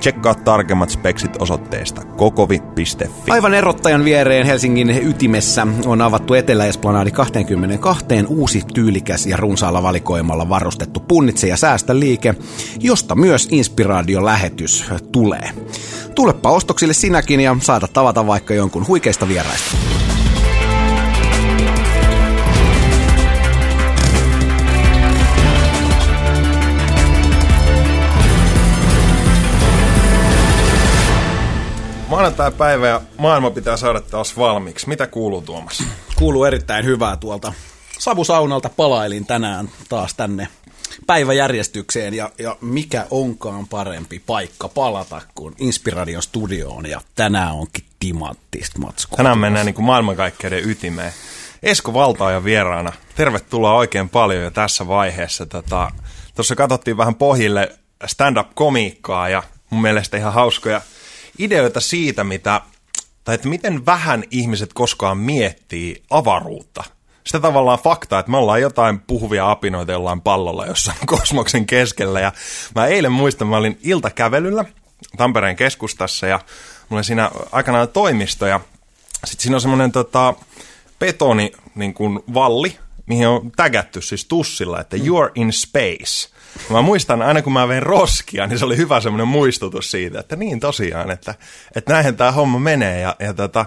Tsekkaa tarkemmat speksit osoitteesta kokovi.fi. Aivan erottajan viereen Helsingin ytimessä on avattu Etelä-Esplanadi 22 uusi tyylikäs ja runsaalla valikoimalla varustettu punnitse ja säästä liike, josta myös inspiraation lähetys tulee. Tulepa ostoksille sinäkin ja saada tavata vaikka jonkun huikeista vieraista. Maanantai-päivä ja maailma pitää saada taas valmiiksi. Mitä kuuluu Tuomas? Kuuluu erittäin hyvää tuolta. Savusaunalta palailin tänään taas tänne päiväjärjestykseen ja, ja mikä onkaan parempi paikka palata kuin Inspiradion studioon ja tänään onkin timanttista matskua. Tänään mennään niin kuin maailmankaikkeuden ytimeen. Esko Valtaaja vieraana. Tervetuloa oikein paljon jo tässä vaiheessa. Tuossa tota, katsottiin vähän pohjille stand-up-komiikkaa ja mun mielestä ihan hauskoja – ideoita siitä, mitä, tai että miten vähän ihmiset koskaan miettii avaruutta. Sitä tavallaan faktaa, että me ollaan jotain puhuvia apinoita jollain pallolla jossain kosmoksen keskellä. Ja mä eilen muistan, mä olin iltakävelyllä Tampereen keskustassa ja mulla oli siinä aikanaan toimisto ja sitten siinä on semmoinen tota, betoni niin kuin valli, mihin on tägätty siis tussilla, että you're in space. Mä muistan, aina kun mä vein roskia, niin se oli hyvä semmoinen muistutus siitä, että niin tosiaan, että, että näinhän tämä homma menee. Ja, ja tota,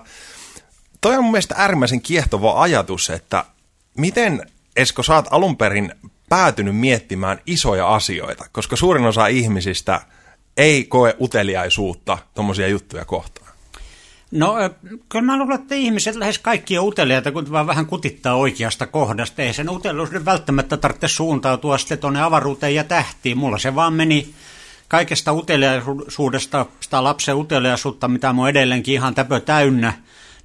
toi on mun mielestä äärimmäisen kiehtova ajatus, että miten Esko, sä oot alun perin päätynyt miettimään isoja asioita, koska suurin osa ihmisistä ei koe uteliaisuutta tuommoisia juttuja kohtaan. No kyllä mä luulen, että ihmiset lähes kaikki on uteliaita, kun vaan vähän kutittaa oikeasta kohdasta. Ei sen uteliaisuuden välttämättä tarvitse suuntautua sitten tuonne avaruuteen ja tähtiin. Mulla se vaan meni kaikesta uteliaisuudesta, sitä lapsen uteliaisuutta, mitä mun edelleenkin ihan täpö täynnä,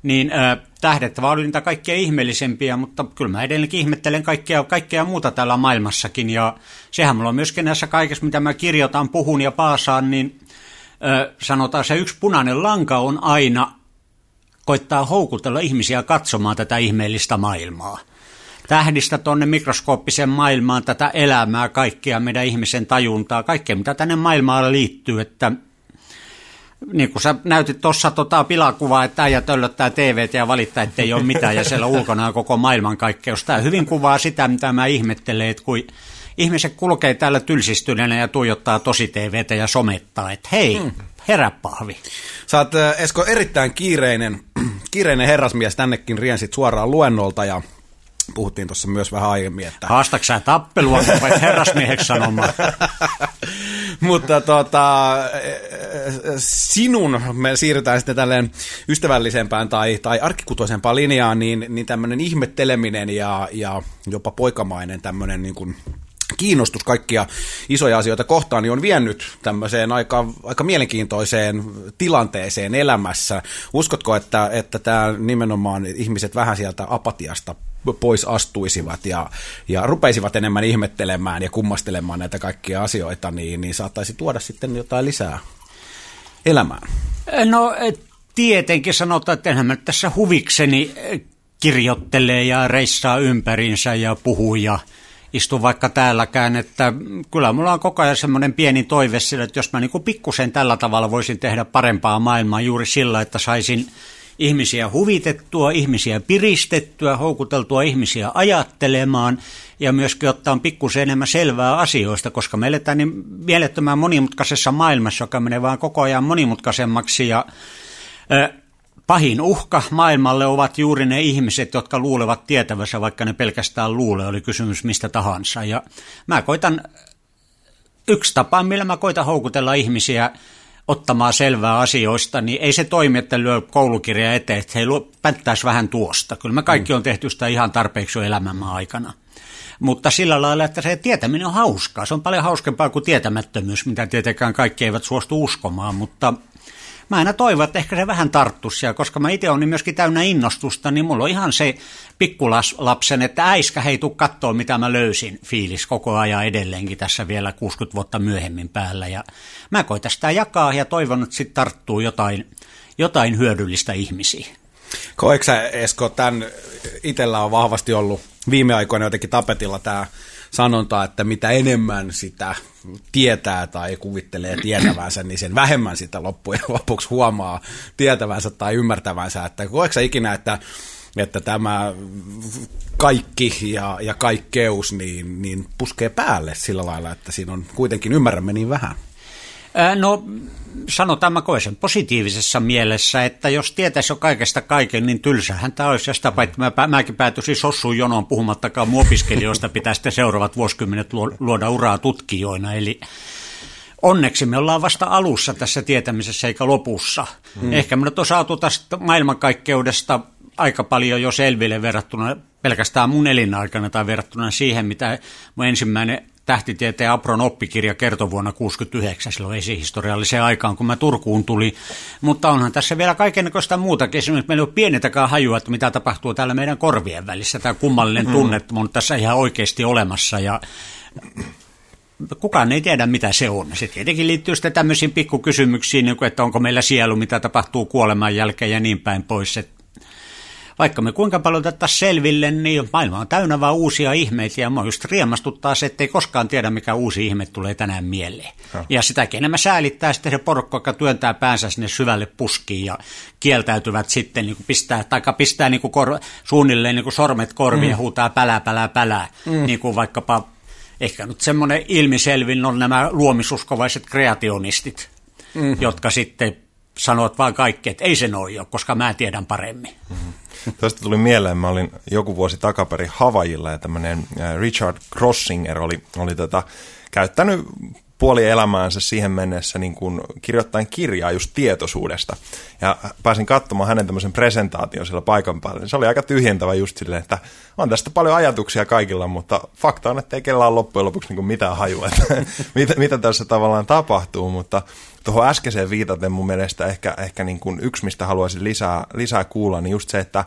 niin äh, tähdet vaan oli niitä kaikkia ihmeellisempiä, mutta kyllä mä edelleenkin ihmettelen kaikkea, kaikkea muuta täällä maailmassakin. Ja sehän mulla on myöskin näissä kaikessa, mitä mä kirjoitan, puhun ja paasaan, niin sanotaan se yksi punainen lanka on aina koittaa houkutella ihmisiä katsomaan tätä ihmeellistä maailmaa. Tähdistä tuonne mikroskooppiseen maailmaan tätä elämää, kaikkea meidän ihmisen tajuntaa, kaikkea mitä tänne maailmaan liittyy, että niin kuin sä näytit tuossa tota pilakuvaa, että äijä töllöttää TVt ja valittaa, että ei ole mitään ja siellä ulkona on koko maailmankaikkeus. Tämä hyvin kuvaa sitä, mitä mä ihmettelen, että kun ihmiset kulkee täällä tylsistyneenä ja tuijottaa tosi TVtä ja somettaa, että hei, hmm. herä pahvi. Sä oot Esko erittäin kiireinen, kiireinen herrasmies, tännekin riensit suoraan luennolta ja puhuttiin tuossa myös vähän aiemmin. Että... Haastatko sä tappelua, vai herrasmieheksi sanomaan? Mutta tota, sinun, me siirrytään sitten tälleen ystävällisempään tai, tai arkikutoisempaan linjaan, niin, niin tämmöinen ihmetteleminen ja, ja jopa poikamainen tämmöinen niin kuin kiinnostus kaikkia isoja asioita kohtaan niin on vienyt tämmöiseen aika, aika mielenkiintoiseen tilanteeseen elämässä. Uskotko, että, että tämä nimenomaan ihmiset vähän sieltä apatiasta pois astuisivat ja, ja rupeisivat enemmän ihmettelemään ja kummastelemaan näitä kaikkia asioita, niin, niin saattaisi tuoda sitten jotain lisää elämään? No tietenkin sanotaan, että enhän mä tässä huvikseni kirjoittelee ja reissaa ympärinsä ja puhuu ja – istu vaikka täälläkään, että kyllä mulla on koko ajan semmoinen pieni toive sillä, että jos mä niin pikkusen tällä tavalla voisin tehdä parempaa maailmaa juuri sillä, että saisin ihmisiä huvitettua, ihmisiä piristettyä, houkuteltua ihmisiä ajattelemaan ja myöskin ottaa pikkusen enemmän selvää asioista, koska me eletään niin mielettömän monimutkaisessa maailmassa, joka menee vaan koko ajan monimutkaisemmaksi ja Pahin uhka maailmalle ovat juuri ne ihmiset, jotka luulevat tietävänsä, vaikka ne pelkästään luulee, oli kysymys mistä tahansa. Ja mä koitan, yksi tapa, millä mä koitan houkutella ihmisiä ottamaan selvää asioista, niin ei se toimi, että lyö koulukirja eteen, että hei, pänttäisi vähän tuosta. Kyllä me kaikki on tehty sitä ihan tarpeeksi jo elämämme aikana. Mutta sillä lailla, että se tietäminen on hauskaa. Se on paljon hauskempaa kuin tietämättömyys, mitä tietenkään kaikki eivät suostu uskomaan, mutta – mä aina toivon, että ehkä se vähän tarttuisi siellä, koska mä itse olen myöskin täynnä innostusta, niin mulla on ihan se pikkulapsen, että äiskä hei tuu kattoo, mitä mä löysin fiilis koko ajan edelleenkin tässä vielä 60 vuotta myöhemmin päällä. Ja mä koitan sitä jakaa ja toivon, että sitten tarttuu jotain, jotain hyödyllistä ihmisiä. Koetko Esko, tämän itsellä on vahvasti ollut viime aikoina jotenkin tapetilla tämä sanonta, että mitä enemmän sitä tietää tai kuvittelee tietävänsä, niin sen vähemmän sitä loppujen lopuksi huomaa tietävänsä tai ymmärtävänsä. Että koetko ikinä, että, että tämä kaikki ja, ja kaikkeus niin, niin puskee päälle sillä lailla, että siinä on kuitenkin ymmärrämme niin vähän? No sanotaan mä koen sen positiivisessa mielessä, että jos tietäisi jo kaikesta kaiken, niin tylsähän tämä olisi. Ja sitä paitsi mä, mäkin päätyisin sossuun jonoon puhumattakaan mun opiskelijoista, pitää sitten seuraavat vuosikymmenet luoda uraa tutkijoina. Eli onneksi me ollaan vasta alussa tässä tietämisessä eikä lopussa. Hmm. Ehkä me nyt on saatu tästä maailmankaikkeudesta aika paljon jo selville verrattuna pelkästään mun elinaikana tai verrattuna siihen, mitä mun ensimmäinen tähtitieteen Apron oppikirja kertoi vuonna 1969, silloin esihistorialliseen aikaan, kun mä Turkuun tuli. Mutta onhan tässä vielä kaikenlaista muutakin. Esimerkiksi meillä ei ole pienetäkään hajua, että mitä tapahtuu täällä meidän korvien välissä. Tämä kummallinen mm. tunne on tässä ihan oikeasti olemassa ja kukaan ei tiedä, mitä se on. Se tietenkin liittyy sitten tämmöisiin pikkukysymyksiin, niin että onko meillä sielu, mitä tapahtuu kuoleman jälkeen ja niin päin pois. Että vaikka me kuinka paljon otettaisiin selville, niin maailma on täynnä vaan uusia ihmeitä ja mua just riemastuttaa se, ettei koskaan tiedä, mikä uusi ihme tulee tänään mieleen. Ja, ja sitäkin enemmän säälittää sitten se porukka, joka työntää päänsä sinne syvälle puskiin ja kieltäytyvät sitten niin kuin pistää, tai pistää niin kuin kor, suunnilleen niin kuin sormet korviin mm. ja huutaa pälää, pälää, pälää, mm. niin kuin vaikkapa ehkä nyt semmoinen ilmiselvin on nämä luomisuskovaiset kreationistit, mm. jotka sitten sanovat vaan kaikki, että ei se noin ole, koska mä tiedän paremmin. Mm-hmm. Tästä tuli mieleen, mä olin joku vuosi takaperin Havajilla ja tämmöinen äh, Richard Crossinger oli, oli tota, käyttänyt puoli elämäänsä siihen mennessä niin kuin kirjoittain kirjaa just tietoisuudesta. Ja pääsin katsomaan hänen tämmöisen presentaation siellä paikan päällä. Se oli aika tyhjentävä just silleen, että on tästä paljon ajatuksia kaikilla, mutta fakta on, että ei kellään loppujen lopuksi niin kuin mitään hajua, että mitä, mitä tässä tavallaan tapahtuu. Mutta tuohon äskeiseen viitaten mun mielestä ehkä, ehkä niin kuin yksi, mistä haluaisin lisää, lisää kuulla, niin just se, että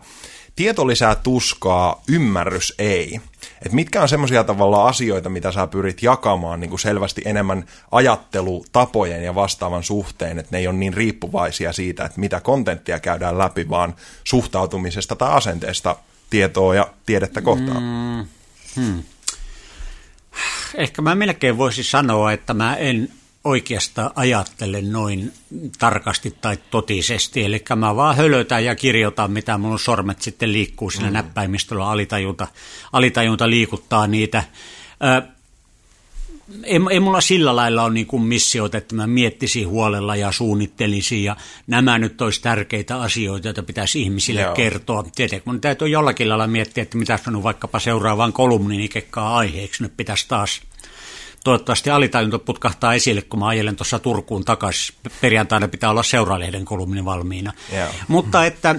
tieto lisää tuskaa, ymmärrys ei. Et mitkä on semmoisia tavalla asioita, mitä sä pyrit jakamaan niin kuin selvästi enemmän ajattelutapojen ja vastaavan suhteen, että ne ei ole niin riippuvaisia siitä, että mitä kontenttia käydään läpi, vaan suhtautumisesta tai asenteesta tietoa ja tiedettä kohtaan. Mm, hmm. Ehkä mä melkein voisin sanoa, että mä en oikeastaan ajattele noin tarkasti tai totisesti. Eli mä vaan hölötän ja kirjoitan, mitä mun sormet sitten liikkuu siinä mm. näppäimistöllä, alitajunta, alitajunta liikuttaa niitä. Ö, ei, ei mulla sillä lailla ole niin kuin missioita, että mä miettisin huolella ja suunnittelisin ja nämä nyt olisi tärkeitä asioita, joita pitäisi ihmisille Joo. kertoa. Tietenkin mun täytyy jollakin lailla miettiä, että mitä sanon vaikkapa seuraavaan kolumniin ikekkaa aiheeksi, nyt pitäisi taas toivottavasti alitajunta putkahtaa esille, kun mä ajelen tuossa Turkuun takaisin. Perjantaina pitää olla seuraalehden kolumni valmiina. Yeah. Mutta että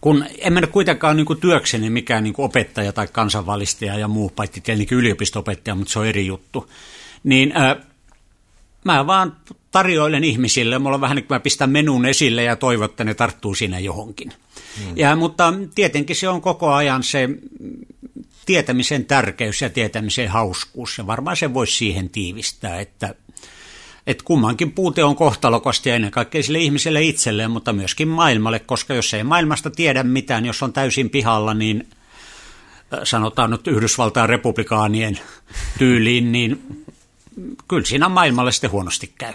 kun en mene kuitenkaan niin työkseni mikään niin opettaja tai kansanvalistaja ja muu, paitsi tietenkin yliopisto-opettaja, mutta se on eri juttu, niin äh, mä vaan tarjoilen ihmisille, mulla on vähän niin kuin mä pistän menun esille ja toivon, että ne tarttuu siinä johonkin. Mm. Ja, mutta tietenkin se on koko ajan se tietämisen tärkeys ja tietämisen hauskuus. Ja varmaan se voisi siihen tiivistää, että, että kummankin puute on kohtalokasta ja ennen kaikkea sille ihmiselle itselleen, mutta myöskin maailmalle, koska jos ei maailmasta tiedä mitään, jos on täysin pihalla, niin sanotaan nyt Yhdysvaltain republikaanien tyyliin, niin kyllä siinä maailmalle sitten huonosti käy.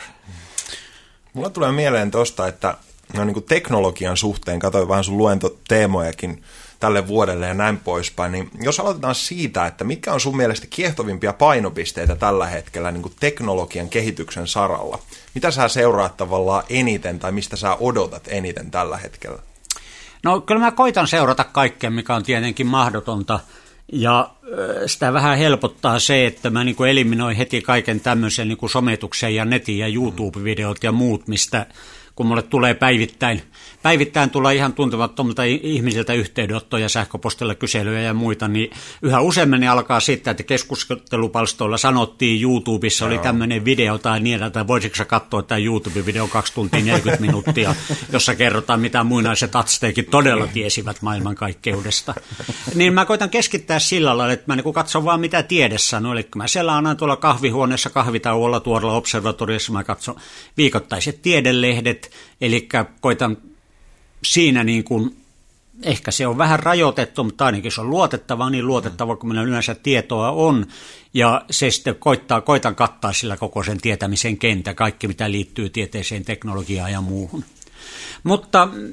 Mulla tulee mieleen tuosta, että no niin kuin teknologian suhteen, katsoin vähän sun luentoteemojakin, tälle vuodelle ja näin poispäin. Niin jos aloitetaan siitä, että mitkä on sun mielestä kiehtovimpia painopisteitä tällä hetkellä niin kuin teknologian kehityksen saralla? Mitä sä seuraat tavallaan eniten tai mistä sä odotat eniten tällä hetkellä? No kyllä mä koitan seurata kaikkea, mikä on tietenkin mahdotonta. Ja sitä vähän helpottaa se, että mä niin kuin eliminoin heti kaiken tämmöisen niin kuin sometuksen ja netin ja YouTube-videot ja muut, mistä kun mulle tulee päivittäin päivittäin tulla ihan tuntemattomilta ihmisiltä yhteydenottoja, sähköpostilla kyselyjä ja muita, niin yhä useammin alkaa sitten, että keskustelupalstoilla sanottiin, YouTubessa oli tämmöinen video tai niin, että voisitko sä katsoa tämä YouTube-video 2 tuntia 40 minuuttia, jossa kerrotaan, mitä muinaiset atsteekit todella tiesivät maailmankaikkeudesta. Niin mä koitan keskittää sillä lailla, että mä niin katson vaan mitä tiede sanoo, eli mä selaan tuolla kahvihuoneessa kahvitauolla tuolla observatoriossa, mä katson viikoittaiset tiedelehdet, eli koitan siinä niin kuin, ehkä se on vähän rajoitettu, mutta ainakin se on luotettava, niin luotettava kuin meillä yleensä tietoa on, ja se sitten koittaa, koitan kattaa sillä koko sen tietämisen kentä, kaikki mitä liittyy tieteeseen, teknologiaan ja muuhun. Mutta mm,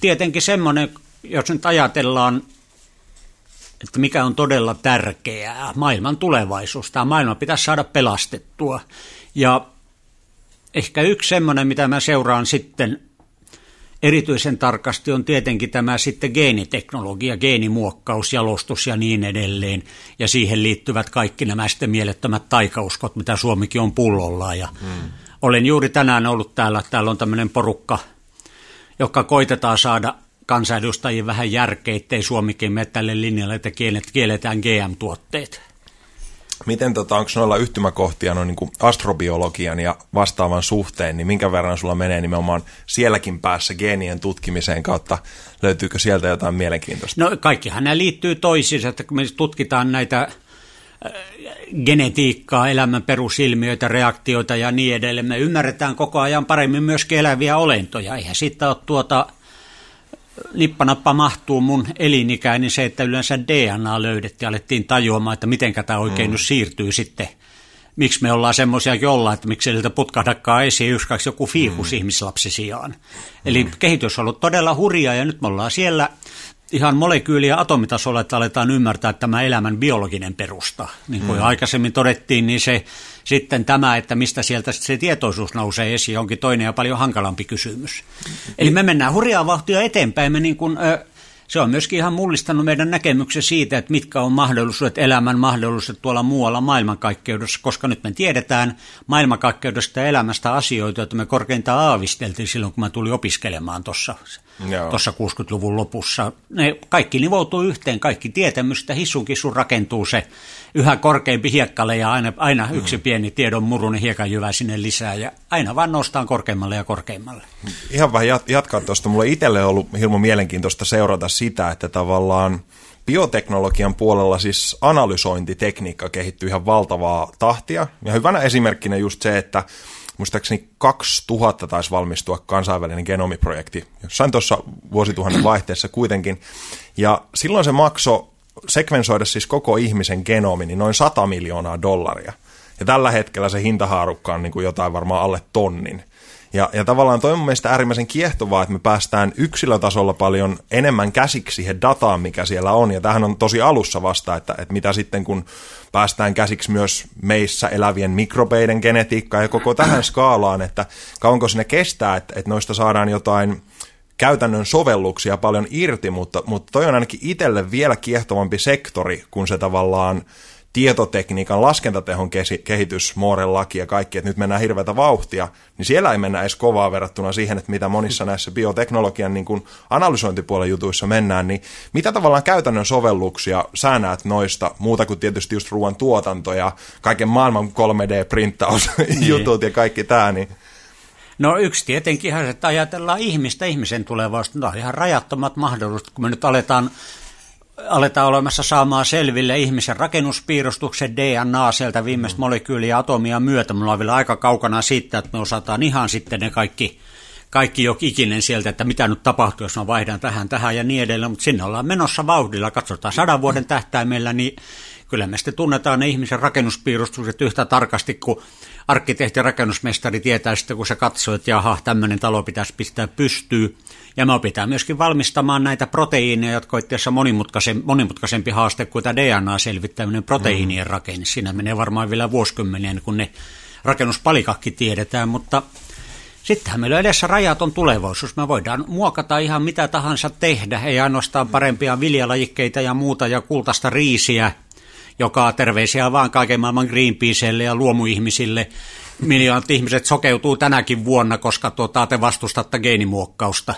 tietenkin semmoinen, jos nyt ajatellaan, että mikä on todella tärkeää, maailman tulevaisuus, tämä maailma pitäisi saada pelastettua, ja ehkä yksi semmoinen, mitä mä seuraan sitten erityisen tarkasti on tietenkin tämä sitten geeniteknologia, geenimuokkaus, jalostus ja niin edelleen. Ja siihen liittyvät kaikki nämä sitten mielettömät taikauskot, mitä Suomikin on pullollaan. Ja hmm. Olen juuri tänään ollut täällä, täällä on tämmöinen porukka, joka koitetaan saada kansanedustajien vähän järkeä, ettei Suomikin mene tälle linjalle, että kielletään GM-tuotteet. Miten tota, onko noilla yhtymäkohtia no, niin astrobiologian ja vastaavan suhteen, niin minkä verran sulla menee nimenomaan sielläkin päässä geenien tutkimiseen kautta? Löytyykö sieltä jotain mielenkiintoista? No kaikkihan nämä liittyy toisiinsa, että kun me tutkitaan näitä äh, genetiikkaa, elämän perusilmiöitä, reaktioita ja niin edelleen. Me ymmärretään koko ajan paremmin myös eläviä olentoja. Eihän siitä ole tuota nippanappa mahtuu mun elinikäin, niin se, että yleensä DNA löydettiin ja alettiin tajuamaan, että miten tämä oikein mm. nyt siirtyy sitten. Miksi me ollaan semmoisia ollaan, että miksi sieltä putkahdakaan esiin yksi kaksi joku fiikus mm. ihmislapsi sijaan. Eli mm. kehitys on ollut todella hurjaa ja nyt me ollaan siellä ihan molekyyli- ja atomitasolla, että aletaan ymmärtää tämä elämän biologinen perusta. Niin kuin mm. aikaisemmin todettiin, niin se sitten tämä, että mistä sieltä se tietoisuus nousee esiin, onkin toinen ja paljon hankalampi kysymys. Eli me mennään hurjaa vauhtia eteenpäin. Me niin kuin, se on myöskin ihan mullistanut meidän näkemyksen siitä, että mitkä on mahdollisuudet, elämän mahdollisuudet tuolla muualla maailmankaikkeudessa, koska nyt me tiedetään maailmankaikkeudesta ja elämästä asioita, joita me korkeintaan aavisteltiin silloin, kun mä tulin opiskelemaan tuossa tuossa 60-luvun lopussa. Ne kaikki nivoutuu yhteen, kaikki tietämystä, hissun kissun rakentuu se yhä korkeampi hiekkale ja aina, aina mm. yksi pieni tiedon murunen hiekanjyvä sinne lisää ja aina vaan nostaan korkeammalle ja korkeammalle. Ihan vähän jatkaa tuosta. Mulle itselle on ollut hirmu mielenkiintoista seurata sitä, että tavallaan bioteknologian puolella siis analysointitekniikka kehittyy ihan valtavaa tahtia. Ja hyvänä esimerkkinä just se, että muistaakseni 2000 taisi valmistua kansainvälinen genomiprojekti, jossain tuossa vuosituhannen vaihteessa kuitenkin. Ja silloin se maksoi sekvensoida siis koko ihmisen genomi, niin noin 100 miljoonaa dollaria. Ja tällä hetkellä se hintahaarukka on niin kuin jotain varmaan alle tonnin. Ja, ja tavallaan toi on mun mielestä äärimmäisen kiehtovaa, että me päästään yksilötasolla paljon enemmän käsiksi siihen dataan, mikä siellä on. Ja tähän on tosi alussa vasta, että, että mitä sitten kun päästään käsiksi myös meissä elävien mikrobeiden genetiikkaan ja koko tähän skaalaan, että kauanko sinne kestää, että, että noista saadaan jotain käytännön sovelluksia paljon irti, mutta, mutta toi on ainakin itselle vielä kiehtovampi sektori, kun se tavallaan tietotekniikan laskentatehon kehitys, Mooren laki ja kaikki, että nyt mennään hirveätä vauhtia, niin siellä ei mennä edes kovaa verrattuna siihen, että mitä monissa näissä bioteknologian niin kuin analysointipuolen jutuissa mennään, niin mitä tavallaan käytännön sovelluksia sä näet noista, muuta kuin tietysti just ruoan tuotanto ja kaiken maailman 3D-printtaus jutut ja kaikki tämä, niin No yksi tietenkin ihan, että ajatellaan ihmistä, ihmisen tulevaisuutta. No ihan rajattomat mahdollisuudet, kun me nyt aletaan aletaan olemassa saamaan selville ihmisen rakennuspiirustuksen DNA sieltä viimeistä mm. molekyyliä atomia myötä. Mulla on vielä aika kaukana siitä, että me osataan ihan sitten ne kaikki, kaikki jo ikinen sieltä, että mitä nyt tapahtuu, jos mä vaihdan tähän, tähän ja niin edelleen. Mutta sinne ollaan menossa vauhdilla. Katsotaan sadan vuoden tähtäimellä, niin kyllä me sitten tunnetaan ne ihmisen rakennuspiirustukset yhtä tarkasti kuin arkkitehti ja rakennusmestari tietää sitten, kun se katsoo, että jaha, tämmöinen talo pitäisi pistää pystyy. Ja me opitaan myöskin valmistamaan näitä proteiineja, jotka on itse monimutkaisempi haaste kuin tämä DNA-selvittäminen proteiinien mm. rakenne. Siinä menee varmaan vielä vuosikymmenien, kun ne rakennuspalikakki tiedetään, mutta Sittenhän meillä on edessä rajaton tulevaisuus. Me voidaan muokata ihan mitä tahansa tehdä, ei ainoastaan parempia viljalajikkeita ja muuta ja kultaista riisiä, joka terveisiä vaan kaiken maailman Greenpeaceille ja luomuihmisille, miljoonat ihmiset sokeutuu tänäkin vuonna, koska tuota, te vastustatte geenimuokkausta.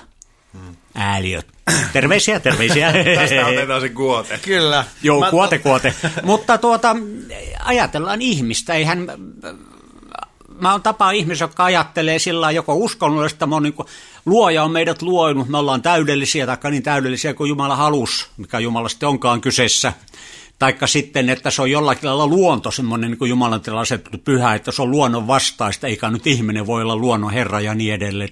Ääliöt. Terveisiä, terveisiä. Tästä otetaan se kuote. Kyllä. Joo, Mä- kuote, kuote. Mutta tuota, ajatellaan ihmistä, eihän mä oon tapa ihmisiä, jotka ajattelee sillä lailla joko uskonnollista, mä oon niin kuin, luoja on meidät luonut, me ollaan täydellisiä, tai niin täydellisiä kuin Jumala halus, mikä Jumala sitten onkaan kyseessä. Taikka sitten, että se on jollakin lailla luonto, semmoinen niin kuin Jumalan asetettu pyhä, että se on luonnon vastaista, eikä nyt ihminen voi olla luonnon herra ja niin edelleen.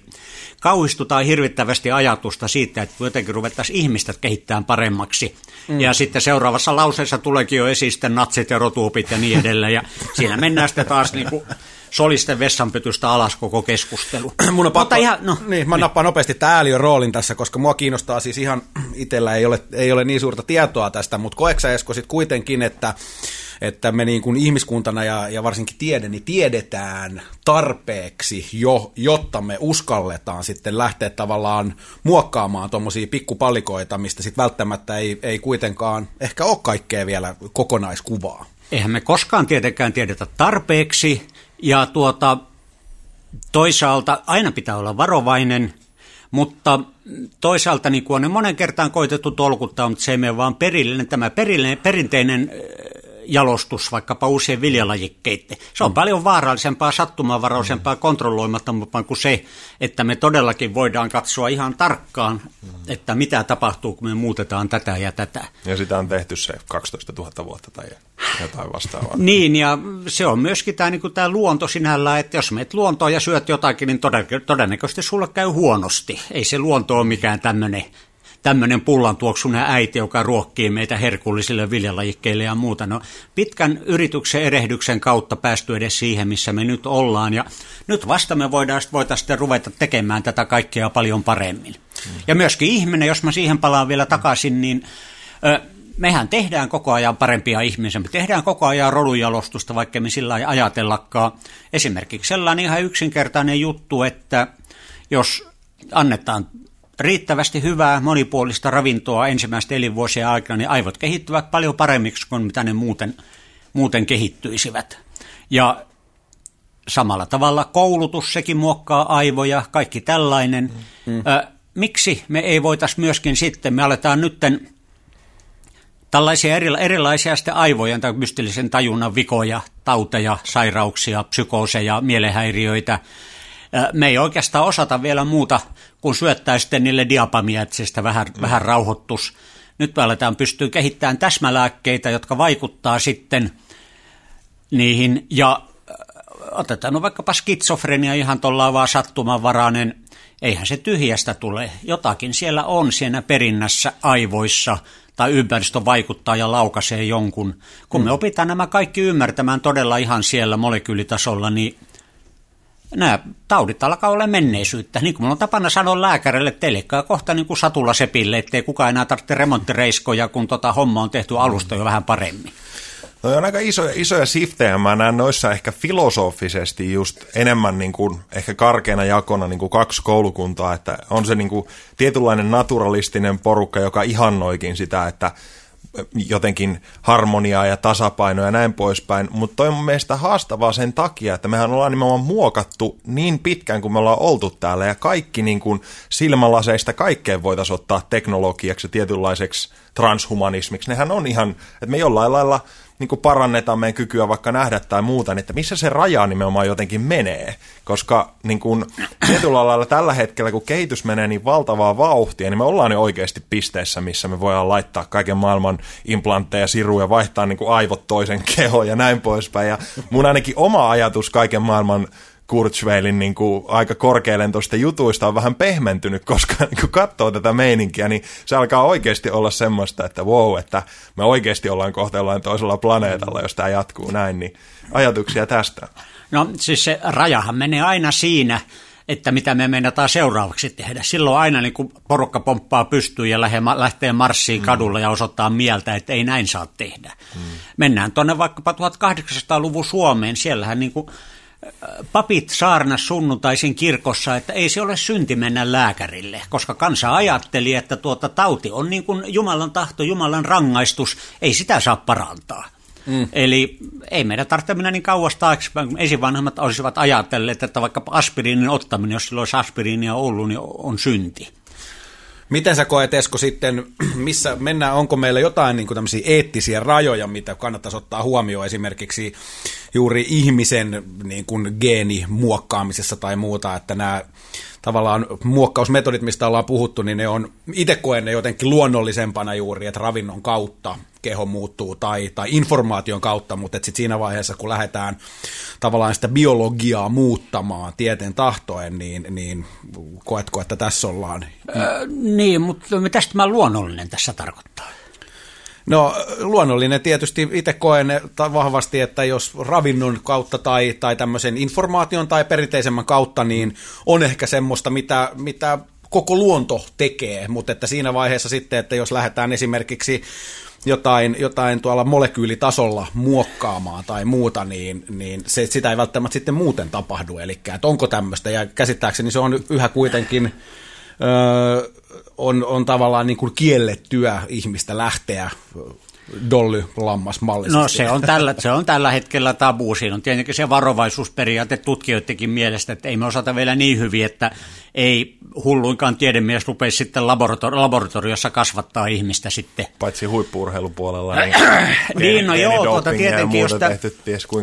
Kauhistutaan hirvittävästi ajatusta siitä, että jotenkin ruvettaisiin ihmistä kehittämään paremmaksi. Mm. Ja sitten seuraavassa lauseessa tuleekin jo esiin sitten natsit ja rotuupit ja niin edelleen. Ja siinä mennään sitten taas niin kuin solisten vessanpytystä alas koko keskustelu. Mun on pakko, Mutta ihan, no, niin, mä nappaan nopeasti tämä ääliön roolin tässä, koska mua kiinnostaa siis ihan, itsellä ei ole, ei ole niin suurta tietoa tästä, mutta koeksä Esko sit kuitenkin, että, että me niin kuin ihmiskuntana ja, ja varsinkin tiede, niin tiedetään tarpeeksi jo, jotta me uskalletaan sitten lähteä tavallaan muokkaamaan tuommoisia pikkupallikoita, mistä sitten välttämättä ei, ei kuitenkaan ehkä ole kaikkea vielä kokonaiskuvaa. eihän me koskaan tietenkään tiedetä tarpeeksi, ja tuota, toisaalta aina pitää olla varovainen, mutta toisaalta niin kuin on ne monen kertaan koitettu tolkuttaa, mutta se ei mene vaan perillinen, tämä perillinen, perinteinen jalostus vaikkapa uusien viljalajikkeiden. Se on paljon vaarallisempaa, sattumanvaraisempaa, kontrolloimattomampaa kuin se, että me todellakin voidaan katsoa ihan tarkkaan, että mitä tapahtuu, kun me muutetaan tätä ja tätä. Ja sitä on tehty se 12 000 vuotta tai jotain vastaavaa. Niin, ja se on myöskin tämä, niin tämä luonto sinällään, että jos meet luontoon ja syöt jotakin, niin toden- todennäköisesti sulle käy huonosti. Ei se luonto ole mikään tämmöinen tämmöinen pullantuoksunen äiti, joka ruokkii meitä herkullisille viljalajikkeille ja muuta. No, pitkän yrityksen erehdyksen kautta päästy edes siihen, missä me nyt ollaan. Ja nyt vasta me voidaan, voitaisiin sitten ruveta tekemään tätä kaikkea paljon paremmin. Ja myöskin ihminen, jos mä siihen palaan vielä takaisin, niin... Ö, mehän tehdään koko ajan parempia ihmisiä, me tehdään koko ajan rodunjalostusta, vaikka me sillä ei ajatellakaan. Esimerkiksi sellainen ihan yksinkertainen juttu, että jos annetaan riittävästi hyvää monipuolista ravintoa ensimmäisten elinvuosien aikana, niin aivot kehittyvät paljon paremmiksi kuin mitä ne muuten, muuten kehittyisivät. Ja samalla tavalla koulutus, sekin muokkaa aivoja, kaikki tällainen. Mm. Ö, miksi me ei voitaisiin myöskin sitten, me aletaan nytten tällaisia erilaisia sitten aivojen tai mystillisen tajunnan vikoja, tauteja, sairauksia, psykooseja, mielenhäiriöitä. Me ei oikeastaan osata vielä muuta kuin syöttää sitten niille diapamiatsista vähän, mm. vähän rauhoittus. Nyt me aletaan pystyä kehittämään täsmälääkkeitä, jotka vaikuttaa sitten niihin. Ja otetaan no vaikkapa skitsofrenia ihan tuolla vaan sattumanvarainen. Eihän se tyhjästä tule. Jotakin siellä on siinä perinnässä aivoissa – tai ympäristö vaikuttaa ja laukaisee jonkun. Kun me opitaan nämä kaikki ymmärtämään todella ihan siellä molekyylitasolla, niin nämä taudit alkaa olla menneisyyttä. Niin kuin minulla on tapana sanoa lääkärille, telikkaa kohta niin kuin satulla sepille, ettei kukaan enää tarvitse remonttireiskoja, kun tota homma on tehty alusta jo vähän paremmin. No on aika isoja, isoja siftejä. Mä näen noissa ehkä filosofisesti just enemmän niin kuin, ehkä karkeana jakona niin kuin kaksi koulukuntaa, että on se niin kuin tietynlainen naturalistinen porukka, joka ihannoikin sitä, että jotenkin harmoniaa ja tasapainoa ja näin poispäin, mutta toi on mun haastavaa sen takia, että mehän ollaan nimenomaan muokattu niin pitkään kuin me ollaan oltu täällä ja kaikki niin kuin silmälaseista kaikkeen voitaisiin ottaa teknologiaksi ja tietynlaiseksi transhumanismiksi. Nehän on ihan, että me jollain lailla niin kuin parannetaan meidän kykyä vaikka nähdä tai muuta, niin että missä se raja nimenomaan jotenkin menee. Koska niin kuin, tietyllä lailla tällä hetkellä, kun kehitys menee niin valtavaa vauhtia, niin me ollaan jo oikeasti pisteessä, missä me voidaan laittaa kaiken maailman implantteja, siruja, vaihtaa niin kuin aivot toisen kehoon ja näin poispäin. Ja mun ainakin oma ajatus kaiken maailman Kurzweilin niin kuin aika korkealentoista jutuista on vähän pehmentynyt, koska niin kun katsoo tätä meininkiä, niin se alkaa oikeasti olla semmoista, että wow, että me oikeasti ollaan kohta jollain toisella planeetalla, jos tämä jatkuu näin, niin ajatuksia tästä. No siis se rajahan menee aina siinä, että mitä me meinataan seuraavaksi tehdä. Silloin aina niin kuin porukka pomppaa pystyyn ja lähtee marssiin kadulla ja osoittaa mieltä, että ei näin saa tehdä. Mm. Mennään tuonne vaikkapa 1800-luvun Suomeen, siellähän niin kuin papit saarna sunnuntaisin kirkossa, että ei se ole synti mennä lääkärille, koska kansa ajatteli, että tuota tauti on niin kuin Jumalan tahto, Jumalan rangaistus, ei sitä saa parantaa. Mm. Eli ei meidän tarvitse mennä niin kauas taaksepäin, kun esivanhemmat olisivat ajatelleet, että vaikka aspiriinin ottaminen, jos sillä olisi aspiriinia ollut, niin on synti. Miten sä koet, Esko, sitten, missä mennään, onko meillä jotain niin kuin eettisiä rajoja, mitä kannattaisi ottaa huomioon esimerkiksi juuri ihmisen niin kuin geenimuokkaamisessa tai muuta, että nämä tavallaan muokkausmetodit, mistä ollaan puhuttu, niin ne on, itse koen ne jotenkin luonnollisempana juuri, että ravinnon kautta keho muuttuu tai, tai informaation kautta, mutta sitten siinä vaiheessa, kun lähdetään tavallaan sitä biologiaa muuttamaan tieteen tahtoen, niin, niin koetko, että tässä ollaan? Öö, niin, mutta mitä tämä luonnollinen tässä tarkoittaa? No luonnollinen tietysti itse koen vahvasti, että jos ravinnon kautta tai, tai tämmöisen informaation tai perinteisemmän kautta, niin on ehkä semmoista, mitä, mitä koko luonto tekee, mutta että siinä vaiheessa sitten, että jos lähdetään esimerkiksi jotain, jotain tuolla molekyylitasolla muokkaamaan tai muuta, niin, niin se, sitä ei välttämättä sitten muuten tapahdu. Eli onko tämmöistä, ja käsittääkseni se on yhä kuitenkin öö, on, on tavallaan niin kuin kiellettyä ihmistä lähteä dolly lammas mallisesti. No se on, tällä, se on tällä hetkellä tabu. Siinä on tietenkin se varovaisuusperiaate tutkijoidenkin mielestä, että ei me osata vielä niin hyvin, että ei hulluinkaan tiedemies rupea sitten laboratori- laboratoriossa kasvattaa ihmistä sitten. Paitsi huippuurheilupuolella. Niin, niin no joo, tuota, tietenkin jos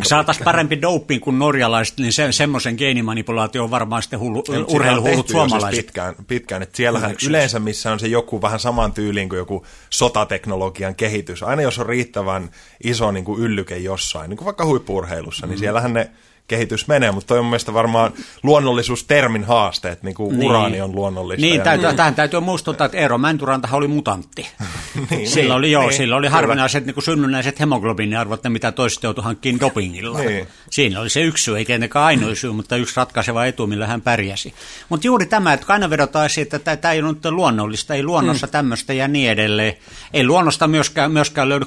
saataisiin parempi doping kuin norjalaiset, niin se, semmoisen geenimanipulaatio on varmaan sitten hullu, urheiluhullut suomalaiset. Siis pitkään, pitkään. Että siellähän yleensä, missä on se joku vähän saman tyyliin kuin joku sotateknologian kehitys, aina jos on riittävän iso niin kuin yllyke jossain, niin kuin vaikka huippuurheilussa, niin mm. siellähän ne kehitys menee, mutta toi on mielestäni varmaan luonnollisuustermin haaste, että niin kuin niin. uraani on luonnollista. Niin, täytyy, niin. tähän täytyy muistuttaa, että Eero Mäntyranta oli mutantti. niin, sillä niin, oli, joo, niin, sillä oli harvinaiset niin kuin synnynnäiset hemoglobiiniarvot, ne mitä toiset joutui hankkiin dopingilla. niin. Siinä oli se yksi syy, ei tietenkään ainoa syy, mutta yksi ratkaiseva etu, millä hän pärjäsi. Mutta juuri tämä, että aina vedotaan siitä, että tämä ei ole luonnollista, ei luonnossa mm. tämmöistä ja niin edelleen. Ei luonnosta myöskään, myöskään löydy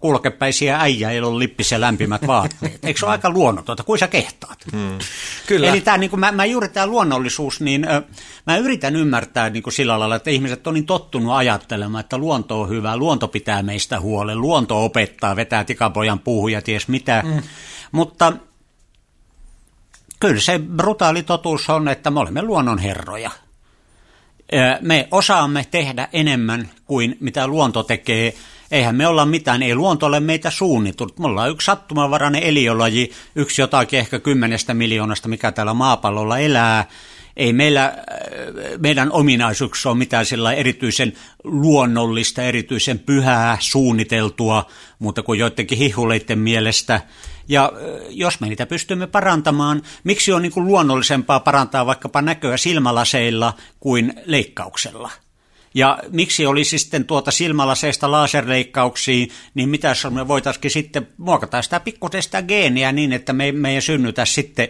kuulokepäisiä äijä, joilla on lippisiä lämpimät vaatteet. Eikö se ole aika luonnotonta? Kuin sä kehtaat. Hmm. Kyllä. Eli tämä, niin kuin, mä, mä juuri tämä luonnollisuus, niin mä yritän ymmärtää niin kuin sillä lailla, että ihmiset on niin tottunut ajattelemaan, että luonto on hyvä, luonto pitää meistä huolen, luonto opettaa, vetää tikapojan puuhun ja ties mitä. Hmm. Mutta kyllä se brutaali totuus on, että me olemme luonnonherroja. Me osaamme tehdä enemmän kuin mitä luonto tekee eihän me olla mitään, ei luonto ole meitä suunnitellut. Me ollaan yksi sattumanvarainen eliölaji, yksi jotakin ehkä kymmenestä miljoonasta, mikä täällä maapallolla elää. Ei meillä, äh, meidän ominaisuuksissa ole mitään sillä erityisen luonnollista, erityisen pyhää, suunniteltua, mutta kuin joidenkin hihuleiden mielestä. Ja äh, jos me niitä pystymme parantamaan, miksi on niin kuin luonnollisempaa parantaa vaikkapa näköä silmälaseilla kuin leikkauksella? Ja miksi olisi sitten tuota silmälaseista laserleikkauksiin, niin mitä jos me voitaisiin sitten muokata sitä pikkusen sitä geeniä niin, että me, me ei synnytä sitten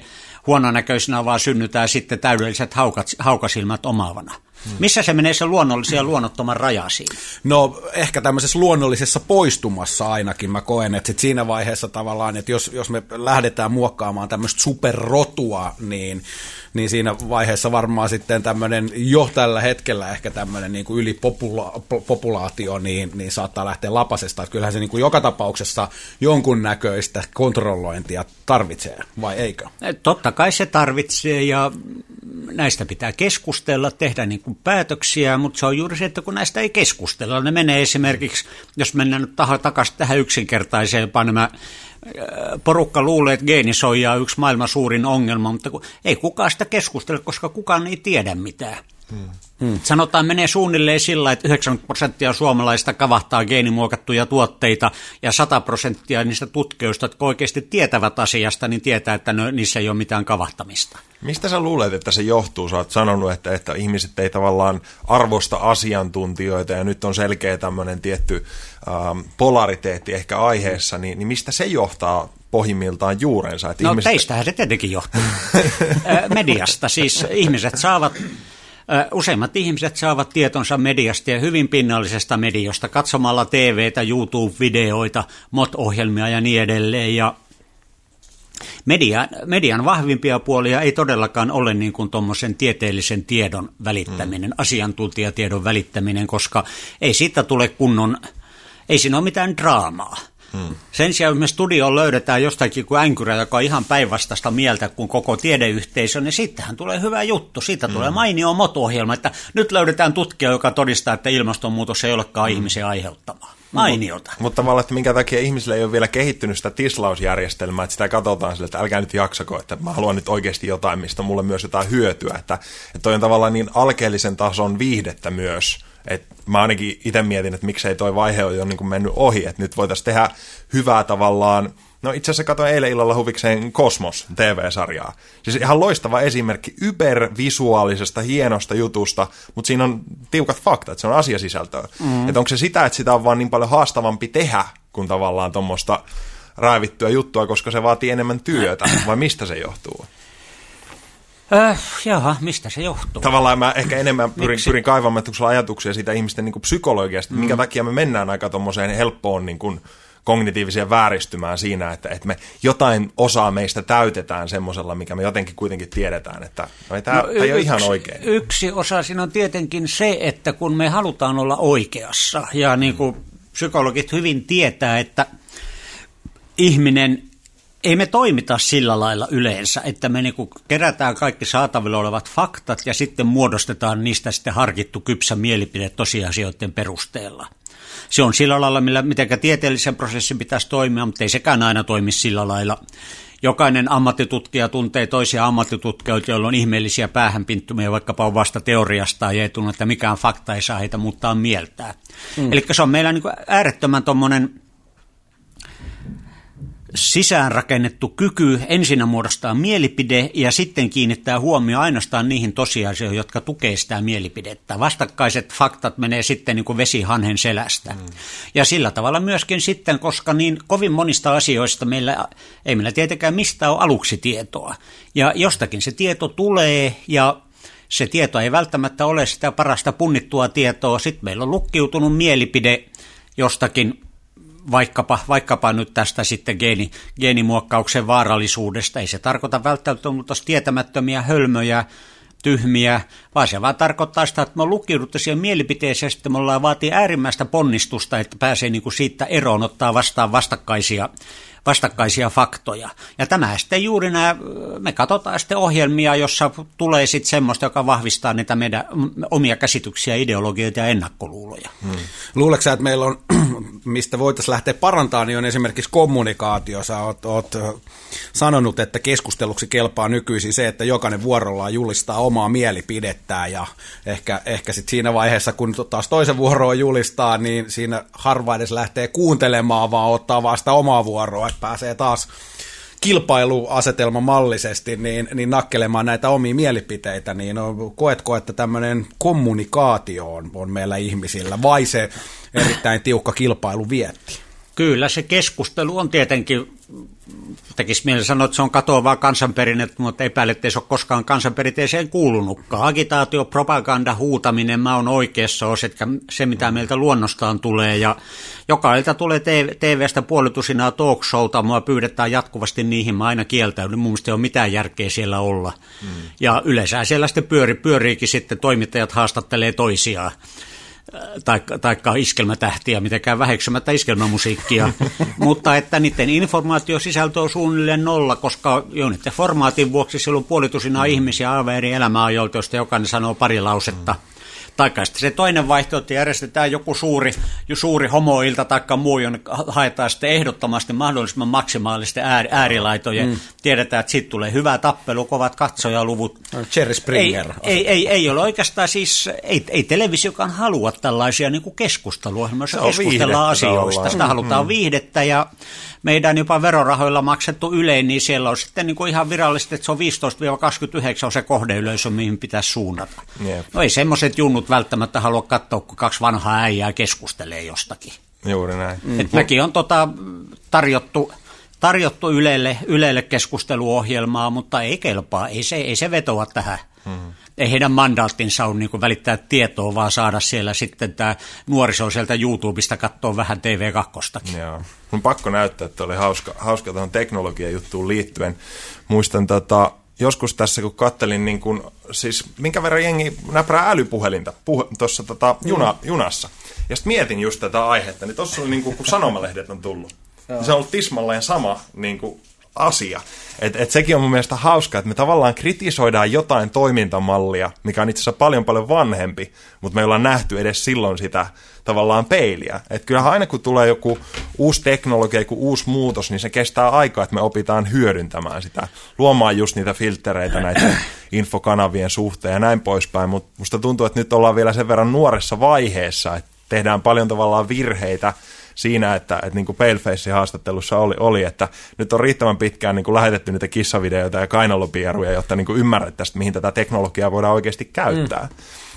huononäköisenä, vaan synnytään sitten täydelliset haukat, haukasilmät omaavana. Hmm. Missä se menee se luonnollisen ja luonnottoman raja siinä? No ehkä tämmöisessä luonnollisessa poistumassa ainakin mä koen, että sit siinä vaiheessa tavallaan, että jos, jos me lähdetään muokkaamaan tämmöistä superrotua, niin niin siinä vaiheessa varmaan sitten tämmöinen jo tällä hetkellä ehkä tämmöinen niin kuin ylipopulaatio niin, niin saattaa lähteä lapasesta. Että kyllähän se niin kuin joka tapauksessa jonkunnäköistä kontrollointia tarvitsee, vai eikö? Totta kai se tarvitsee ja näistä pitää keskustella, tehdä niin kuin päätöksiä, mutta se on juuri se, että kun näistä ei keskustella, ne menee esimerkiksi, jos mennään nyt takaisin tähän yksinkertaiseen, nämä porukka luulee, että geenisoija on yksi maailman suurin ongelma, mutta ei kukaan sitä keskustele, koska kukaan ei tiedä mitään. Hmm. Sanotaan menee suunnilleen sillä, että 90 prosenttia suomalaista kavahtaa geenimuokattuja tuotteita ja 100 prosenttia niistä tutkijoista, jotka oikeasti tietävät asiasta, niin tietää, että no, niissä ei ole mitään kavahtamista. Mistä sä luulet, että se johtuu? Sä oot sanonut, että, että ihmiset ei tavallaan arvosta asiantuntijoita ja nyt on selkeä tämmöinen tietty ähm, polariteetti ehkä aiheessa, niin, niin mistä se johtaa pohjimmiltaan juurensa? Että no ihmiset... teistähän se tietenkin johtuu. Mediasta siis ihmiset saavat Useimmat ihmiset saavat tietonsa mediasta ja hyvin pinnallisesta mediosta katsomalla TVtä, YouTube-videoita, MOT-ohjelmia ja niin edelleen. Ja Media, median vahvimpia puolia ei todellakaan ole niin kuin tuommoisen tieteellisen tiedon välittäminen, mm. asiantuntijatiedon välittäminen, koska ei siitä tule kunnon, ei siinä ole mitään draamaa. Hmm. Sen sijaan, jos me studioon löydetään jostakin kuin änkyrä, joka on ihan päinvastaista mieltä kuin koko tiedeyhteisö, niin sittenhän tulee hyvä juttu. Siitä hmm. tulee mainio moto-ohjelma, että nyt löydetään tutkija, joka todistaa, että ilmastonmuutos ei olekaan hmm. ihmisen aiheuttamaa. Mainiota. Mutta, mutta tavallaan, että minkä takia ihmisille ei ole vielä kehittynyt sitä tislausjärjestelmää, että sitä katsotaan sille, että älkää nyt jaksako, että mä haluan nyt oikeasti jotain, mistä mulle myös jotain hyötyä. Että, että toi on tavallaan niin alkeellisen tason viihdettä myös, et mä ainakin itse mietin, että miksei toi vaihe ole jo niin kuin mennyt ohi, että nyt voitaisiin tehdä hyvää tavallaan, no itse asiassa katsoin eilen illalla huvikseen Kosmos TV-sarjaa. Siis ihan loistava esimerkki ybervisuaalisesta hienosta jutusta, mutta siinä on tiukat faktat, se on asiasisältöä. Mm. Että onko se sitä, että sitä on vaan niin paljon haastavampi tehdä, kuin tavallaan tuommoista raivittua juttua, koska se vaatii enemmän työtä, vai mistä se johtuu? Äh, jaha, mistä se johtuu? Tavallaan mä ehkä enemmän pyrin, pyrin kaivamaan ajatuksia siitä ihmisten niin kuin psykologiasta, mm. minkä takia me mennään aika tuommoiseen helppoon niin kuin, kognitiiviseen vääristymään siinä, että, että me jotain osaa meistä täytetään semmoisella, mikä me jotenkin kuitenkin tiedetään, että no ei, tämä, no, tämä ei ole ihan oikein. Yksi osa siinä on tietenkin se, että kun me halutaan olla oikeassa, ja niin kuin psykologit hyvin tietää, että ihminen ei me toimita sillä lailla yleensä, että me niinku kerätään kaikki saatavilla olevat faktat ja sitten muodostetaan niistä sitten harkittu kypsä mielipide tosiasioiden perusteella. Se on sillä lailla, millä mitenkä tieteellisen prosessin pitäisi toimia, mutta ei sekään aina toimi sillä lailla. Jokainen ammattitutkija tuntee toisia ammattitutkijoita, joilla on ihmeellisiä päähänpinttumia, vaikkapa on vasta teoriasta ja ei tunne, että mikään fakta ei saa heitä muuttaa mieltään. Mm. Eli se on meillä niin äärettömän tuommoinen sisäänrakennettu kyky ensinnä muodostaa mielipide ja sitten kiinnittää huomio ainoastaan niihin tosiasioihin, jotka tukee sitä mielipidettä. Vastakkaiset faktat menee sitten niin kuin vesi hanhen selästä. Mm. Ja sillä tavalla myöskin sitten, koska niin kovin monista asioista meillä, ei meillä tietenkään mistä ole aluksi tietoa. Ja jostakin se tieto tulee ja se tieto ei välttämättä ole sitä parasta punnittua tietoa. Sitten meillä on lukkiutunut mielipide jostakin vaikkapa, vaikkapa nyt tästä sitten geeni, geenimuokkauksen vaarallisuudesta. Ei se tarkoita välttämättä tietämättömiä hölmöjä, tyhmiä, vaan se vaan tarkoittaa sitä, että me on lukiuduttu siihen mielipiteeseen, ja sitten me ollaan vaatii äärimmäistä ponnistusta, että pääsee niin kuin siitä eroon, ottaa vastaan vastakkaisia vastakkaisia faktoja. Ja tämä sitten juuri nämä, me katsotaan sitten ohjelmia, jossa tulee sitten semmoista, joka vahvistaa niitä meidän omia käsityksiä, ideologioita ja ennakkoluuloja. Hmm. Luuletko että meillä on, mistä voitaisiin lähteä parantamaan, niin on esimerkiksi kommunikaatio. Sä oot, oot sanonut, että keskusteluksi kelpaa nykyisin se, että jokainen vuorollaan julistaa omaa mielipidettään ja ehkä, ehkä sitten siinä vaiheessa, kun taas toisen vuoroa julistaa, niin siinä harva edes lähtee kuuntelemaan, vaan ottaa vasta omaa vuoroa että pääsee taas kilpailuasetelma mallisesti niin, niin nakkelemaan näitä omia mielipiteitä, niin on, koetko, että tämmöinen kommunikaatio on, on meillä ihmisillä, vai se erittäin tiukka kilpailu vietti? Kyllä se keskustelu on tietenkin, tekisi mieli sanoa, että se on katoavaa kansanperinnettä, mutta epäilen, että ei se ole koskaan kansanperinteeseen kuulunutkaan. Agitaatio, propaganda, huutaminen, mä oon oikeassa, on se, mitä meiltä luonnostaan tulee. Ja jokailta tulee TV-stä puolitusinaa talk showta, mua pyydetään jatkuvasti niihin, mä aina kieltäydyn, mun mielestä ei ole mitään järkeä siellä olla. Hmm. Ja yleensä siellä sitten pyöri, pyöriikin sitten, toimittajat haastattelee toisiaan taikka, taikka iskelmätähtiä, mitenkään väheksymättä iskelmämusiikkia, mutta että niiden informaatiosisältö on suunnilleen nolla, koska jo niiden formaatin vuoksi silloin puolitusina mm. ihmisiä aivan eri elämäajoilta, joista jokainen sanoo pari lausetta. Mm Taikka sitten se toinen vaihtoehto, järjestetään joku suuri, suuri homoilta tai muu, jonne haetaan sitten ehdottomasti mahdollisimman maksimaalisten äär, äärilaitojen. Mm. Tiedetään, että siitä tulee hyvä tappelu, kovat katsojaluvut. Jerry Springer. Ei, ei, ei, ei ole oikeastaan siis, ei, ei televisiokaan halua tällaisia niin keskustelua, jossa keskustellaan asioista. Sitä halutaan mm. viihdettä ja meidän jopa verorahoilla maksettu Yle, niin siellä on sitten niin kuin ihan virallisesti, että se on 15-29 on se kohdeyleisö, mihin pitäisi suunnata. Yep. No ei semmoiset junnut välttämättä halua katsoa, kun kaksi vanhaa äijää keskustelee jostakin. Juuri näin. Mm. Et mäkin on tota, tarjottu, tarjottu Ylelle, Ylelle keskusteluohjelmaa, mutta ei kelpaa, ei se, ei se vetoa tähän. Mm ei heidän mandaattinsa ole niin välittää tietoa, vaan saada siellä sitten tämä nuoriso sieltä YouTubesta katsoa vähän TV2. Joo. Mun pakko näyttää, että oli hauska, hauska tuohon teknologian juttuun liittyen. Muistan tota, joskus tässä, kun kattelin, niin kun, siis minkä verran jengi näprää älypuhelinta tuossa tota, juna, junassa. Ja sitten mietin just tätä aihetta, niin tuossa oli niin kun, kun sanomalehdet on tullut. Joo. Se on ollut tismalleen sama niin kuin, asia. Et, et sekin on mun mielestä hauska, että me tavallaan kritisoidaan jotain toimintamallia, mikä on itse asiassa paljon paljon vanhempi, mutta me ei olla nähty edes silloin sitä tavallaan peiliä. Et kyllähän aina kun tulee joku uusi teknologia, joku uusi muutos, niin se kestää aikaa, että me opitaan hyödyntämään sitä, luomaan just niitä filtreitä näiden infokanavien suhteen ja näin poispäin. Mutta musta tuntuu, että nyt ollaan vielä sen verran nuoressa vaiheessa, että tehdään paljon tavallaan virheitä, siinä, että, että niin kuin Paleface-haastattelussa oli, oli, että nyt on riittävän pitkään niin kuin lähetetty niitä kissavideoita ja kainalopieruja, jotta niin kuin ymmärrettäisiin, mihin tätä teknologiaa voidaan oikeasti käyttää. Mm.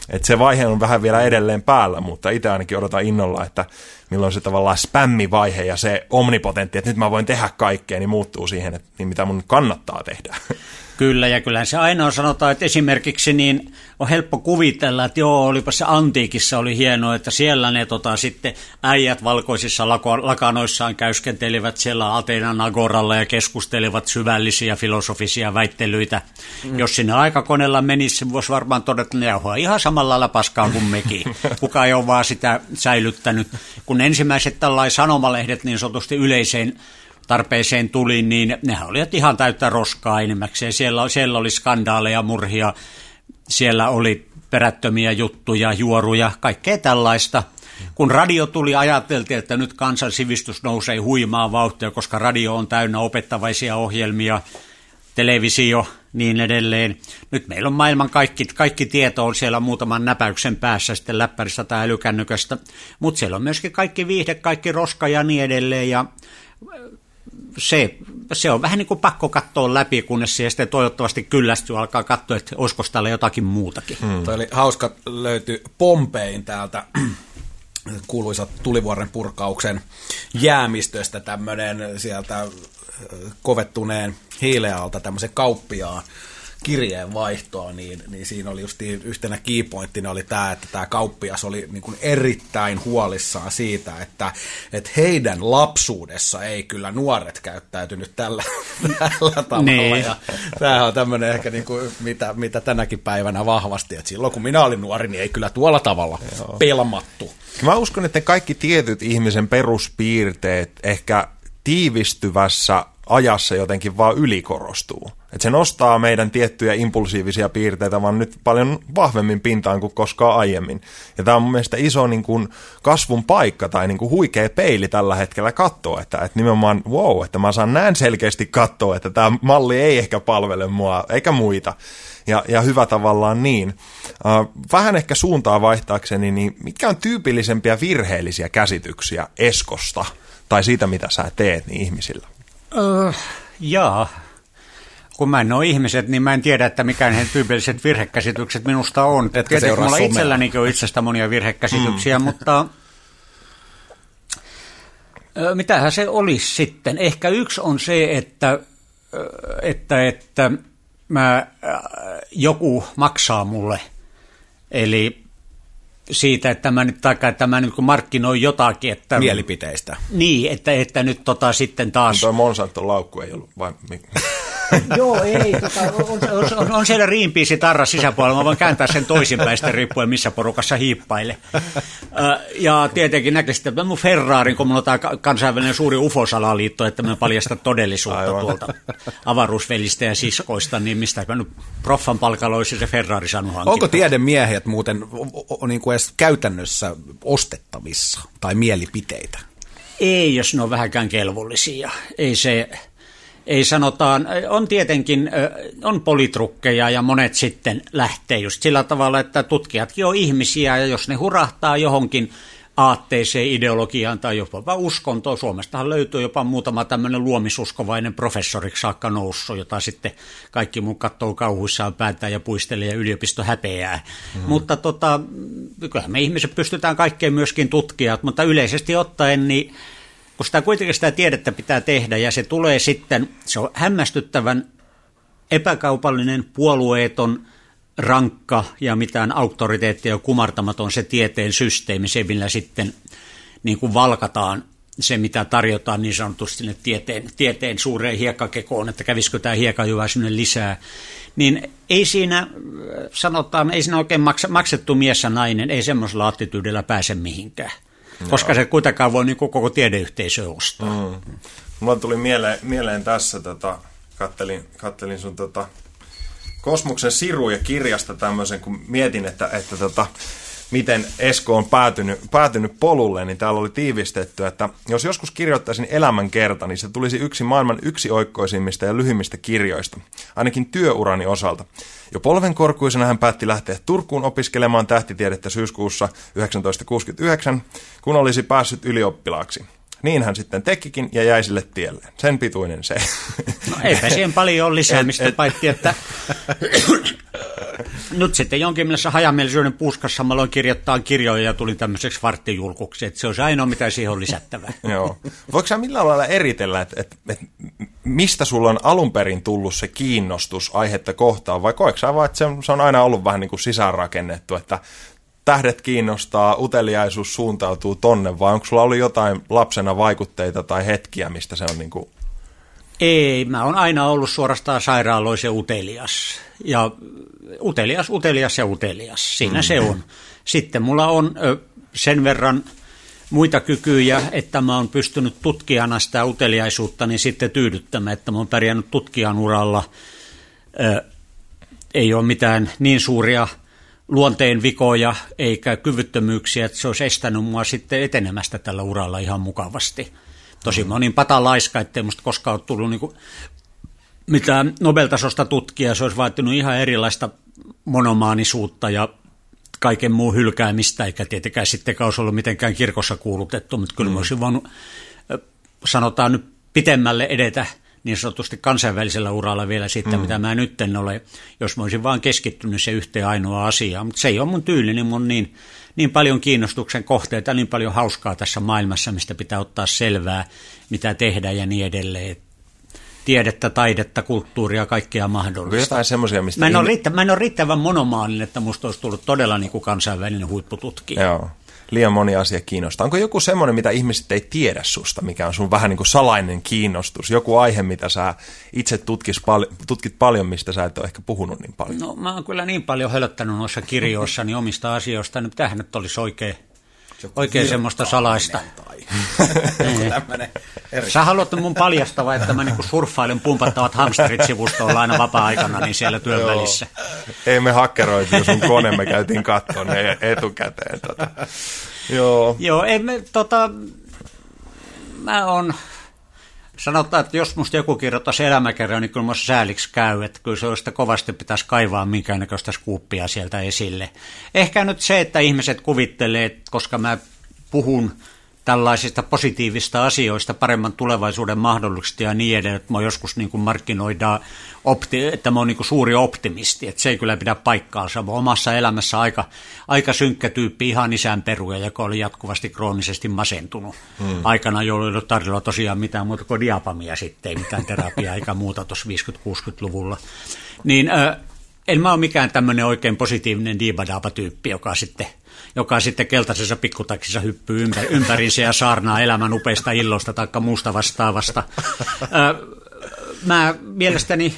Et se vaihe on vähän vielä edelleen päällä, mutta itse ainakin odotan innolla, että milloin se tavallaan spämmivaihe ja se omnipotentti, että nyt mä voin tehdä kaikkea, niin muuttuu siihen, että niin mitä mun kannattaa tehdä. Kyllä, ja kyllähän se ainoa sanotaan, että esimerkiksi niin on helppo kuvitella, että joo, olipa se antiikissa oli hienoa, että siellä ne tota, sitten äijät valkoisissa lako, lakanoissaan käyskentelivät siellä Ateenan agoralla ja keskustelivat syvällisiä filosofisia väittelyitä. Mm. Jos sinne aikakoneella menisi, se voisi varmaan todeta, että ne ihan samalla lailla paskaa kuin mekin. Kuka ei ole vaan sitä säilyttänyt. Kun ensimmäiset tällaiset sanomalehdet niin sanotusti yleiseen tarpeeseen tuli, niin nehän olivat ihan täyttä roskaa enimmäkseen. Siellä, siellä oli skandaaleja, murhia, siellä oli perättömiä juttuja, juoruja, kaikkea tällaista. Kun radio tuli, ajateltiin, että nyt kansan sivistys nousee huimaa vauhtia, koska radio on täynnä opettavaisia ohjelmia, televisio, niin edelleen. Nyt meillä on maailman kaikki, kaikki tieto on siellä muutaman näpäyksen päässä sitten läppäristä tai älykännykästä, mutta siellä on myöskin kaikki viihde, kaikki roska ja niin edelleen. Ja se, se on vähän niin kuin pakko katsoa läpi, kunnes siihen sitten toivottavasti kyllästyy, alkaa katsoa, että olisiko täällä jotakin muutakin. Hmm. Toi oli hauska, löytyi Pompein täältä kuuluisa tulivuoren purkauksen jäämistöstä tämmöinen sieltä kovettuneen hiilealta tämmöisen kauppiaan kirjeenvaihtoa, niin, niin siinä oli just yhtenä keypointtina oli tämä, että tämä kauppias oli niin kuin erittäin huolissaan siitä, että, että heidän lapsuudessa ei kyllä nuoret käyttäytynyt tällä, tällä tavalla. Niin. Ja tämähän on tämmöinen ehkä niin kuin, mitä, mitä tänäkin päivänä vahvasti, että silloin kun minä olin nuori, niin ei kyllä tuolla tavalla Joo. pelmattu. Mä uskon, että kaikki tietyt ihmisen peruspiirteet ehkä tiivistyvässä ajassa jotenkin vaan ylikorostuu. Et se nostaa meidän tiettyjä impulsiivisia piirteitä vaan nyt paljon vahvemmin pintaan kuin koskaan aiemmin. Ja tämä on mun mielestä iso niin kuin, kasvun paikka tai niin kuin, huikea peili tällä hetkellä katsoa, että, että nimenomaan wow, että mä saan näin selkeästi katsoa, että tämä malli ei ehkä palvele mua eikä muita. Ja, ja hyvä tavallaan niin. Vähän ehkä suuntaa vaihtaakseni, niin mitkä on tyypillisempiä virheellisiä käsityksiä Eskosta tai siitä, mitä sä teet niin ihmisillä? Uh, jaa, kun mä en ole ihmiset, niin mä en tiedä, että mikä ne tyypilliset virhekäsitykset minusta on. Etkä Tietysti mulla itsellänikin on itsestä monia virhekäsityksiä, mm. mutta mitähän se olisi sitten? Ehkä yksi on se, että, että, että mä, joku maksaa mulle. Eli siitä, että mä nyt, tai että mä nyt markkinoin jotakin. Että, Mielipiteistä. Niin, että, että nyt tota sitten taas... Tuo Monsanto laukku ei ollut, vai Joo, ei. Tota, on, on, on, on siellä riimpiisi tarra sisäpuolella. Mä voin kääntää sen toisinpäin sitten riippuen missä porukassa hiippaile. Ja tietenkin näkisi, että mun Ferrarin, kun mulla on tämä kansainvälinen suuri UFO-salaliitto, että mä paljastan todellisuutta Aivan. tuolta avaruusvelistä ja siskoista, niin mistä mä nyt proffan palkalla olisi se Ferrari saanut hankittua. Onko tiedemiehet muuten niin kuin edes käytännössä ostettavissa tai mielipiteitä? Ei, jos ne on vähänkään kelvollisia. Ei se ei sanotaan, on tietenkin, on politrukkeja ja monet sitten lähtee just sillä tavalla, että tutkijatkin on ihmisiä ja jos ne hurahtaa johonkin aatteeseen, ideologiaan tai jopa uskontoon. Suomestahan löytyy jopa muutama tämmöinen luomisuskovainen professoriksi saakka noussut, jota sitten kaikki mun katsoo kauhuissaan päättää ja puistelee ja yliopisto häpeää. Mm. Mutta tota, kyllähän me ihmiset pystytään kaikkeen myöskin tutkijat, mutta yleisesti ottaen niin kun sitä kuitenkin sitä tiedettä pitää tehdä ja se tulee sitten, se on hämmästyttävän epäkaupallinen, puolueeton, rankka ja mitään auktoriteettia kumartamaton se tieteen systeemi, se millä sitten niin kuin valkataan se, mitä tarjotaan niin sanotusti sinne tieteen, tieteen suureen hiekkakekoon, että kävisikö tämä hiekajyvä sinne lisää, niin ei siinä, sanotaan, ei siinä oikein maksettu mies ja nainen, ei semmoisella attitydellä pääse mihinkään. Koska se kuitenkaan voi niin koko tiedeyhteisö ostaa. Mm. Mulla tuli mieleen, mieleen tässä, tota, kattelin, kattelin sun tota, Kosmuksen siruja kirjasta tämmöisen, kun mietin, että, että tota, miten Esko on päätynyt, päätynyt polulle, niin täällä oli tiivistetty, että jos joskus kirjoittaisin elämänkerta, niin se tulisi yksi maailman yksi oikkoisimmista ja lyhyimmistä kirjoista, ainakin työurani osalta. Jo polvenkorkuisena hän päätti lähteä Turkuun opiskelemaan tähtitiedettä syyskuussa 1969, kun olisi päässyt ylioppilaaksi. Niin hän sitten tekikin ja jäi sille tielle. Sen pituinen se. No eipä siihen paljon ole lisäämistä, et, paitsi että nyt sitten jonkin mielessä hajamielisyyden puskassa mä aloin kirjoittaa kirjoja ja tulin tämmöiseksi varttijulkuksi, että se on ainoa, mitä siihen on lisättävää. Joo. Voiko sä millään lailla eritellä, että, että, että mistä sulla on alun perin tullut se kiinnostus aihetta kohtaan, vai koetko sä vaan, että se on, se on aina ollut vähän niin kuin sisäänrakennettu, että tähdet kiinnostaa, uteliaisuus suuntautuu tonne, vai onko sulla ollut jotain lapsena vaikutteita tai hetkiä, mistä se on niin kuin... Ei, mä oon aina ollut suorastaan sairaaloisen utelias. Ja utelias, utelias ja utelias, siinä mm. se on. Sitten mulla on sen verran muita kykyjä, että mä oon pystynyt tutkijana sitä uteliaisuutta niin sitten tyydyttämään, että mä oon pärjännyt tutkijan uralla. Ei ole mitään niin suuria luonteen vikoja eikä kyvyttömyyksiä, että se olisi estänyt mua sitten etenemästä tällä uralla ihan mukavasti. Tosi mä oon niin patalaiska, ettei musta koskaan ole tullut niinku mitään Nobeltasosta tutkia, se olisi vaatinut ihan erilaista monomaanisuutta ja kaiken muun hylkäämistä, eikä tietenkään sittenkään olisi ollut mitenkään kirkossa kuulutettu, mutta kyllä mm. mä olisin voinut, sanotaan nyt pitemmälle edetä niin sanotusti kansainvälisellä uralla vielä sitten, mm. mitä mä nyt en ole, jos mä olisin vaan keskittynyt se yhteen ainoa asiaan. Mutta se ei ole mun tyyli, niin mun niin, niin paljon kiinnostuksen kohteita, niin paljon hauskaa tässä maailmassa, mistä pitää ottaa selvää, mitä tehdä ja niin edelleen. Tiedettä, taidetta, kulttuuria, kaikkea mahdollista. Jotain semmoisia, mistä... Mä en, ole riittä, mä en ole riittävän monomaalinen, että musta olisi tullut todella niin kuin kansainvälinen huippututkija. Joo liian moni asia kiinnostaa. Onko joku semmoinen, mitä ihmiset ei tiedä susta, mikä on sun vähän niin kuin salainen kiinnostus? Joku aihe, mitä sä itse tutkis pal- tutkit paljon, mistä sä et ole ehkä puhunut niin paljon? No mä oon kyllä niin paljon hölöttänyt noissa kirjoissani omista asioista, niin tähän nyt olisi oikein oikein semmoista salaista. Tai niin. Sä haluat mun paljastava, että mä niinku surffailen pumpattavat hamsterit sivustolla aina vapaa-aikana niin siellä työn välissä. Ei me hakkeroitu sun kone, me käytiin katsoa ne etukäteen. Tota. Joo. Joo, ei me, tota, mä on, sanotaan, että jos musta joku kirjoittaisi elämäkerran, niin kyllä musta sääliksi käy, että kyllä se olisi kovasti pitäisi kaivaa minkäännäköistä skuuppia sieltä esille. Ehkä nyt se, että ihmiset kuvittelee, koska mä puhun tällaisista positiivista asioista, paremman tulevaisuuden mahdollisuuksista ja niin edelleen, että mä joskus niin kuin markkinoidaan, opti, että mä oon niin kuin suuri optimisti, että se ei kyllä pidä paikkaansa. Mä omassa elämässä aika, aika synkkä tyyppi, ihan isän peruja, joka oli jatkuvasti kroonisesti masentunut. Hmm. Aikana, jolloin ei ollut tarjolla tosiaan mitään muuta kuin diapamia sitten, ei mitään terapiaa eikä muuta tuossa 50-60-luvulla. Niin äh, en mä ole mikään tämmöinen oikein positiivinen diibadaapa-tyyppi, joka sitten joka sitten keltaisessa pikkutaksissa hyppyy ympäri, ympäriinsä ja saarnaa elämän upeista illoista tai muusta vastaavasta. Mä mielestäni,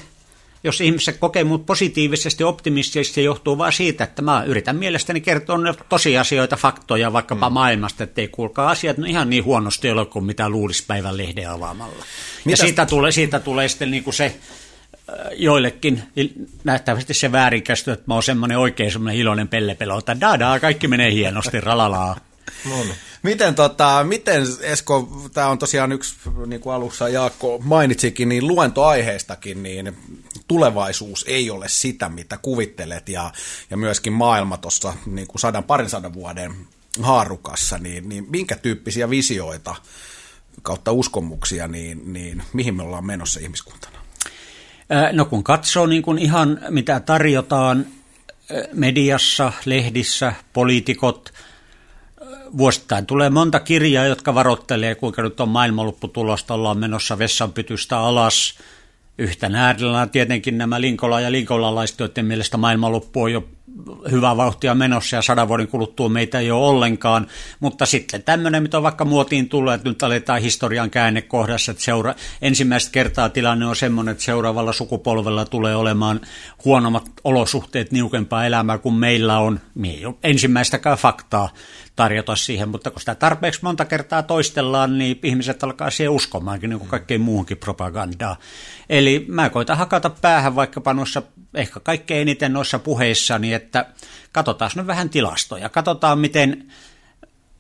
jos ihmiset kokee mut positiivisesti optimistisesti, se johtuu vain siitä, että mä yritän mielestäni kertoa ne tosiasioita, faktoja vaikkapa mm. maailmasta, että ei kuulkaa asiat no ihan niin huonosti ole kuin mitä luulisi päivän lehden avaamalla. Mitäs? Ja siitä tulee, siitä tulee sitten niin kuin se joillekin nähtävästi se väärinkäsitys, että mä oon semmoinen oikein semmoinen iloinen pellepelo, että dadaa, kaikki menee hienosti, ralalaa. No niin. Miten, tota, miten Esko, tämä on tosiaan yksi, niin kuin alussa Jaakko mainitsikin, niin luentoaiheestakin, niin tulevaisuus ei ole sitä, mitä kuvittelet, ja, ja myöskin maailma tuossa niin kuin sadan, parin sadan vuoden haarukassa, niin, niin minkä tyyppisiä visioita kautta uskomuksia, niin, niin mihin me ollaan menossa ihmiskuntana? No kun katsoo niin kuin ihan mitä tarjotaan mediassa, lehdissä, poliitikot, vuosittain tulee monta kirjaa, jotka varoittelee, kuinka nyt on maailmanlopputulosta, ollaan menossa vessanpytystä alas. Yhtenä äärellä tietenkin nämä Linkola ja linkolalaiset, joiden mielestä maailmanloppu on jo hyvä vauhtia menossa ja sadan vuoden kuluttua meitä ei ole ollenkaan, mutta sitten tämmöinen, mitä on vaikka muotiin tullut, että nyt aletaan historian käännekohdassa, että seura- ensimmäistä kertaa tilanne on semmoinen, että seuraavalla sukupolvella tulee olemaan huonommat olosuhteet, niukempaa elämää kuin meillä on. Me ei ole ensimmäistäkään faktaa tarjota siihen, mutta kun sitä tarpeeksi monta kertaa toistellaan, niin ihmiset alkaa siihen uskomaankin, niin kuin kaikkein muuhunkin propagandaa. Eli mä koitan hakata päähän vaikkapa noissa, ehkä kaikkein eniten noissa puheissani, että katsotaan nyt vähän tilastoja, katsotaan miten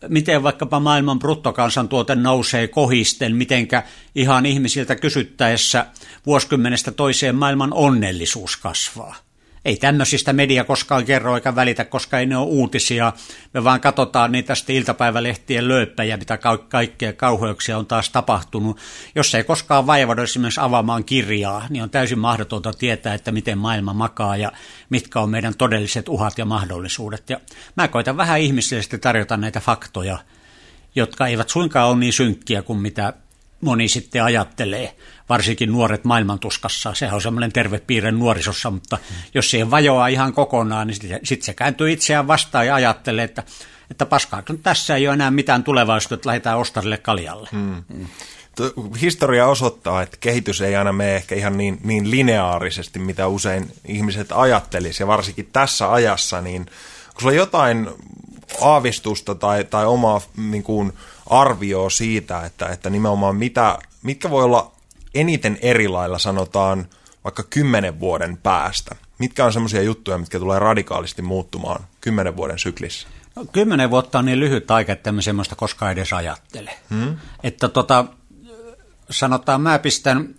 miten vaikkapa maailman bruttokansantuote nousee kohisten, mitenkä ihan ihmisiltä kysyttäessä vuosikymmenestä toiseen maailman onnellisuus kasvaa. Ei tämmöisistä media koskaan kerro eikä välitä, koska ei ne ole uutisia. Me vaan katsotaan niitä sitten iltapäivälehtien lööppäjä, mitä ka- kaikkea kauheuksia on taas tapahtunut. Jos ei koskaan vaivaudu esimerkiksi avaamaan kirjaa, niin on täysin mahdotonta tietää, että miten maailma makaa ja mitkä on meidän todelliset uhat ja mahdollisuudet. Ja mä koitan vähän ihmisille tarjota näitä faktoja, jotka eivät suinkaan ole niin synkkiä kuin mitä moni sitten ajattelee, varsinkin nuoret maailmantuskassa. Sehän on semmoinen terve piirre nuorisossa, mutta jos siihen vajoaa ihan kokonaan, niin sitten sit se kääntyy itseään vastaan ja ajattelee, että, että paskaa, tässä ei ole enää mitään tulevaisuutta, että lähdetään ostarille kaljalle. Mm. Historia osoittaa, että kehitys ei aina mene ehkä ihan niin, niin lineaarisesti, mitä usein ihmiset ajattelisi, ja varsinkin tässä ajassa, niin kun sulla jotain aavistusta tai, tai omaa niin kuin, arvioa siitä, että, että nimenomaan mitä, mitkä voi olla eniten eri lailla sanotaan vaikka kymmenen vuoden päästä? Mitkä on semmoisia juttuja, mitkä tulee radikaalisti muuttumaan kymmenen vuoden syklissä? No, kymmenen vuotta on niin lyhyt aika, että emme semmoista koskaan edes ajattele. Hmm? Että tota, sanotaan, mä pistän,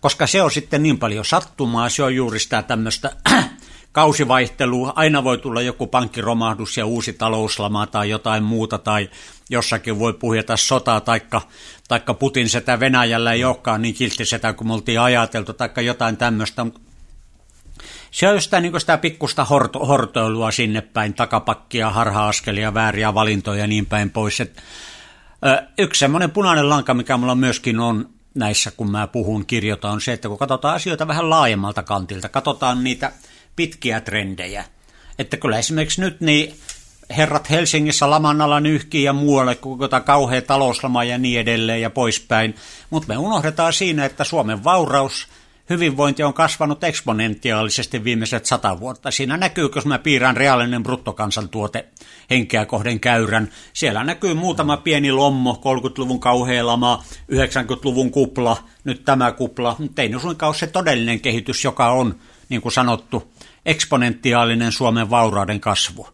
koska se on sitten niin paljon sattumaa, se on juuri sitä tämmöistä kausivaihtelu, aina voi tulla joku pankkiromahdus ja uusi talouslama tai jotain muuta, tai jossakin voi puhjeta sotaa, taikka, taikka Putin setä Venäjällä ei olekaan niin kiltti setä kuin me oltiin ajateltu, taikka jotain tämmöistä. Se on sitä, niin sitä pikkusta horto, hortoilua sinne päin, takapakkia, harha-askelia, vääriä valintoja ja niin päin pois. Et, ö, yksi semmoinen punainen lanka, mikä mulla myöskin on näissä, kun mä puhun, kirjoitan, on se, että kun katsotaan asioita vähän laajemmalta kantilta, katsotaan niitä – pitkiä trendejä. Että kyllä esimerkiksi nyt niin herrat Helsingissä laman alla nyhkii ja muualle, kun kauhea talouslama ja niin edelleen ja poispäin. Mutta me unohdetaan siinä, että Suomen vauraus, hyvinvointi on kasvanut eksponentiaalisesti viimeiset sata vuotta. Siinä näkyy, jos mä piirrän reaalinen bruttokansantuote henkeä kohden käyrän. Siellä näkyy muutama pieni lommo, 30-luvun kauhea lama, 90-luvun kupla, nyt tämä kupla. Mutta ei ne suinkaan ole se todellinen kehitys, joka on, niin kuin sanottu, eksponentiaalinen Suomen vaurauden kasvu.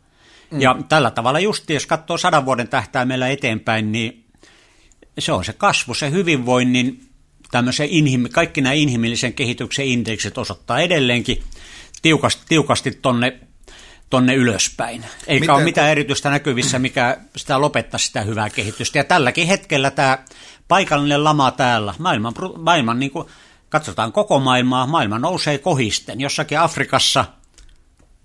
Mm. Ja tällä tavalla just, jos katsoo sadan vuoden tähtäimellä eteenpäin, niin se on se kasvu, se hyvinvoinnin, tämmöisen inhim- kaikki nämä inhimillisen kehityksen indeksit osoittaa edelleenkin tiukasti, tiukasti tonne, tonne ylöspäin. Eikä Miten? ole mitään erityistä näkyvissä, mikä sitä lopettaa sitä hyvää kehitystä. Ja tälläkin hetkellä tämä paikallinen lama täällä, maailman, maailman niin kuin, katsotaan koko maailmaa, maailma nousee kohisten. Jossakin Afrikassa –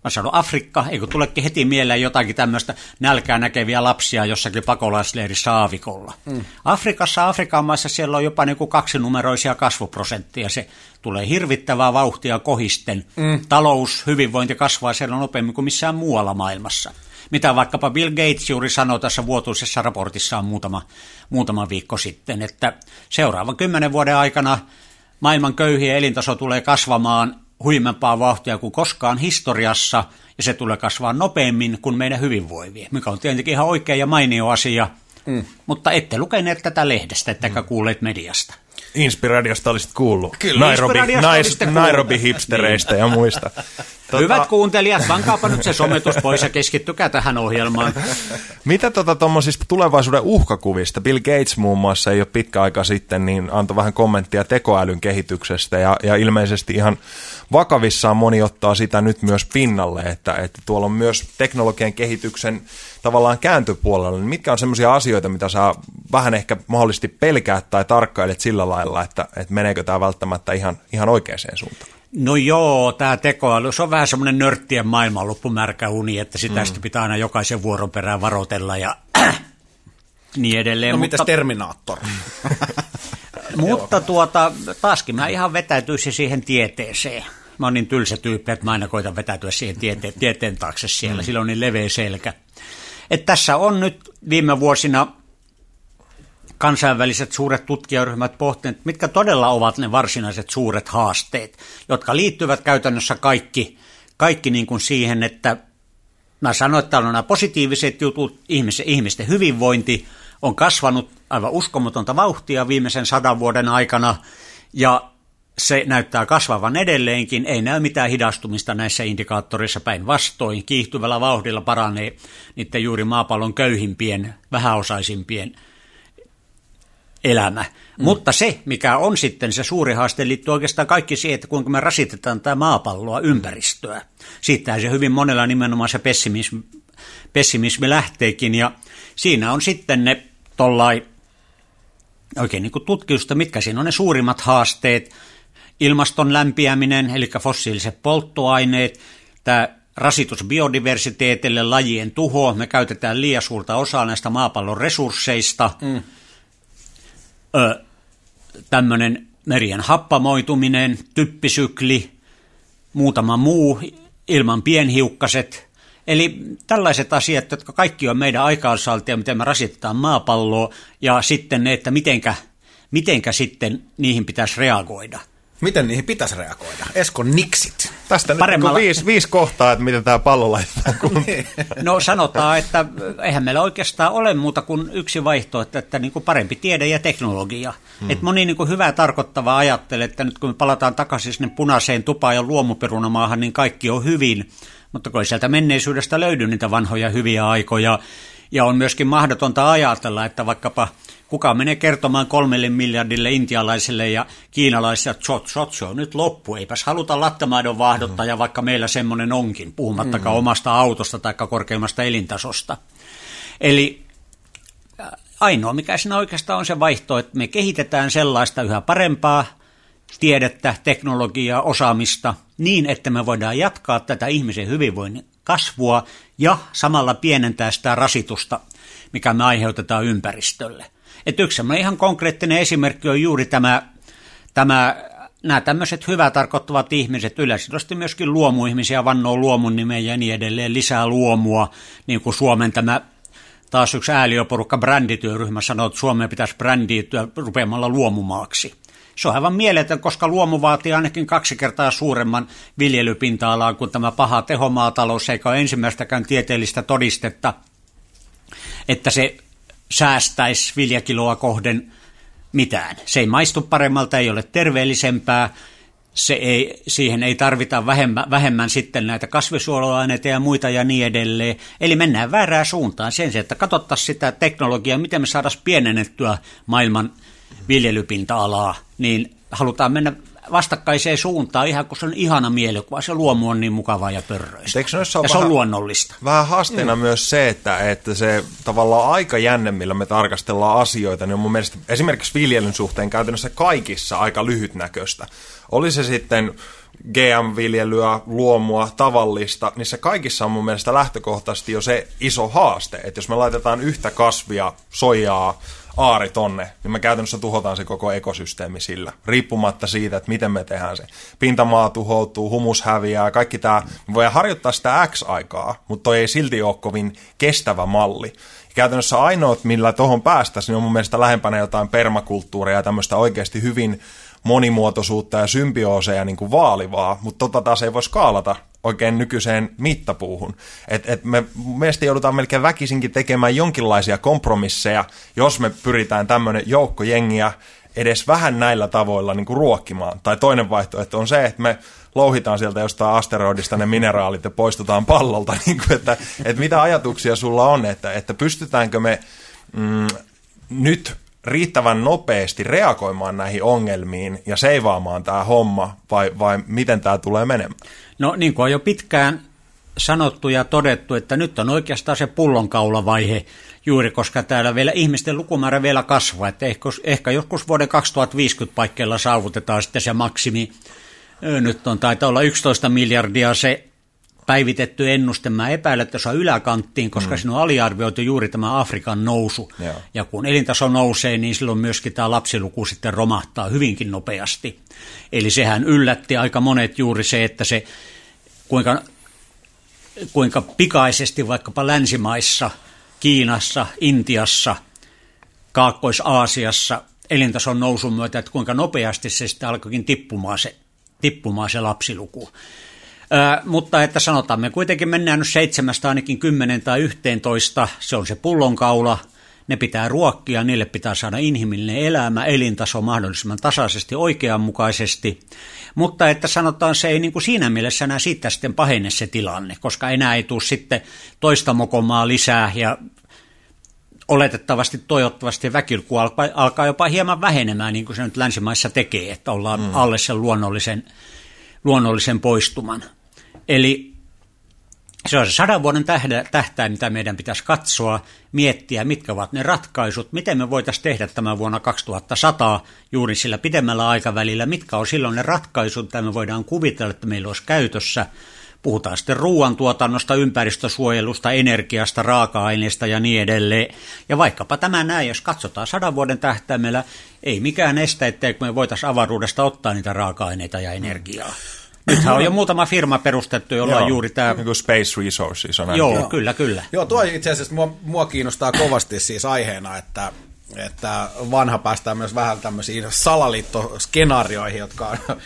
Mä sanon Afrikka, eikö tulekin heti mieleen jotakin tämmöistä nälkää näkeviä lapsia jossakin pakolaisleirissä aavikolla. Mm. Afrikassa, Afrikan maissa siellä on jopa niin kuin kaksinumeroisia kasvuprosenttia. Se tulee hirvittävää vauhtia kohisten. Mm. Talous, hyvinvointi kasvaa siellä nopeammin kuin missään muualla maailmassa. Mitä vaikkapa Bill Gates juuri sanoi tässä vuotuisessa raportissaan muutama, muutama viikko sitten, että seuraavan kymmenen vuoden aikana maailman köyhien elintaso tulee kasvamaan huimempaa vauhtia kuin koskaan historiassa, ja se tulee kasvaa nopeammin kuin meidän hyvinvoivia, mikä on tietenkin ihan oikea ja mainio asia, mm. mutta ette lukeneet tätä lehdestä, ettekä mm. kuulleet mediasta. Inspiradiosta olisit kuullut. Kyllä, Nairobi, nais, Nairobi-hipstereistä ja muista. Tota... Hyvät kuuntelijat, vankaapa nyt se sometus pois ja keskittykää tähän ohjelmaan. Mitä tuota, tulevaisuuden uhkakuvista? Bill Gates muun muassa ei ole pitkä aika sitten, niin antoi vähän kommenttia tekoälyn kehityksestä ja, ja ilmeisesti ihan vakavissaan moni ottaa sitä nyt myös pinnalle, että, että tuolla on myös teknologian kehityksen tavallaan kääntöpuolella. Niin mitkä on sellaisia asioita, mitä sä vähän ehkä mahdollisesti pelkäät tai tarkkailet sillä lailla, että, että meneekö tämä välttämättä ihan, ihan oikeaan suuntaan? No joo, tämä tekoäly, se on vähän semmoinen nörttien maailmanloppumärkä uni, että sitä mm. pitää aina jokaisen vuoron perään varotella ja niin edelleen. No mutta, mitäs Terminaattor? mutta tuota, taaskin mä ihan vetäytyisin siihen tieteeseen. Mä oon niin tylsä tyyppi, että mä aina koitan vetäytyä siihen tieteen, tieteen taakse siellä. Mm. Sillä on niin leveä selkä. Et tässä on nyt viime vuosina kansainväliset suuret tutkijaryhmät pohtineet, mitkä todella ovat ne varsinaiset suuret haasteet, jotka liittyvät käytännössä kaikki, kaikki niin kuin siihen, että mä sanoin, että nämä positiiviset jutut, ihmisten, ihmisten hyvinvointi on kasvanut aivan uskomatonta vauhtia viimeisen sadan vuoden aikana, ja se näyttää kasvavan edelleenkin, ei näy mitään hidastumista näissä indikaattoreissa päinvastoin. Kiihtyvällä vauhdilla paranee niiden juuri maapallon köyhimpien, vähäosaisimpien elämä. Mm. Mutta se, mikä on sitten se suuri haaste, liittyy oikeastaan kaikki siihen, että kuinka me rasitetaan tämä maapalloa, ympäristöä. Siitähän se hyvin monella nimenomaan se pessimismi, pessimismi lähteekin, ja siinä on sitten ne tollai oikein niin kuin tutkimusta, mitkä siinä on ne suurimmat haasteet, ilmaston lämpiäminen, eli fossiiliset polttoaineet, tämä rasitus biodiversiteetille, lajien tuho, me käytetään liian suurta osaa näistä maapallon resursseista, mm. Tämmöinen merien happamoituminen, typpisykli, muutama muu, ilman pienhiukkaset, Eli tällaiset asiat, jotka kaikki on meidän aikaansaantia, miten me rasitetaan maapalloa, ja sitten ne, että mitenkä, mitenkä sitten niihin pitäisi reagoida – Miten niihin pitäisi reagoida? Esko Niksit. Tästä Paremmalla... nyt viisi, viisi kohtaa, että miten tämä pallo laitetaan niin. No sanotaan, että eihän meillä oikeastaan ole muuta kuin yksi vaihtoehto, että niin kuin parempi tiede ja teknologia. Hmm. Et moni niin kuin hyvää tarkoittavaa ajattelee, että nyt kun me palataan takaisin sinne punaiseen tupaan ja luomuperunamaahan, niin kaikki on hyvin. Mutta kun ei sieltä menneisyydestä löydy niitä vanhoja hyviä aikoja, ja on myöskin mahdotonta ajatella, että vaikkapa kuka menee kertomaan kolmelle miljardille intialaiselle ja kiinalaisille, että shot, shot, se on nyt loppu, eipäs haluta lattamaidon vaahdottaja, mm. vaikka meillä semmoinen onkin, puhumattakaan mm. omasta autosta tai korkeimmasta elintasosta. Eli äh, ainoa, mikä siinä oikeastaan on se vaihto, että me kehitetään sellaista yhä parempaa tiedettä, teknologiaa, osaamista niin, että me voidaan jatkaa tätä ihmisen hyvinvoinnin kasvua ja samalla pienentää sitä rasitusta, mikä me aiheutetaan ympäristölle. Et yksi ihan konkreettinen esimerkki on juuri tämä, tämä nämä tämmöiset hyvää tarkoittavat ihmiset, yleisesti myöskin luomuihmisiä, vannoo luomun nimen ja niin edelleen, lisää luomua, niin kuin Suomen tämä taas yksi ääliöporukka brändityöryhmä sanoo, että Suomeen pitäisi brändiytyä rupeamalla luomumaaksi. Se on aivan mieletön, koska luomu vaatii ainakin kaksi kertaa suuremman viljelypinta-alaa kuin tämä paha tehomaatalous, eikä ole ensimmäistäkään tieteellistä todistetta, että se säästäisi viljakiloa kohden mitään. Se ei maistu paremmalta, ei ole terveellisempää, se ei, siihen ei tarvita vähemmän, vähemmän sitten näitä kasvisuoloaineita ja muita ja niin edelleen. Eli mennään väärään suuntaan sen sijaan, että katsottaisiin sitä teknologiaa, miten me saadaan pienennettyä maailman viljelypinta-alaa, niin halutaan mennä vastakkaiseen suuntaan, ihan kun se on ihana mielikuva. Se luomu on niin mukavaa ja pörröistä. ja se on vähän, luonnollista. Vähän haasteena mm. myös se, että, että se tavallaan aikajänne, millä me tarkastellaan asioita, niin on mun mielestä esimerkiksi viljelyn suhteen käytännössä kaikissa aika lyhytnäköistä. Oli se sitten GM-viljelyä, luomua, tavallista, niin se kaikissa on mun mielestä lähtökohtaisesti jo se iso haaste, että jos me laitetaan yhtä kasvia, soijaa, aari tonne, niin me käytännössä tuhotaan se koko ekosysteemi sillä, riippumatta siitä, että miten me tehdään se. Pintamaa tuhoutuu, humus häviää, kaikki tämä, me voidaan harjoittaa sitä X-aikaa, mutta toi ei silti ole kovin kestävä malli. Käytännössä ainoat, millä tuohon päästäisiin, on mun mielestä lähempänä jotain permakulttuuria ja tämmöistä oikeasti hyvin monimuotoisuutta ja symbiooseja niin kuin vaalivaa, mutta tota taas ei voi skaalata oikein nykyiseen mittapuuhun. Et, et me mielestäni joudutaan melkein väkisinkin tekemään jonkinlaisia kompromisseja, jos me pyritään tämmöinen joukko jengiä edes vähän näillä tavoilla niin kuin ruokkimaan. Tai toinen vaihtoehto on se, että me louhitaan sieltä jostain asteroidista ne mineraalit ja poistutaan pallolta. Niin kuin, että, että mitä ajatuksia sulla on, että, että pystytäänkö me mm, nyt riittävän nopeasti reagoimaan näihin ongelmiin ja seivaamaan tämä homma, vai, vai miten tämä tulee menemään? No niin kuin on jo pitkään sanottu ja todettu, että nyt on oikeastaan se pullonkaulavaihe juuri, koska täällä vielä ihmisten lukumäärä vielä kasvaa, että ehkä, ehkä joskus vuoden 2050 paikkeilla saavutetaan sitten se maksimi. Nyt on taitaa olla 11 miljardia se päivitetty ennuste. Mä epäilen, että se on yläkanttiin, koska mm. siinä on aliarvioitu juuri tämä Afrikan nousu. Joo. Ja kun elintaso nousee, niin silloin myöskin tämä lapsiluku sitten romahtaa hyvinkin nopeasti. Eli sehän yllätti aika monet juuri se, että se kuinka, kuinka pikaisesti vaikkapa länsimaissa, Kiinassa, Intiassa, Kaakkois-Aasiassa elintason nousun myötä, että kuinka nopeasti se sitten alkoikin tippumaan se, tippumaan se lapsiluku. Mutta että sanotaan, me kuitenkin mennään nyt seitsemästä ainakin kymmenen tai yhteentoista, se on se pullonkaula, ne pitää ruokkia, niille pitää saada inhimillinen elämä, elintaso mahdollisimman tasaisesti, oikeanmukaisesti. Mutta että sanotaan, se ei niin kuin siinä mielessä enää siitä sitten pahene se tilanne, koska enää ei tule sitten toista mokomaa lisää ja oletettavasti, toivottavasti väkiluku alkaa, alkaa jopa hieman vähenemään, niin kuin se nyt länsimaissa tekee, että ollaan mm. alle sen luonnollisen, luonnollisen poistuman. Eli se on se sadan vuoden tähtäin, mitä meidän pitäisi katsoa, miettiä, mitkä ovat ne ratkaisut, miten me voitaisiin tehdä tämän vuonna 2100 juuri sillä pidemmällä aikavälillä, mitkä on silloin ne ratkaisut, mitä me voidaan kuvitella, että meillä olisi käytössä. Puhutaan sitten ruoantuotannosta, ympäristösuojelusta, energiasta, raaka-aineista ja niin edelleen. Ja vaikkapa tämä näin, jos katsotaan sadan vuoden tähtäimellä, ei mikään estä, etteikö me voitaisiin avaruudesta ottaa niitä raaka-aineita ja energiaa. Nythän on jo muutama firma perustettu, jolla on juuri tämä... Niin Space Resources on Joo, Joo, kyllä, kyllä. Joo, tuo itse asiassa mua, mua kiinnostaa kovasti siis aiheena, että että vanha päästään myös vähän tämmöisiin salaliittoskenaarioihin, jotka on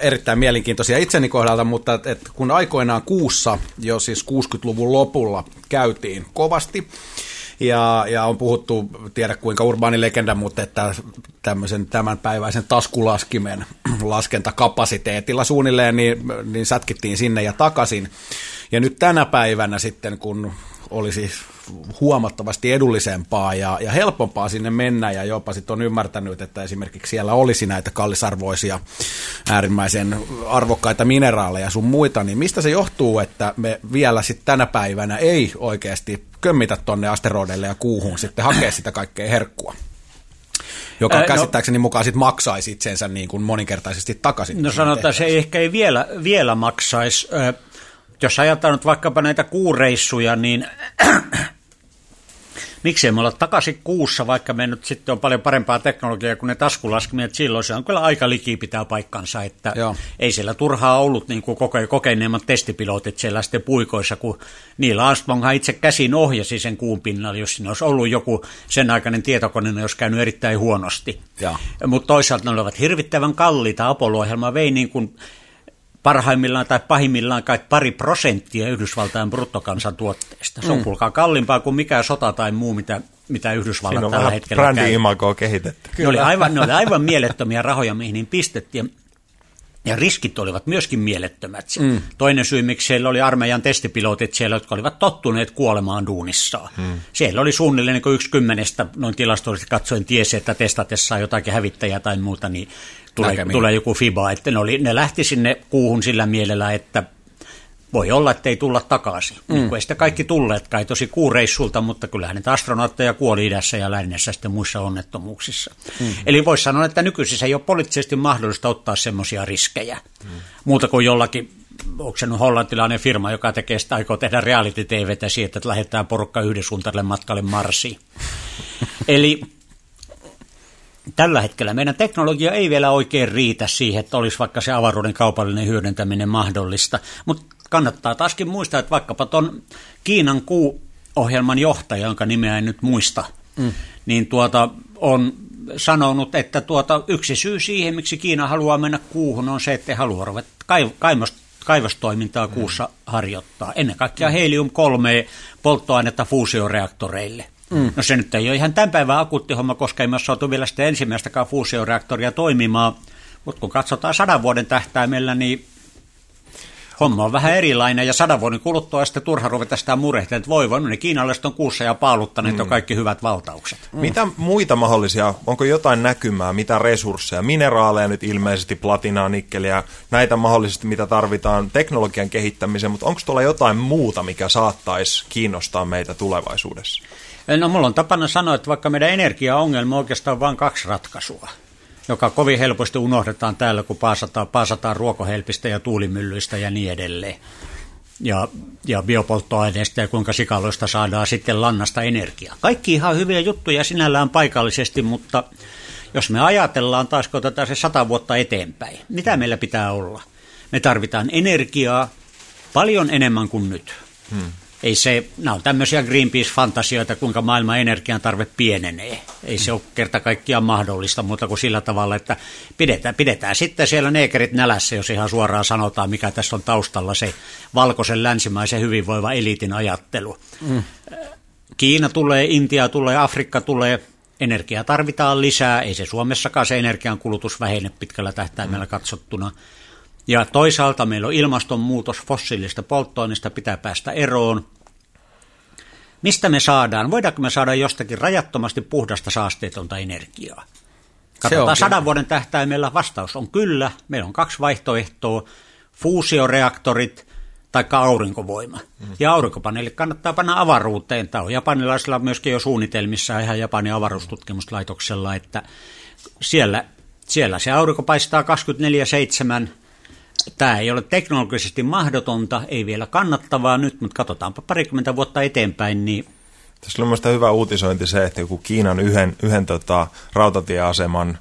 erittäin mielenkiintoisia itseni kohdalta, mutta että kun aikoinaan kuussa, jo siis 60-luvun lopulla, käytiin kovasti, ja, ja on puhuttu, tiedä kuinka urbaani legenda, mutta että tämmöisen tämänpäiväisen taskulaskimen laskentakapasiteetilla suunnilleen, niin, niin sätkittiin sinne ja takaisin. Ja nyt tänä päivänä sitten, kun olisi huomattavasti edullisempaa ja, ja helpompaa sinne mennä ja jopa sitten on ymmärtänyt, että esimerkiksi siellä olisi näitä kallisarvoisia äärimmäisen arvokkaita mineraaleja sun muita, niin mistä se johtuu, että me vielä sitten tänä päivänä ei oikeasti kömmitä tonne asteroideille ja kuuhun sitten hakea sitä kaikkea herkkua? Joka no- käsittääkseni mukaan sit maksaisi itsensä niin kuin moninkertaisesti takaisin. No sanotaan, se ei ehkä ei vielä, vielä maksaisi. Jos ajatellaan nyt vaikkapa näitä kuureissuja, niin miksei me olla takaisin kuussa, vaikka me nyt sitten on paljon parempaa teknologiaa kuin ne taskulaskimia, silloin se on kyllä aika liki pitää paikkansa, että Joo. ei siellä turhaa ollut niin kuin koke- kokeneemmat testipilotit siellä sitten puikoissa, kun niillä Armstronghan itse käsin ohjasi sen kuun pinnalla, jos siinä olisi ollut joku sen aikainen tietokone, ne olisi käynyt erittäin huonosti. Mutta toisaalta ne olivat hirvittävän kalliita, Apollo-ohjelma vei niin kuin parhaimmillaan tai pahimmillaan kai pari prosenttia Yhdysvaltain bruttokansantuotteesta. Se on mm. kuulkaa kalliimpaa kuin mikä sota tai muu, mitä, mitä Yhdysvallat Siinä tällä hetkellä käy. brändi-imagoa kehitetty. Ne oli, aivan, ne oli aivan mielettömiä rahoja, mihin niin pistettiin. Ja riskit olivat myöskin mielettömät. Mm. Toinen syy, miksi siellä oli armeijan testipilotit siellä, jotka olivat tottuneet kuolemaan duunissaan. Mm. Siellä oli suunnilleen niin yksi kymmenestä, noin tilastollisesti katsoen tiesi, että testatessa jotakin hävittäjää tai muuta, niin tulee, tulee joku FIBA. Että ne, oli, ne lähti sinne kuuhun sillä mielellä, että voi olla, että ei tulla takaisin. Mm. Niin ei sitä kaikki tulleet kai tosi kuureissulta, mutta kyllähän niitä astronautteja kuoli idässä ja lännessä sitten muissa onnettomuuksissa. Mm. Eli voisi sanoa, että nykyisin ei ole poliittisesti mahdollista ottaa semmoisia riskejä. Mm. Muuta kuin jollakin, onko se nyt hollantilainen firma, joka tekee sitä, aikoo tehdä reality-tvtä siitä, että lähdetään porukka yhden matkalle Marsiin. Eli tällä hetkellä meidän teknologia ei vielä oikein riitä siihen, että olisi vaikka se avaruuden kaupallinen hyödyntäminen mahdollista. Mutta kannattaa taaskin muistaa, että vaikkapa tuon Kiinan kuu-ohjelman johtaja, jonka nimeä en nyt muista, mm. niin tuota, on sanonut, että tuota, yksi syy siihen, miksi Kiina haluaa mennä kuuhun, on se, että he haluaa ruveta kaivosta kaivostoimintaa mm. kuussa harjoittaa. Ennen kaikkea helium-3 polttoainetta fuusioreaktoreille. Mm. No se nyt ei ole ihan tämän päivän akuutti homma, koska ei myös saatu vielä sitä ensimmäistäkään fuusioreaktoria toimimaan. Mutta kun katsotaan sadan vuoden tähtäimellä, niin homma on vähän erilainen ja sadan vuoden kuluttua sitten turha ruveta sitä murehtia, että voi voi, no ne kiinalaiset on kuussa ja paaluttaneet mm. on kaikki hyvät valtaukset. Mm. Mitä muita mahdollisia, onko jotain näkymää, mitä resursseja, mineraaleja nyt ilmeisesti, platinaa, nikkeliä, näitä mahdollisesti mitä tarvitaan teknologian kehittämiseen, mutta onko tuolla jotain muuta, mikä saattaisi kiinnostaa meitä tulevaisuudessa? No mulla on tapana sanoa, että vaikka meidän energiaongelma on oikeastaan vain kaksi ratkaisua, joka kovin helposti unohdetaan täällä, kun paasataan, paasataan ruokohelpistä ja tuulimyllyistä ja niin edelleen. Ja, ja biopolttoaineista ja kuinka sikaloista saadaan sitten lannasta energiaa. Kaikki ihan hyviä juttuja sinällään paikallisesti, mutta jos me ajatellaan taas, kun otetaan se sata vuotta eteenpäin, mitä meillä pitää olla? Me tarvitaan energiaa paljon enemmän kuin nyt. Hmm. Ei se, nämä on tämmöisiä Greenpeace-fantasioita, kuinka maailman energian tarve pienenee. Ei se ole kerta kaikkiaan mahdollista muuta kuin sillä tavalla, että pidetään, pidetään sitten siellä neekerit nälässä, jos ihan suoraan sanotaan, mikä tässä on taustalla se valkoisen länsimaisen hyvinvoiva eliitin ajattelu. Mm. Kiina tulee, Intia tulee, Afrikka tulee, energiaa tarvitaan lisää, ei se Suomessakaan se energian kulutus vähene pitkällä tähtäimellä mm. katsottuna. Ja toisaalta meillä on ilmastonmuutos, fossiilista polttoaineista pitää päästä eroon. Mistä me saadaan? Voidaanko me saada jostakin rajattomasti puhdasta saasteetonta energiaa? Katsotaan sadan vuoden tähtäimellä vastaus on kyllä. Meillä on kaksi vaihtoehtoa. Fuusioreaktorit tai aurinkovoima. Mm. Ja aurinkopaneelit kannattaa panna avaruuteen. Tämä on japanilaisilla myöskin jo suunnitelmissa ihan Japanin avaruustutkimuslaitoksella, että siellä, siellä se aurinko paistaa 24-7 Tämä ei ole teknologisesti mahdotonta, ei vielä kannattavaa nyt, mutta katsotaanpa parikymmentä vuotta eteenpäin, niin tässä on mielestäni hyvä uutisointi se, että joku Kiinan yhden, yhden tota, rautatieaseman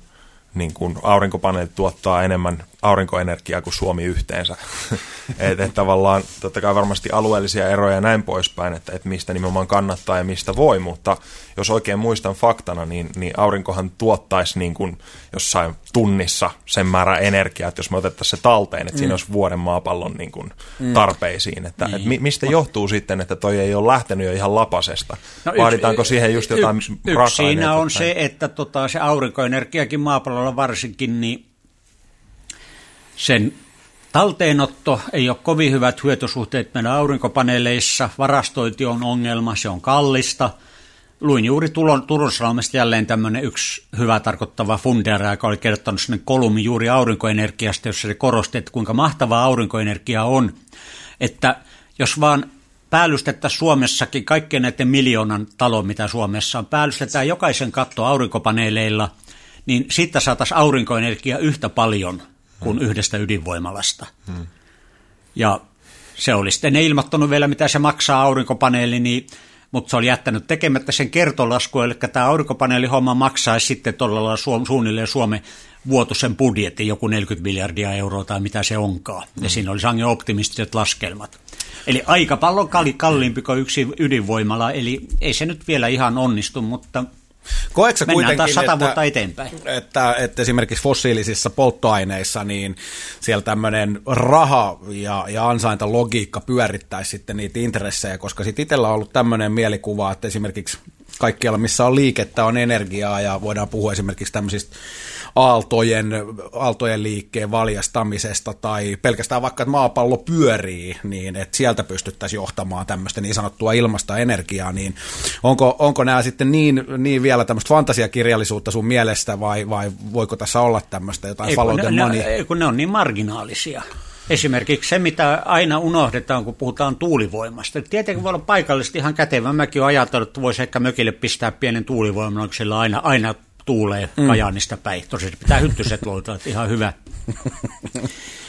niin kuin aurinkopaneelit tuottaa enemmän aurinkoenergiaa kuin Suomi yhteensä. että et tavallaan totta kai varmasti alueellisia eroja ja näin poispäin, että et mistä nimenomaan kannattaa ja mistä voi, mutta jos oikein muistan faktana, niin, niin aurinkohan tuottaisi niin kuin jossain tunnissa sen määrä energiaa, että jos me otettaisiin se talteen, että mm. siinä olisi vuoden maapallon niin kuin mm. tarpeisiin. Että, niin. et mistä johtuu sitten, että toi ei ole lähtenyt jo ihan lapasesta? No Vaaditaanko yksi, siihen just jotain yksi, yksi siinä on se, että tota, se aurinkoenergiakin maapallolla varsinkin, niin sen talteenotto ei ole kovin hyvät hyötysuhteet meidän aurinkopaneeleissa, varastointi on ongelma, se on kallista. Luin juuri Turun jälleen tämmöinen yksi hyvä tarkoittava fundera, joka oli kertonut sinne kolumni juuri aurinkoenergiasta, jossa se korosti, että kuinka mahtavaa aurinkoenergia on. Että jos vaan päällystettäisiin Suomessakin kaikkien näiden miljoonan talon, mitä Suomessa on, päällystetään jokaisen katto aurinkopaneeleilla, niin siitä saataisiin aurinkoenergia yhtä paljon – kuin hmm. yhdestä ydinvoimalasta. Hmm. Ja se oli sitten ne ilmoittanut vielä, mitä se maksaa aurinkopaneeli, niin, mutta se oli jättänyt tekemättä sen kertolasku, eli tämä aurinkopaneelihomma maksaisi sitten tuolla su- suunnilleen Suomen vuotuisen budjetin, joku 40 miljardia euroa tai mitä se onkaan. Hmm. Ja siinä oli sangen optimistiset laskelmat. Eli aika paljon kalliimpi kuin yksi ydinvoimala, eli ei se nyt vielä ihan onnistu, mutta Koetko kuitenkin, taas sata että, vuotta eteenpäin. Että, että esimerkiksi fossiilisissa polttoaineissa niin siellä tämmöinen raha ja, ja ansaintalogiikka pyörittäisi sitten niitä intressejä, koska sitten itsellä on ollut tämmöinen mielikuva, että esimerkiksi kaikkialla, missä on liikettä, on energiaa ja voidaan puhua esimerkiksi tämmöisistä aaltojen, aaltojen liikkeen valjastamisesta tai pelkästään vaikka, että maapallo pyörii, niin että sieltä pystyttäisiin johtamaan tämmöistä niin sanottua ilmasta energiaa, niin onko, onko nämä sitten niin, niin vielä tämmöistä fantasiakirjallisuutta sun mielestä vai, vai voiko tässä olla tämmöistä jotain follow the money? Ne, kun ne on niin marginaalisia. Esimerkiksi se, mitä aina unohdetaan, kun puhutaan tuulivoimasta. Tietenkin voi olla paikallisesti ihan kätevä. Mäkin olen ajatellut, että voisi ehkä mökille pistää pienen tuulivoiman, sillä aina, aina tuulee mm. Kajaanista päin. Tosi pitää hyttyset loitaa, ihan hyvä.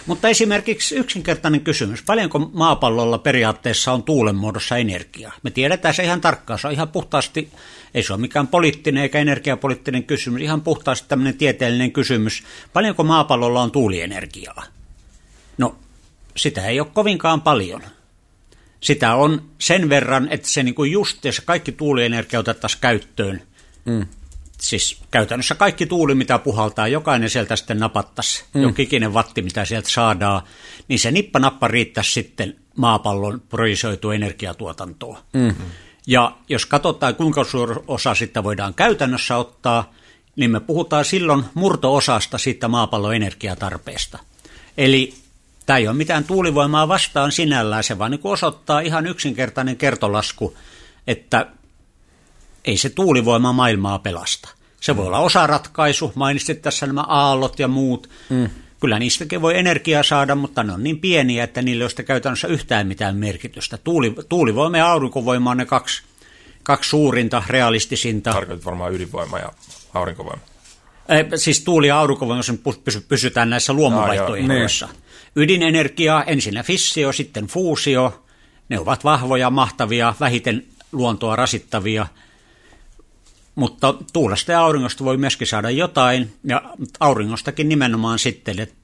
Mutta esimerkiksi yksinkertainen kysymys. Paljonko maapallolla periaatteessa on tuulen muodossa energiaa? Me tiedetään se ihan tarkkaan. Se on ihan puhtaasti, ei se ole mikään poliittinen eikä energiapoliittinen kysymys, ihan puhtaasti tämmöinen tieteellinen kysymys. Paljonko maapallolla on tuulienergiaa? No, sitä ei ole kovinkaan paljon. Sitä on sen verran, että se niin just, jos kaikki tuulienergia otettaisiin käyttöön, mm siis käytännössä kaikki tuuli, mitä puhaltaa, jokainen sieltä sitten napattaisi, mm. jokikinen vatti, mitä sieltä saadaan, niin se nippa-nappa riittäisi sitten maapallon projisoitu energiatuotantoa. Mm. Ja jos katsotaan, kuinka suuri osa sitä voidaan käytännössä ottaa, niin me puhutaan silloin murto-osasta siitä maapallon energiatarpeesta. Eli tämä ei ole mitään tuulivoimaa vastaan sinällään, se vaan niin osoittaa ihan yksinkertainen kertolasku, että ei se tuulivoima maailmaa pelasta. Se voi olla osaratkaisu, mainitsit tässä nämä aallot ja muut. Mm. Kyllä niistäkin voi energiaa saada, mutta ne on niin pieniä, että niillä ei ole käytännössä yhtään mitään merkitystä. Tuuli, tuulivoima ja aurinkovoima on ne kaksi, kaksi suurinta, realistisinta. Tarkoitat varmaan ydinvoima ja aurinkovoima. Eh, siis tuuli- ja aurinkovoima, jos pysy, pysytään näissä luomuvaihtoehdoissa. Ah, Ydinenergia, ensin fissio, sitten fuusio. Ne ovat vahvoja, mahtavia, vähiten luontoa rasittavia – mutta tuulesta ja auringosta voi myöskin saada jotain, ja auringostakin nimenomaan sitten, että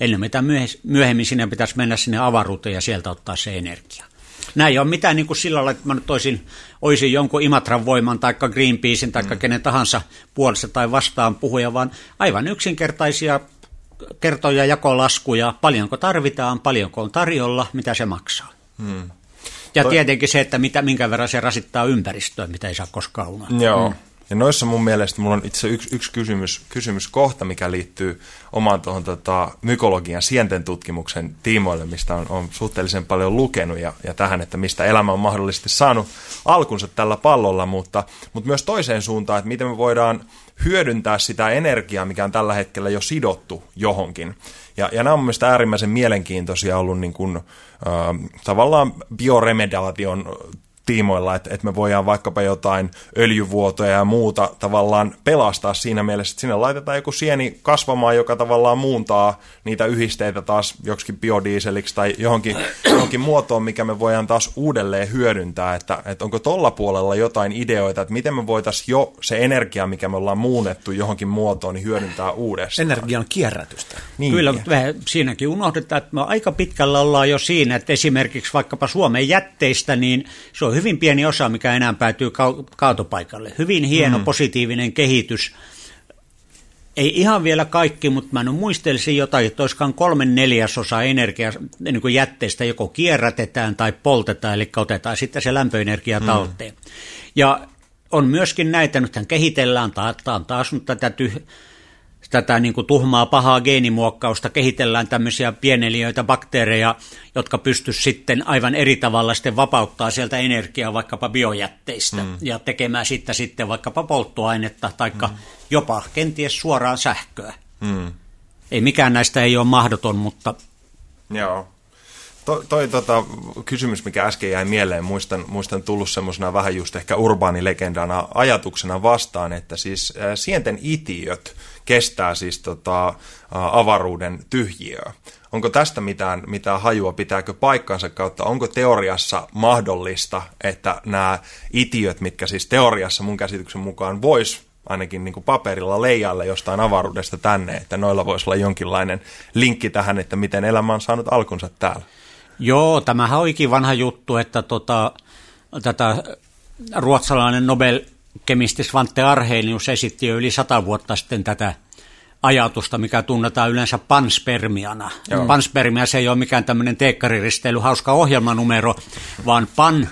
ennen mitä myöhemmin sinne pitäisi mennä sinne avaruuteen ja sieltä ottaa se energia. Näin ei ole mitään niin kuin sillä lailla, että mä nyt olisin, olisin jonkun Imatran voiman tai Greenpeacein tai mm. kenen tahansa puolesta tai vastaan puhuja, vaan aivan yksinkertaisia kertoja jakolaskuja, paljonko tarvitaan, paljonko on tarjolla, mitä se maksaa. Hmm. Ja Toi... tietenkin se, että mitä, minkä verran se rasittaa ympäristöä, mitä ei saa koskaan unohtaa. Joo. Hmm. Ja noissa mun mielestä mulla on itse yksi, yksi kysymys, kysymyskohta, mikä liittyy omaan tuohon tota, mykologian sienten tutkimuksen tiimoille, mistä on, on suhteellisen paljon lukenut ja, ja tähän, että mistä elämä on mahdollisesti saanut alkunsa tällä pallolla, mutta, mutta myös toiseen suuntaan, että miten me voidaan hyödyntää sitä energiaa, mikä on tällä hetkellä jo sidottu johonkin. Ja, ja nämä on mielestäni äärimmäisen mielenkiintoisia ollut niin kuin, äh, tavallaan bioremediaation tiimoilla, että, että me voidaan vaikkapa jotain öljyvuotoja ja muuta tavallaan pelastaa siinä mielessä, että sinne laitetaan joku sieni kasvamaan, joka tavallaan muuntaa niitä yhdisteitä taas joksikin biodieseliksi tai johonkin, johonkin muotoon, mikä me voidaan taas uudelleen hyödyntää, että, että onko tuolla puolella jotain ideoita, että miten me voitaisiin jo se energia, mikä me ollaan muunnettu johonkin muotoon, niin hyödyntää uudestaan. Energian kierrätystä. Niin. Kyllä, mutta me siinäkin unohdetaan, että me aika pitkällä ollaan jo siinä, että esimerkiksi vaikkapa Suomen jätteistä, niin se on hyvin pieni osa, mikä enää päätyy kaatopaikalle. Hyvin hieno, mm. positiivinen kehitys. Ei ihan vielä kaikki, mutta mä muistelisin jotain, että olisikaan kolmen neljäsosa energiaa niin kuin jätteestä joko kierrätetään tai poltetaan, eli otetaan sitten se lämpöenergia mm. talteen. Mm. Ja on myöskin näitä, nythän kehitellään, tämä on taas nyt tätä tyh- tätä niin kuin tuhmaa pahaa geenimuokkausta, kehitellään tämmöisiä pieneliöitä, bakteereja, jotka pysty sitten aivan eri tavalla sitten vapauttaa sieltä energiaa vaikkapa biojätteistä mm. ja tekemään sitten sitten vaikkapa polttoainetta tai mm. jopa kenties suoraan sähköä. Mm. Ei mikään näistä ei ole mahdoton, mutta... Joo. To, toi tota, kysymys, mikä äsken jäi mieleen, muistan, muistan tullut semmoisena vähän just ehkä urbaanilegendana ajatuksena vastaan, että siis äh, sienten itiöt kestää siis tota, äh, avaruuden tyhjiöä. Onko tästä mitään, mitään hajua, pitääkö paikkansa kautta, onko teoriassa mahdollista, että nämä itiöt, mitkä siis teoriassa mun käsityksen mukaan vois ainakin niin kuin paperilla leijalle jostain avaruudesta tänne, että noilla voisi olla jonkinlainen linkki tähän, että miten elämä on saanut alkunsa täällä. Joo, tämähän on vanha juttu, että tota, tätä ruotsalainen Nobel kemisti Svante Arrhenius esitti jo yli sata vuotta sitten tätä ajatusta, mikä tunnetaan yleensä panspermiana. Joo. Panspermia se ei ole mikään tämmöinen teekkariristely, hauska ohjelmanumero, vaan pan,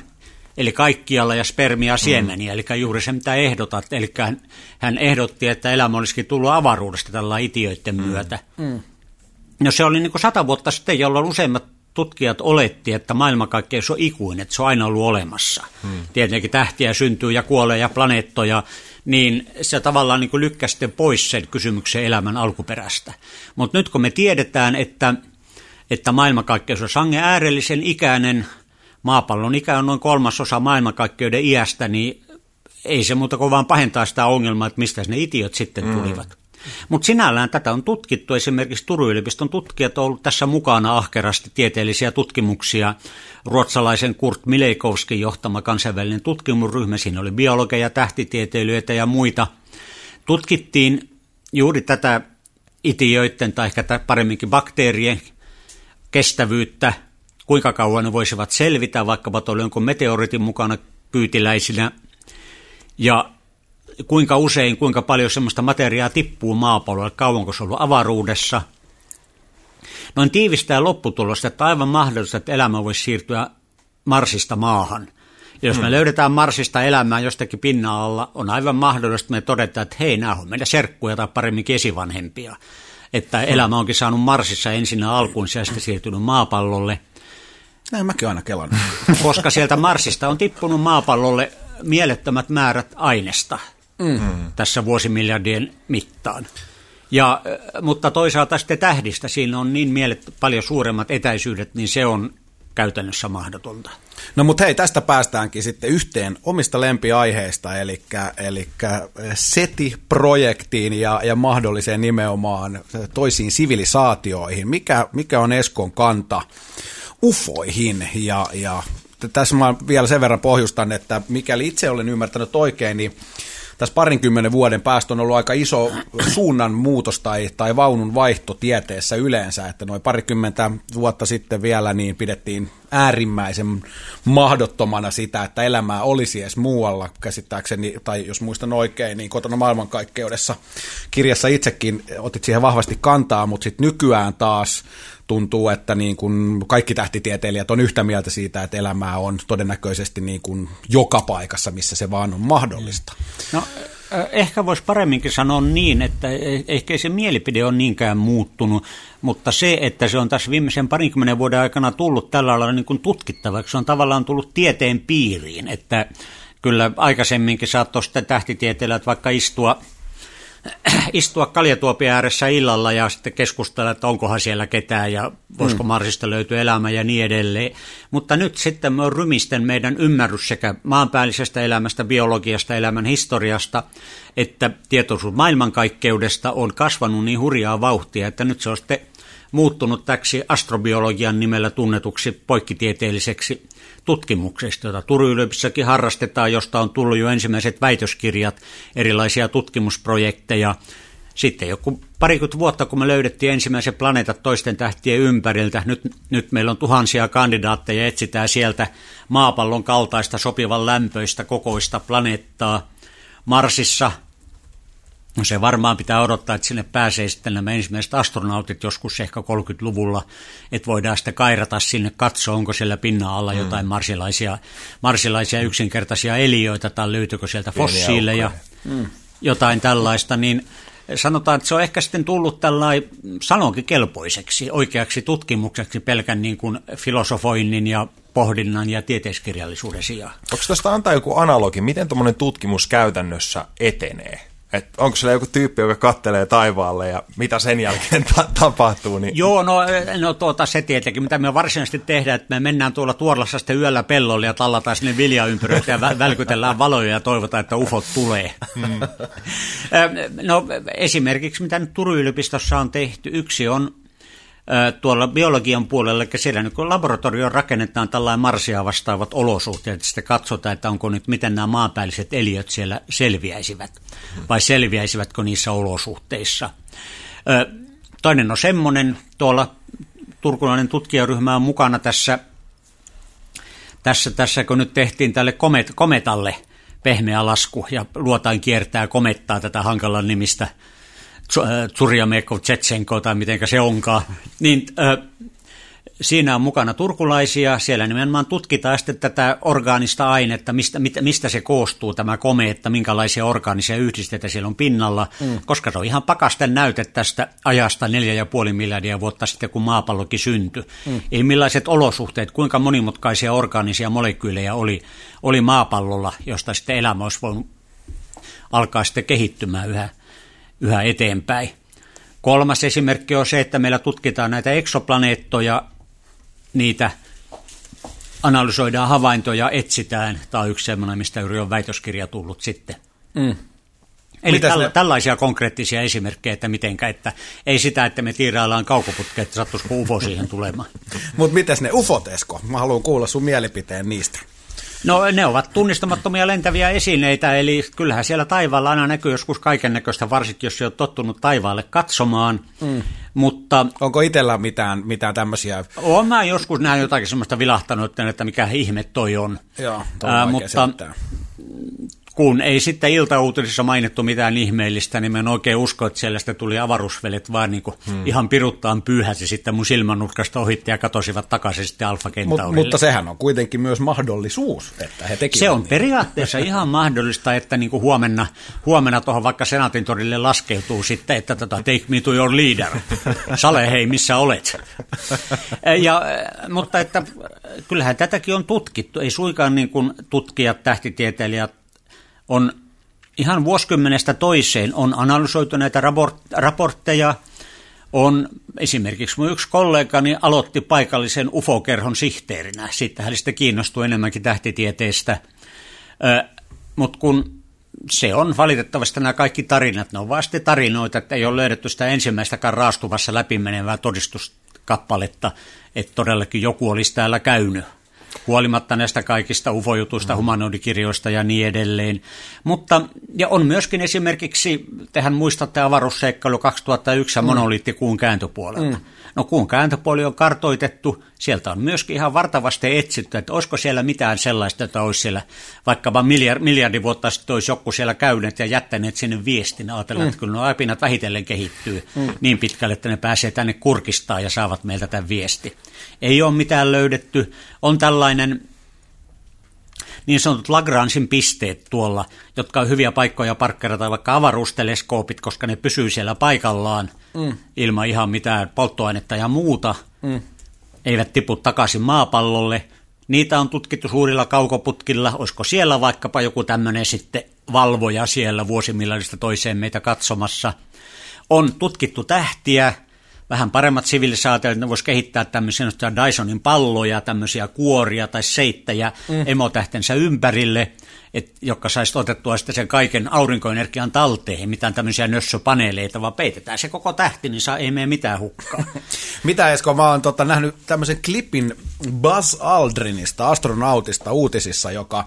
eli kaikkialla ja spermia siemeniä, mm. eli juuri se mitä ehdotat. Eli hän, hän ehdotti, että elämä olisikin tullut avaruudesta tällä itiöiden mm. myötä. Mm. No se oli niin kuin sata vuotta sitten, jolloin useimmat tutkijat oletti, että maailmankaikkeus on ikuinen, että se on aina ollut olemassa. Hmm. Tietenkin tähtiä syntyy ja kuolee ja planeettoja, niin se tavallaan niin lykkäsi sitten pois sen kysymyksen elämän alkuperästä. Mutta nyt kun me tiedetään, että, että maailmankaikkeus on sangen äärellisen ikäinen, maapallon ikä on noin kolmasosa maailmankaikkeuden iästä, niin ei se muuta kuin vaan pahentaa sitä ongelmaa, että mistä ne itiot sitten hmm. tulivat. Mutta sinällään tätä on tutkittu. Esimerkiksi Turun yliopiston tutkijat ovat olleet tässä mukana ahkerasti tieteellisiä tutkimuksia. Ruotsalaisen Kurt Mileikovskin johtama kansainvälinen tutkimusryhmä, siinä oli biologeja, tähtitieteilijöitä ja muita. Tutkittiin juuri tätä itiöiden tai ehkä paremminkin bakteerien kestävyyttä, kuinka kauan ne voisivat selvitä, vaikkapa tuolla jonkun meteoritin mukana pyytiläisinä. Ja kuinka usein, kuinka paljon semmoista materiaa tippuu maapallolle, kauanko se on ollut avaruudessa. Noin tiivistää lopputulosta, että aivan mahdollista, että elämä voisi siirtyä Marsista maahan. Ja jos me hmm. löydetään Marsista elämää jostakin pinnan alla, on aivan mahdollista, että me todetaan, että hei, nämä on meidän serkkuja tai paremminkin esivanhempia. Että hmm. elämä onkin saanut Marsissa ensin alkuun ja sitten siirtynyt maapallolle. Näin mäkin aina kelan. Koska sieltä Marsista on tippunut maapallolle mielettömät määrät aineesta – mm. tässä vuosimiljardien mittaan. Ja, mutta toisaalta sitten tähdistä, siinä on niin mielet, paljon suuremmat etäisyydet, niin se on käytännössä mahdotonta. No mutta hei, tästä päästäänkin sitten yhteen omista lempiaiheista, eli, eli SETI-projektiin ja, ja mahdolliseen nimenomaan toisiin sivilisaatioihin. Mikä, mikä on Eskon kanta ufoihin ja, ja tässä mä vielä sen verran pohjustan, että mikäli itse olen ymmärtänyt oikein, niin tässä parinkymmenen vuoden päästä on ollut aika iso suunnan muutos tai, tai vaunun vaihto tieteessä yleensä, että noin parikymmentä vuotta sitten vielä niin pidettiin äärimmäisen mahdottomana sitä, että elämää olisi edes muualla käsittääkseni, tai jos muistan oikein, niin kotona maailmankaikkeudessa kirjassa itsekin otit siihen vahvasti kantaa, mutta sitten nykyään taas tuntuu, että niin kuin kaikki tähtitieteilijät on yhtä mieltä siitä, että elämää on todennäköisesti niin kuin joka paikassa, missä se vaan on mahdollista. No, ehkä voisi paremminkin sanoa niin, että e- ehkä se mielipide on niinkään muuttunut, mutta se, että se on tässä viimeisen parinkymmenen vuoden aikana tullut tällä lailla niin kuin tutkittavaksi, se on tavallaan tullut tieteen piiriin, että kyllä aikaisemminkin saattoi sitten tähtitieteilijät vaikka istua istua kaljatuopin ääressä illalla ja sitten keskustella, että onkohan siellä ketään ja voisiko mm. Marsista löytyä elämä ja niin edelleen. Mutta nyt sitten me on rymisten meidän ymmärrys sekä maanpäällisestä elämästä, biologiasta, elämän historiasta, että tietoisuus maailmankaikkeudesta on kasvanut niin hurjaa vauhtia, että nyt se on sitten muuttunut täksi astrobiologian nimellä tunnetuksi poikkitieteelliseksi tutkimuksesta, jota Turun yliopissakin harrastetaan, josta on tullut jo ensimmäiset väitöskirjat, erilaisia tutkimusprojekteja. Sitten joku parikymmentä vuotta, kun me löydettiin ensimmäiset planeetat toisten tähtien ympäriltä, nyt, nyt meillä on tuhansia kandidaatteja, etsitään sieltä maapallon kaltaista sopivan lämpöistä kokoista planeettaa. Marsissa No se varmaan pitää odottaa, että sinne pääsee sitten nämä ensimmäiset astronautit joskus ehkä 30-luvulla, että voidaan sitten kairata sinne katsoa, onko siellä pinnan alla mm. jotain marsilaisia, marsilaisia yksinkertaisia eliöitä tai löytyykö sieltä fossiileja, mm. jotain tällaista, niin sanotaan, että se on ehkä sitten tullut tällainen sanonkin kelpoiseksi, oikeaksi tutkimukseksi pelkän niin kuin filosofoinnin ja pohdinnan ja tieteiskirjallisuuden sijaan. Onko tästä antaa joku analogi, miten tuommoinen tutkimus käytännössä etenee? Että onko siellä joku tyyppi, joka kattelee taivaalle ja mitä sen jälkeen ta- tapahtuu? Niin... Joo, no, no tuota, se tietenkin, mitä me varsinaisesti tehdään, että me mennään tuolla Tuorlassa sitten yöllä pellolle ja tallataan sinne viljaympyröitä ja vä- välkytellään valoja ja toivotaan, että ufot tulee. Hmm. no esimerkiksi mitä nyt Turun yliopistossa on tehty, yksi on tuolla biologian puolella, eli siellä niin kun laboratorio rakennetaan tällainen Marsia vastaavat olosuhteet, sitten katsotaan, että onko nyt, miten nämä maapäälliset eliöt siellä selviäisivät, vai selviäisivätkö niissä olosuhteissa. Toinen on semmoinen, tuolla turkulainen tutkijaryhmä on mukana tässä, tässä, tässä kun nyt tehtiin tälle komet, kometalle pehmeä lasku, ja luotain kiertää komettaa tätä hankalan nimistä Tsurjameko, Tsetsenko tai miten se onkaan, niin äh, siinä on mukana turkulaisia, siellä nimenomaan tutkitaan sitten tätä orgaanista ainetta, mistä, mistä se koostuu tämä komeetta, minkälaisia orgaanisia yhdisteitä siellä on pinnalla, mm. koska se on ihan pakasten näyte tästä ajasta 4,5 miljardia vuotta sitten, kun maapallokin syntyi. Mm. Ei millaiset olosuhteet, kuinka monimutkaisia orgaanisia molekyylejä oli, oli maapallolla, josta sitten elämä olisi voinut alkaa sitten kehittymään yhä yhä eteenpäin. Kolmas esimerkki on se, että meillä tutkitaan näitä eksoplaneettoja, niitä analysoidaan havaintoja, etsitään. Tämä on yksi sellainen, mistä juuri on väitöskirja tullut sitten. Mm. Eli täl- ne... tällaisia konkreettisia esimerkkejä, että mitenkä, että ei sitä, että me tiiraillaan kaukoputkeja, että sattuisiko UFO siihen tulemaan. Mutta mitäs ne UFOt, Esko? Mä haluan kuulla sun mielipiteen niistä. No ne ovat tunnistamattomia lentäviä esineitä, eli kyllähän siellä taivaalla aina näkyy joskus kaiken näköistä, varsinkin jos on tottunut taivaalle katsomaan. Mm. Mutta, Onko itsellä mitään, mitään tämmöisiä? Olen mä joskus nähnyt jotakin semmoista vilahtanut, että mikä ihme toi on. Joo, toi on mutta selittää kun ei sitten iltauutisissa mainittu mitään ihmeellistä, niin mä en oikein usko, että siellä sitten tuli avaruusvelet, vaan niin hmm. ihan piruttaan pyyhäsi sitten mun silmänurkasta ohitti ja katosivat takaisin sitten Alfa Mut, Mutta sehän on kuitenkin myös mahdollisuus, että he tekivät. Se on niin. periaatteessa ihan mahdollista, että niin kuin huomenna, huomenna tuohon vaikka Senaatin torille laskeutuu sitten, että tota, take me to your leader. Sale, hei, missä olet? Ja, mutta että kyllähän tätäkin on tutkittu. Ei suinkaan niin kuin tutkijat, tähtitieteilijät on ihan vuosikymmenestä toiseen on analysoitu näitä raportteja, on esimerkiksi mun yksi kollegani aloitti paikallisen UFO-kerhon sihteerinä. Sitten hän sitten kiinnostui enemmänkin tähtitieteestä. Mutta kun se on valitettavasti nämä kaikki tarinat, ne on vasta tarinoita, että ei ole löydetty sitä ensimmäistäkään raastuvassa läpimenevää todistuskappaletta, että todellakin joku olisi täällä käynyt huolimatta näistä kaikista ufojutuista, mm. humanoidikirjoista ja niin edelleen. Mutta, ja on myöskin esimerkiksi, tehän muistatte avaruusseikkailu 2001 mm. monoliittikuun kääntöpuolelta. Mm. No kuun kääntöpuoli on kartoitettu, sieltä on myöskin ihan vartavasti etsitty, että olisiko siellä mitään sellaista, että olisi siellä vaikkapa miljard, miljardi vuotta sitten olisi joku siellä käynyt ja jättäneet sinne viestin. Ajatellaan, mm. että kyllä nuo apinat vähitellen kehittyy mm. niin pitkälle, että ne pääsee tänne kurkistaa ja saavat meiltä tämän viesti. Ei ole mitään löydetty. On tällainen niin sanotut Lagrangein pisteet tuolla, jotka on hyviä paikkoja parkkerata vaikka avaruusteleskoopit, koska ne pysyy siellä paikallaan mm. ilman ihan mitään polttoainetta ja muuta. Mm. Eivät tipu takaisin maapallolle. Niitä on tutkittu suurilla kaukoputkilla. Olisiko siellä vaikkapa joku tämmöinen sitten valvoja siellä vuosimillarista toiseen meitä katsomassa. On tutkittu tähtiä, vähän paremmat sivilisaatiot, ne voisi kehittää tämmöisiä Dysonin palloja, tämmöisiä kuoria tai seittäjä mm. emotähtensä ympärille, et, jotka saisi otettua sitten sen kaiken aurinkoenergian talteen, mitään tämmöisiä nössöpaneeleita, vaan peitetään se koko tähti, niin saa, ei mene mitään hukkaa. Mitä Esko, mä oon tota, nähnyt tämmöisen klipin Buzz Aldrinista, astronautista uutisissa, joka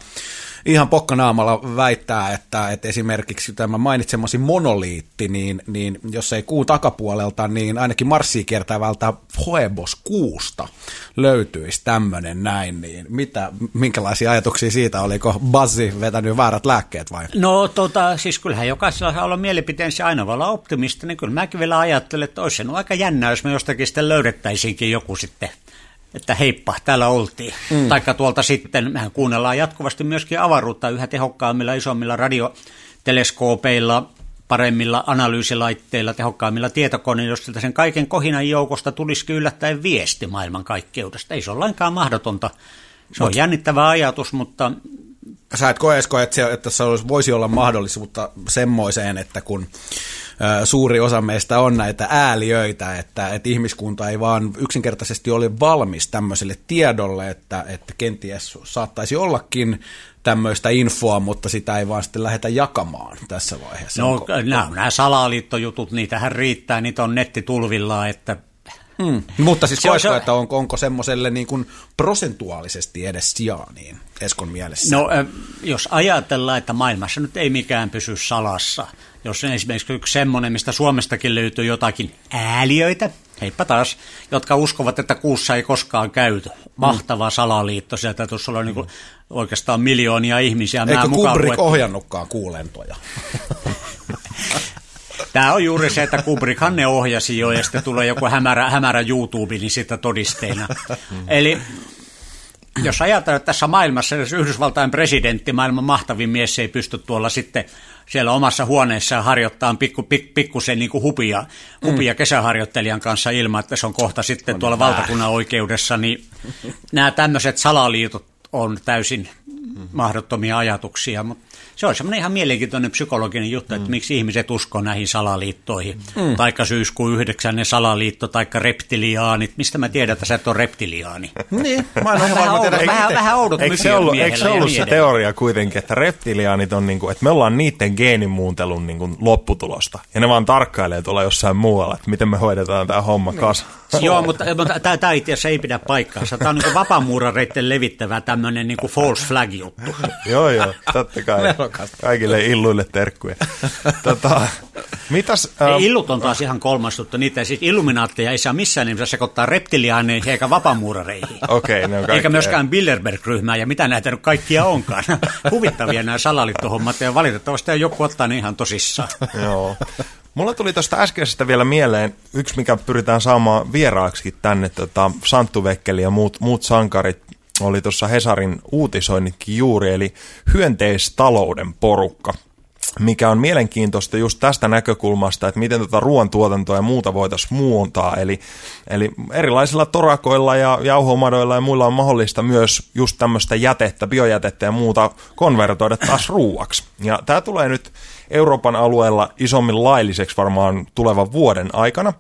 ihan pokkanaamalla väittää, että, että esimerkiksi tämä mainitsemasi monoliitti, niin, niin jos ei kuun takapuolelta, niin ainakin Marsia kiertävältä Phoebos kuusta löytyisi tämmöinen näin, niin mitä, minkälaisia ajatuksia siitä, oliko Buzzi vetänyt väärät lääkkeet vai? No tota, siis kyllähän jokaisella saa olla mielipiteensä aina olla optimista, niin kyllä mäkin vielä ajattelen, että olisi aika jännä, jos me jostakin sitten löydettäisiinkin joku sitten että heippa, täällä oltiin. Mm. Taikka tuolta sitten, mehän kuunnellaan jatkuvasti myöskin avaruutta yhä tehokkaammilla, isommilla radioteleskoopeilla, paremmilla analyysilaitteilla, tehokkaammilla tietokoneilla, jos sen kaiken kohinan joukosta tulisi yllättäen viesti maailmankaikkeudesta. Ei se ole lainkaan mahdotonta. Se on Mut, jännittävä ajatus, mutta... Sä et koe, että, se, että se voisi olla mahdollisuutta semmoiseen, että kun suuri osa meistä on näitä ääliöitä, että, että ihmiskunta ei vaan yksinkertaisesti ole valmis tämmöiselle tiedolle, että, että kenties saattaisi ollakin tämmöistä infoa, mutta sitä ei vaan sitten lähdetä jakamaan tässä vaiheessa. No nämä, nämä salaliittojutut, niitähän riittää, niitä on nettitulvilla, että Hmm. Mutta siis koetko, se, että onko, onko semmoiselle niin kuin prosentuaalisesti edes sijaa niin Eskon mielessä? No jos ajatellaan, että maailmassa nyt ei mikään pysy salassa, jos esimerkiksi yksi semmoinen, mistä Suomestakin löytyy jotakin ääliöitä, heippa taas, jotka uskovat, että kuussa ei koskaan käyty. Mahtava mm. salaliitto, sieltä tuossa on niin oikeastaan miljoonia ihmisiä. Eikö Kubrick ohjannutkaan kuulentoja? Tämä on juuri se, että Kubrickhan ne ohjasi jo, ja sitten tulee joku hämärä, hämärä YouTube, niin sitä todisteena. Eli jos ajatellaan, että tässä maailmassa, jos Yhdysvaltain presidentti, maailman mahtavin mies, ei pysty tuolla sitten siellä omassa huoneessaan harjoittaa pikku, pik, pikkusen niin kuin hupia, hupia mm. kesäharjoittelijan kanssa ilman, että se on kohta sitten on tuolla väär. valtakunnan oikeudessa, niin nämä tämmöiset salaliitot on täysin mm-hmm. mahdottomia ajatuksia, mutta se on semmoinen ihan mielenkiintoinen psykologinen juttu, että mm. miksi ihmiset uskoo näihin salaliittoihin. Mm. Taikka syyskuun yhdeksännen salaliitto, taikka reptiliaanit. Mistä mä tiedän, että sä et ole reptiliaani? niin, mä en ole vähän, oudot, vähän, vähän oudot eikö se ollut, eikö se, ollut niin se teoria kuitenkin, että reptiliaanit on, niin kuin, että me ollaan niiden geenimuuntelun niin kuin, lopputulosta. Ja ne vaan tarkkailee tuolla jossain muualla, että miten me hoidetaan tämä homma niin. Joo, mutta, mutta tämä itse asiassa ei pidä paikkaansa. Tämä on niin vapaamuurareiden levittävä tämmöinen niin false flag juttu. joo, joo, totta kai. Kaikille illuille terkkuja. tota, mitäs, äh... Ei, illut on taas ihan kolmas juttu. Niitä siis illuminaatteja ei saa missään nimessä sekoittaa reptiliaaneihin eikä vapaamuurareihin. Okei, okay, Eikä myöskään Bilderberg-ryhmää ja mitä näitä nyt kaikkia onkaan. Huvittavia nämä salaliittohommat ja valitettavasti joku ottaa ne ihan tosissaan. Joo. Mulla tuli tuosta äskeisestä vielä mieleen yksi, mikä pyritään saamaan vieraaksi tänne, tota, Santtu Vekkeli ja muut, muut sankarit. Oli tuossa Hesarin uutisoinnitkin juuri, eli hyönteistalouden porukka mikä on mielenkiintoista just tästä näkökulmasta, että miten tuota ruoantuotantoa ja muuta voitaisiin muuntaa. Eli, eli erilaisilla torakoilla ja jauhomadoilla ja muilla on mahdollista myös just tämmöistä jätettä, biojätettä ja muuta konvertoida taas ruuaksi. Ja tämä tulee nyt Euroopan alueella isommin lailliseksi varmaan tulevan vuoden aikana.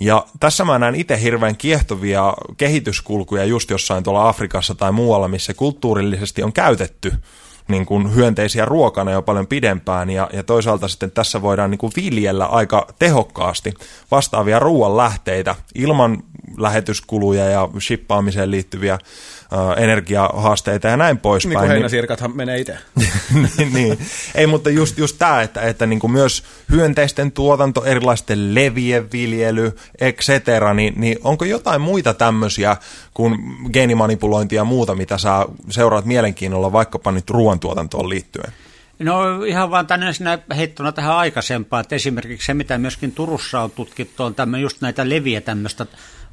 Ja tässä mä näen itse hirveän kiehtovia kehityskulkuja just jossain tuolla Afrikassa tai muualla, missä kulttuurillisesti on käytetty niin kuin hyönteisiä ruokana jo paljon pidempään ja, ja toisaalta sitten tässä voidaan niin kuin viljellä aika tehokkaasti vastaavia ruoanlähteitä ilman lähetyskuluja ja shippaamiseen liittyviä energiahaasteita ja näin poispäin. Niin kuin heinäsirkathan menee itse. niin, niin. Ei, mutta just, just tämä, että, että niin kuin myös hyönteisten tuotanto, erilaisten levien viljely, et cetera, niin, niin onko jotain muita tämmöisiä kuin geenimanipulointia ja muuta, mitä sä seuraat mielenkiinnolla vaikkapa nyt ruoantuotantoon liittyen? No ihan vaan tänne heittona tähän aikaisempaan, että esimerkiksi se, mitä myöskin Turussa on tutkittu, on tämmöinen just näitä leviä tämmöistä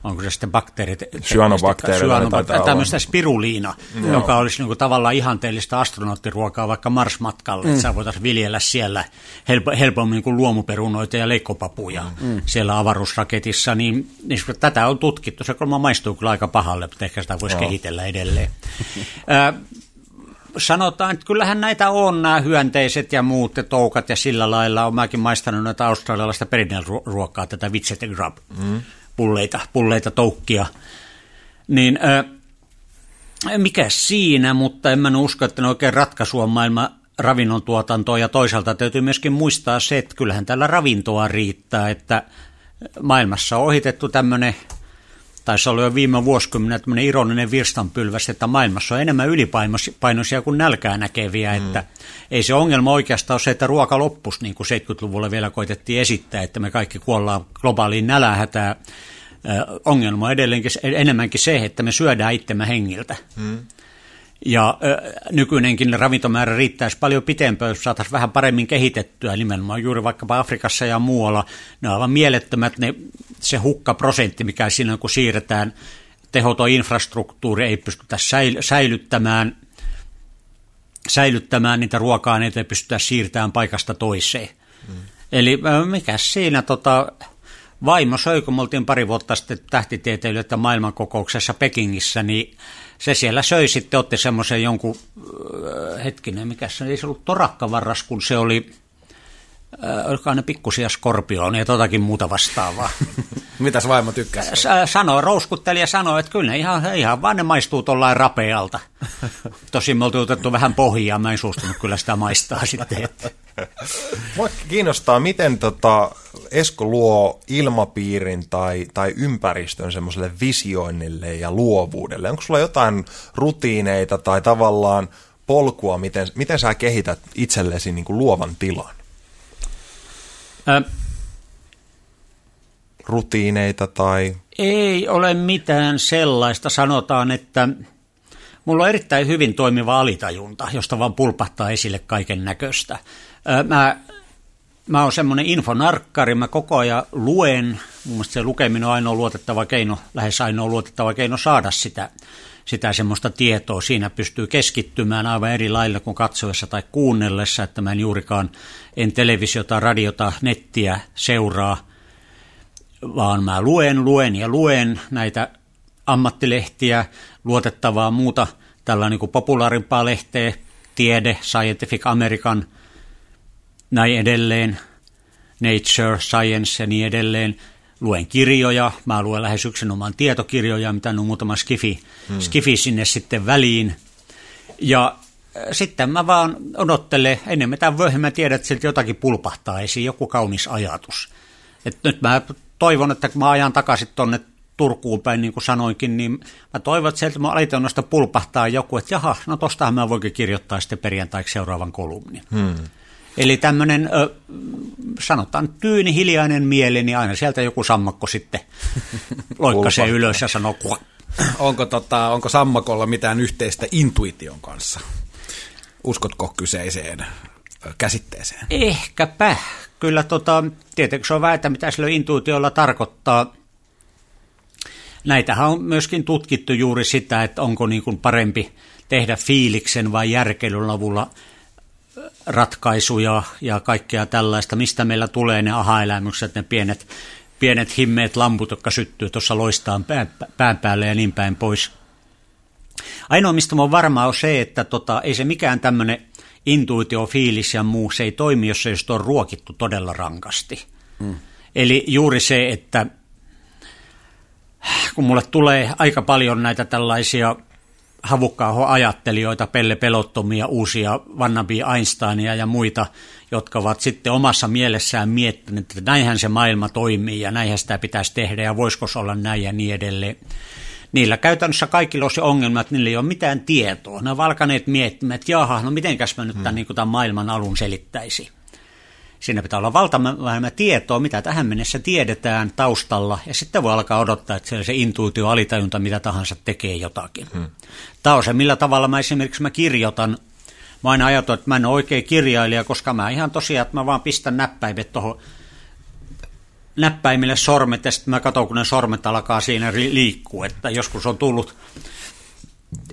onko se sitten bakteerit? Syanobakteereita. Tämmöistä spiruliina, mm. joka olisi niin tavallaan ihanteellista astronauttiruokaa vaikka Mars-matkalle, mm. että sä voitaisiin viljellä siellä help- helpommin kuin luomuperunoita ja leikkopapuja mm. siellä avaruusraketissa, niin, niin tätä on tutkittu. Se kolma maistuu kyllä aika pahalle, mutta ehkä sitä voisi no. kehitellä edelleen. sanotaan, että kyllähän näitä on, nämä hyönteiset ja muut ja toukat ja sillä lailla. Olen mäkin maistanut näitä australialaista perinnelruokaa, tätä vitset grub. Mm pulleita, pulleita toukkia. Niin ää, mikä siinä, mutta en mä usko, että ne oikein ratkaisua maailman ravinnon tuotantoa ja toisaalta täytyy myöskin muistaa se, että kyllähän täällä ravintoa riittää, että maailmassa on ohitettu tämmöinen taisi olla jo viime vuosikymmenä tämmöinen ironinen virstanpylväs, että maailmassa on enemmän ylipainoisia kuin nälkää näkeviä, mm. että ei se ongelma oikeastaan ole se, että ruoka loppus, niin kuin 70-luvulla vielä koitettiin esittää, että me kaikki kuollaan globaaliin nälähätään. Ongelma on edelleenkin enemmänkin se, että me syödään itsemme hengiltä. Mm. Ja ö, nykyinenkin ravintomäärä riittäisi paljon pitempään, jos saataisiin vähän paremmin kehitettyä nimenomaan juuri vaikkapa Afrikassa ja muualla. Ne on aivan mielettömät ne, se hukkaprosentti, mikä siinä kun siirretään tehoton infrastruktuuri, ei pystytä säilyttämään, säilyttämään niitä ruoka-aineita, ei pystytä siirtämään paikasta toiseen. Mm. Eli mikä siinä tota, vaimo söi, kun me oltiin pari vuotta sitten tähtitieteilijöitä maailmankokouksessa Pekingissä, niin se siellä söi sitten, otti semmoisen jonkun, äh, hetkinen, mikä se ei se ollut torakkavarras, kun se oli, olikohan ne pikkusia skorpioon ja totakin muuta vastaavaa. Mitäs vaimo tykkää? Sanoi, rouskutteli ja sanoi, että kyllä ne ihan, ihan vaan ne maistuu tuollain rapealta. Tosin me oltiin otettu vähän pohjaa, mä en suostunut kyllä sitä maistaa sitten. Mua kiinnostaa, miten tota Esko luo ilmapiirin tai, tai ympäristön semmoiselle visioinnille ja luovuudelle. Onko sulla jotain rutiineita tai tavallaan polkua, miten, miten sä kehität itsellesi niin kuin luovan tilan? Ä- Rutiineita tai... Ei ole mitään sellaista. Sanotaan, että mulla on erittäin hyvin toimiva alitajunta, josta vaan pulpahtaa esille kaiken näköistä. Mä, mä oon semmoinen infonarkkari, mä koko ajan luen, mun mielestä se lukeminen on ainoa luotettava keino, lähes ainoa luotettava keino saada sitä, sitä semmoista tietoa. Siinä pystyy keskittymään aivan eri lailla kuin katsoessa tai kuunnellessa, että mä en juurikaan en televisiota, radiota, nettiä seuraa, vaan mä luen, luen ja luen näitä ammattilehtiä, luotettavaa muuta tällainen niin kuin populaarimpaa lehteä, tiede, Scientific American – näin edelleen, Nature, Science ja niin edelleen. Luen kirjoja, mä luen lähes yksinomaan tietokirjoja, mitä on muutama skifi, hmm. skifi sinne sitten väliin. Ja äh, sitten mä vaan odottelen, enemmän tai myöhemmin tiedän, että sieltä jotakin pulpahtaa esiin, joku kaunis ajatus. Et nyt mä toivon, että kun mä ajan takaisin tuonne Turkuun päin, niin kuin sanoinkin, niin mä toivon, että sieltä alitunnosta pulpahtaa joku, että jaha, no tostahan mä voinkin kirjoittaa sitten perjantaiksi seuraavan kolumnin. Hmm. Eli tämmöinen, sanotaan tyyni, hiljainen mieli, niin aina sieltä joku sammakko sitten loikkasee ylös ja sanoo kuak. Onko, tota, onko sammakolla mitään yhteistä intuition kanssa? Uskotko kyseiseen käsitteeseen? Ehkäpä. Kyllä tota, tietenkin se on väitä, mitä sillä intuitiolla tarkoittaa. Näitähän on myöskin tutkittu juuri sitä, että onko niin kuin parempi tehdä fiiliksen vai järkeilyn avulla – ratkaisuja ja kaikkea tällaista, mistä meillä tulee ne aha-elämykset, ne pienet, pienet himmeet lamput, jotka syttyy tuossa loistaan pään päälle ja niin päin pois. Ainoa, mistä mä varma on se, että tota, ei se mikään tämmöinen intuitio, fiilis ja muu, se ei toimi, jos se on ruokittu todella rankasti. Mm. Eli juuri se, että kun mulle tulee aika paljon näitä tällaisia havukkaa ajattelijoita, Pelle Pelottomia, uusia Vannabi Einsteinia ja muita, jotka ovat sitten omassa mielessään miettineet, että näinhän se maailma toimii ja näinhän sitä pitäisi tehdä ja voisiko se olla näin ja niin edelleen. Niillä käytännössä kaikilla on se ongelma, että niillä ei ole mitään tietoa. Ne ovat alkaneet miettimään, että jaha, no mitenkäs mä nyt tämän, hmm. niin tämän maailman alun selittäisi. Siinä pitää olla valtavähemmän tietoa, mitä tähän mennessä tiedetään taustalla, ja sitten voi alkaa odottaa, että siellä se intuitio, alitajunta, mitä tahansa tekee jotakin. Hmm. Tämä on se, millä tavalla mä esimerkiksi mä kirjoitan. Mä aina ajattelin, että mä en ole oikein kirjailija, koska mä ihan tosiaan, että mä vaan pistän näppäimet tuohon näppäimille sormet, ja sitten mä katson, kun ne sormet alkaa siinä liikkua, että joskus on tullut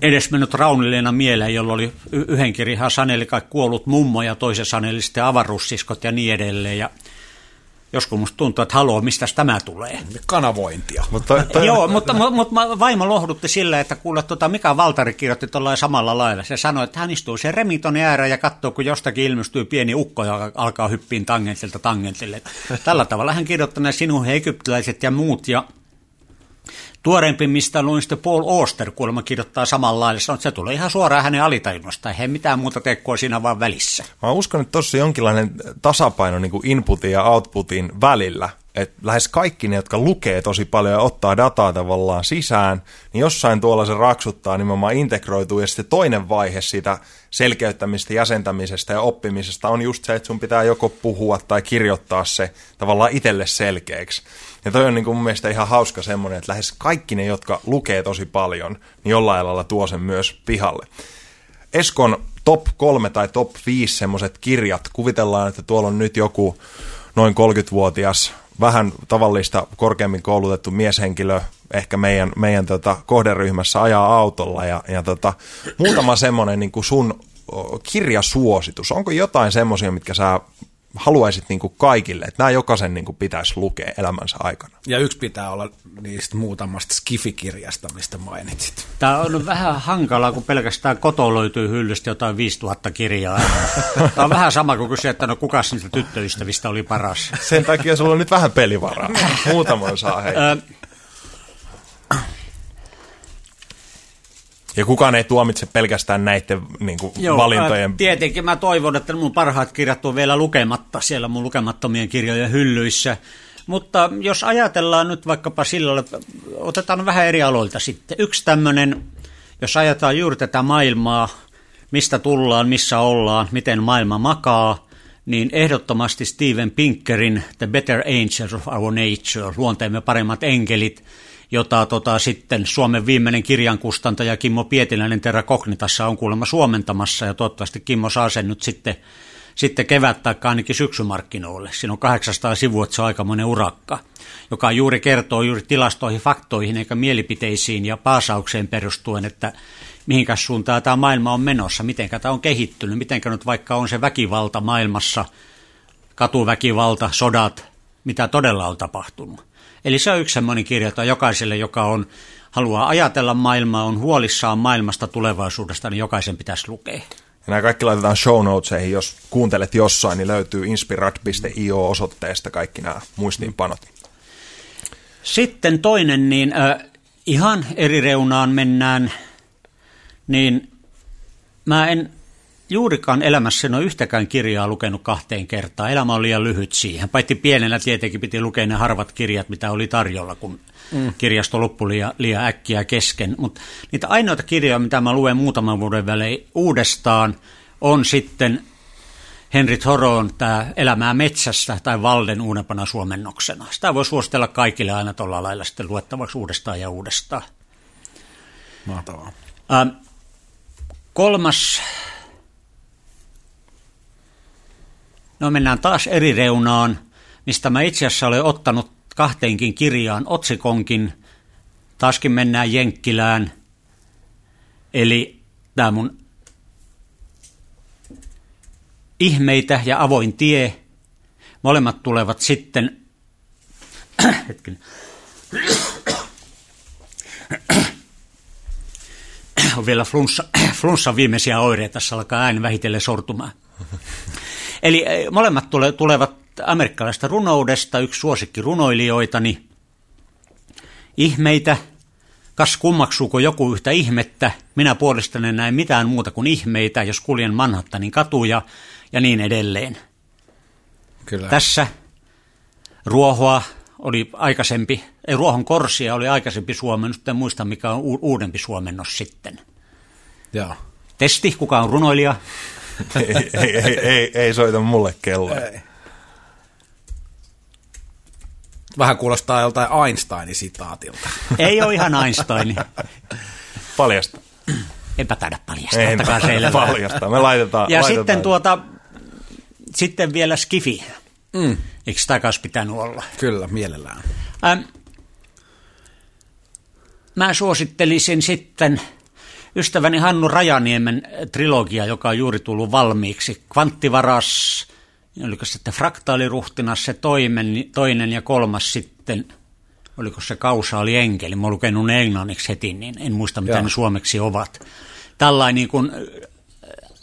edes mennyt Raunileena mieleen, jolla oli yhden kirjan saneli kai kuollut mummo ja toisen saneli sitten avaruussiskot ja niin edelleen. Ja joskus musta tuntuu, että haloo, mistä tämä tulee. Kanavointia. Mutta, toi... Joo, mutta, mutta, mutta vaimo lohdutti sillä, että kuule, tuota, Mika Valtari kirjoitti tuolla samalla lailla. Se sanoi, että hän istuu sen remitonin ääreen ja katsoo, kun jostakin ilmestyy pieni ukko, joka alkaa hyppiin tangentilta tangentille. Tällä tavalla hän kirjoittaa sinun egyptiläiset ja muut. Ja Tuoreempi, mistä luin sitten Paul Oster kuulemma kirjoittaa samalla lailla, sanoo, että se tulee ihan suoraan hänen alitajunnosta, ei mitään muuta tekoa siinä vaan välissä. Mä uskon, että tuossa jonkinlainen tasapaino niin kuin inputin ja outputin välillä, että lähes kaikki ne, jotka lukee tosi paljon ja ottaa dataa tavallaan sisään, niin jossain tuolla se raksuttaa nimenomaan integroituu, ja sitten toinen vaihe siitä selkeyttämistä, jäsentämisestä ja oppimisesta on just se, että sun pitää joko puhua tai kirjoittaa se tavallaan itselle selkeäksi. Ja toi on niin kuin mun mielestä ihan hauska semmoinen, että lähes kaikki ne, jotka lukee tosi paljon, niin jollain lailla tuo sen myös pihalle. Eskon top 3 tai top 5 semmoiset kirjat, kuvitellaan, että tuolla on nyt joku noin 30-vuotias, vähän tavallista korkeammin koulutettu mieshenkilö, ehkä meidän, meidän tota, kohderyhmässä ajaa autolla ja, ja tota, muutama semmoinen niin sun kirjasuositus. Onko jotain semmoisia, mitkä sä haluaisit niin kuin kaikille, että nämä jokaisen niin kuin pitäisi lukea elämänsä aikana. Ja yksi pitää olla niistä muutamasta skifikirjasta, mistä mainitsit. Tämä on vähän hankalaa, kun pelkästään koto löytyy hyllystä jotain 5000 kirjaa. Tämä on vähän sama kuin kysyä, että no kuka niistä tyttöystävistä oli paras. Sen takia sulla on nyt vähän pelivaraa. Muutaman saa hei. Ja kukaan ei tuomitse pelkästään näiden niin kuin, Joo, valintojen... Ää, tietenkin mä toivon, että mun parhaat kirjat on vielä lukematta siellä mun lukemattomien kirjojen hyllyissä. Mutta jos ajatellaan nyt vaikkapa sillä otetaan vähän eri aloilta sitten. Yksi tämmöinen, jos ajatellaan juuri tätä maailmaa, mistä tullaan, missä ollaan, miten maailma makaa, niin ehdottomasti Steven Pinkerin The Better Angels of Our Nature, luonteemme paremmat enkelit, jota tota, sitten Suomen viimeinen kirjankustantaja Kimmo Pietiläinen Terra Kognitassa on kuulemma suomentamassa ja toivottavasti Kimmo saa sen nyt sitten, sitten kevät tai ainakin syksymarkkinoille. Siinä on 800 sivua, että se on aikamoinen urakka, joka juuri kertoo juuri tilastoihin, faktoihin eikä mielipiteisiin ja paasaukseen perustuen, että mihinkä suuntaan tämä maailma on menossa, miten tämä on kehittynyt, miten nyt vaikka on se väkivalta maailmassa, katuväkivalta, sodat, mitä todella on tapahtunut. Eli se on yksi semmoinen kirja, jota jokaiselle, joka on, haluaa ajatella maailmaa, on huolissaan maailmasta tulevaisuudesta, niin jokaisen pitäisi lukea. Ja nämä kaikki laitetaan show notesihin, jos kuuntelet jossain, niin löytyy inspirat.io osoitteesta kaikki nämä muistiinpanot. Sitten toinen, niin äh, ihan eri reunaan mennään, niin mä en juurikaan elämässä en ole yhtäkään kirjaa lukenut kahteen kertaan. Elämä on liian lyhyt siihen. Paitsi pienenä tietenkin piti lukea ne harvat kirjat, mitä oli tarjolla, kun mm. kirjasto loppui liian, liian äkkiä kesken. Mutta niitä ainoita kirjoja, mitä mä luen muutaman vuoden välein uudestaan, on sitten Henry Thoron tämä Elämää metsässä tai Valden uudempana suomennoksena. Sitä voi suositella kaikille aina tuolla lailla sitten luettavaksi uudestaan ja uudestaan. Mahtavaa. Ähm, kolmas No mennään taas eri reunaan, mistä mä itse asiassa olen ottanut kahteenkin kirjaan otsikonkin. Taaskin mennään Jenkkilään. Eli tämä mun ihmeitä ja avoin tie. Molemmat tulevat sitten, hetken, on vielä flunssa, flunssa viimeisiä oireita, tässä alkaa ääni vähitellen sortumaan. Eli eh, molemmat tule, tulevat amerikkalaista runoudesta, yksi suosikki runoilijoitani. Ihmeitä, Kas kummaksuuko joku yhtä ihmettä, minä puolestani näin mitään muuta kuin ihmeitä, jos kuljen Manhattanin katuja ja niin edelleen. Kyllä. Tässä ruohoa oli aikaisempi, ei ruohon korsia oli aikaisempi suomennos, en muista mikä on uudempi suomennos sitten. Joo. Testi, kuka on runoilija? Ei, ei, ei, ei, ei soita mulle kelloa. Ei. Vähän kuulostaa joltain Einsteinin sitaatilta. Ei ole ihan Einstein. Paljasta. Enpä taida paljastaa, Ei ottakaa selvää. paljasta. Me laitetaan, Ja laitetaan. sitten tuota, sitten vielä Skifi. Mm. Eikö sitä kanssa pitänyt olla? Kyllä, mielellään. Ähm, mä suosittelisin sitten ystäväni Hannu Rajaniemen trilogia, joka on juuri tullut valmiiksi. Kvanttivaras, oliko se sitten fraktaaliruhtinas se toimen, toinen ja kolmas sitten, oliko se kausaali enkeli. Mä oon lukenut ne englanniksi heti, niin en muista mitä Joo. ne suomeksi ovat. Tällainen niin kuin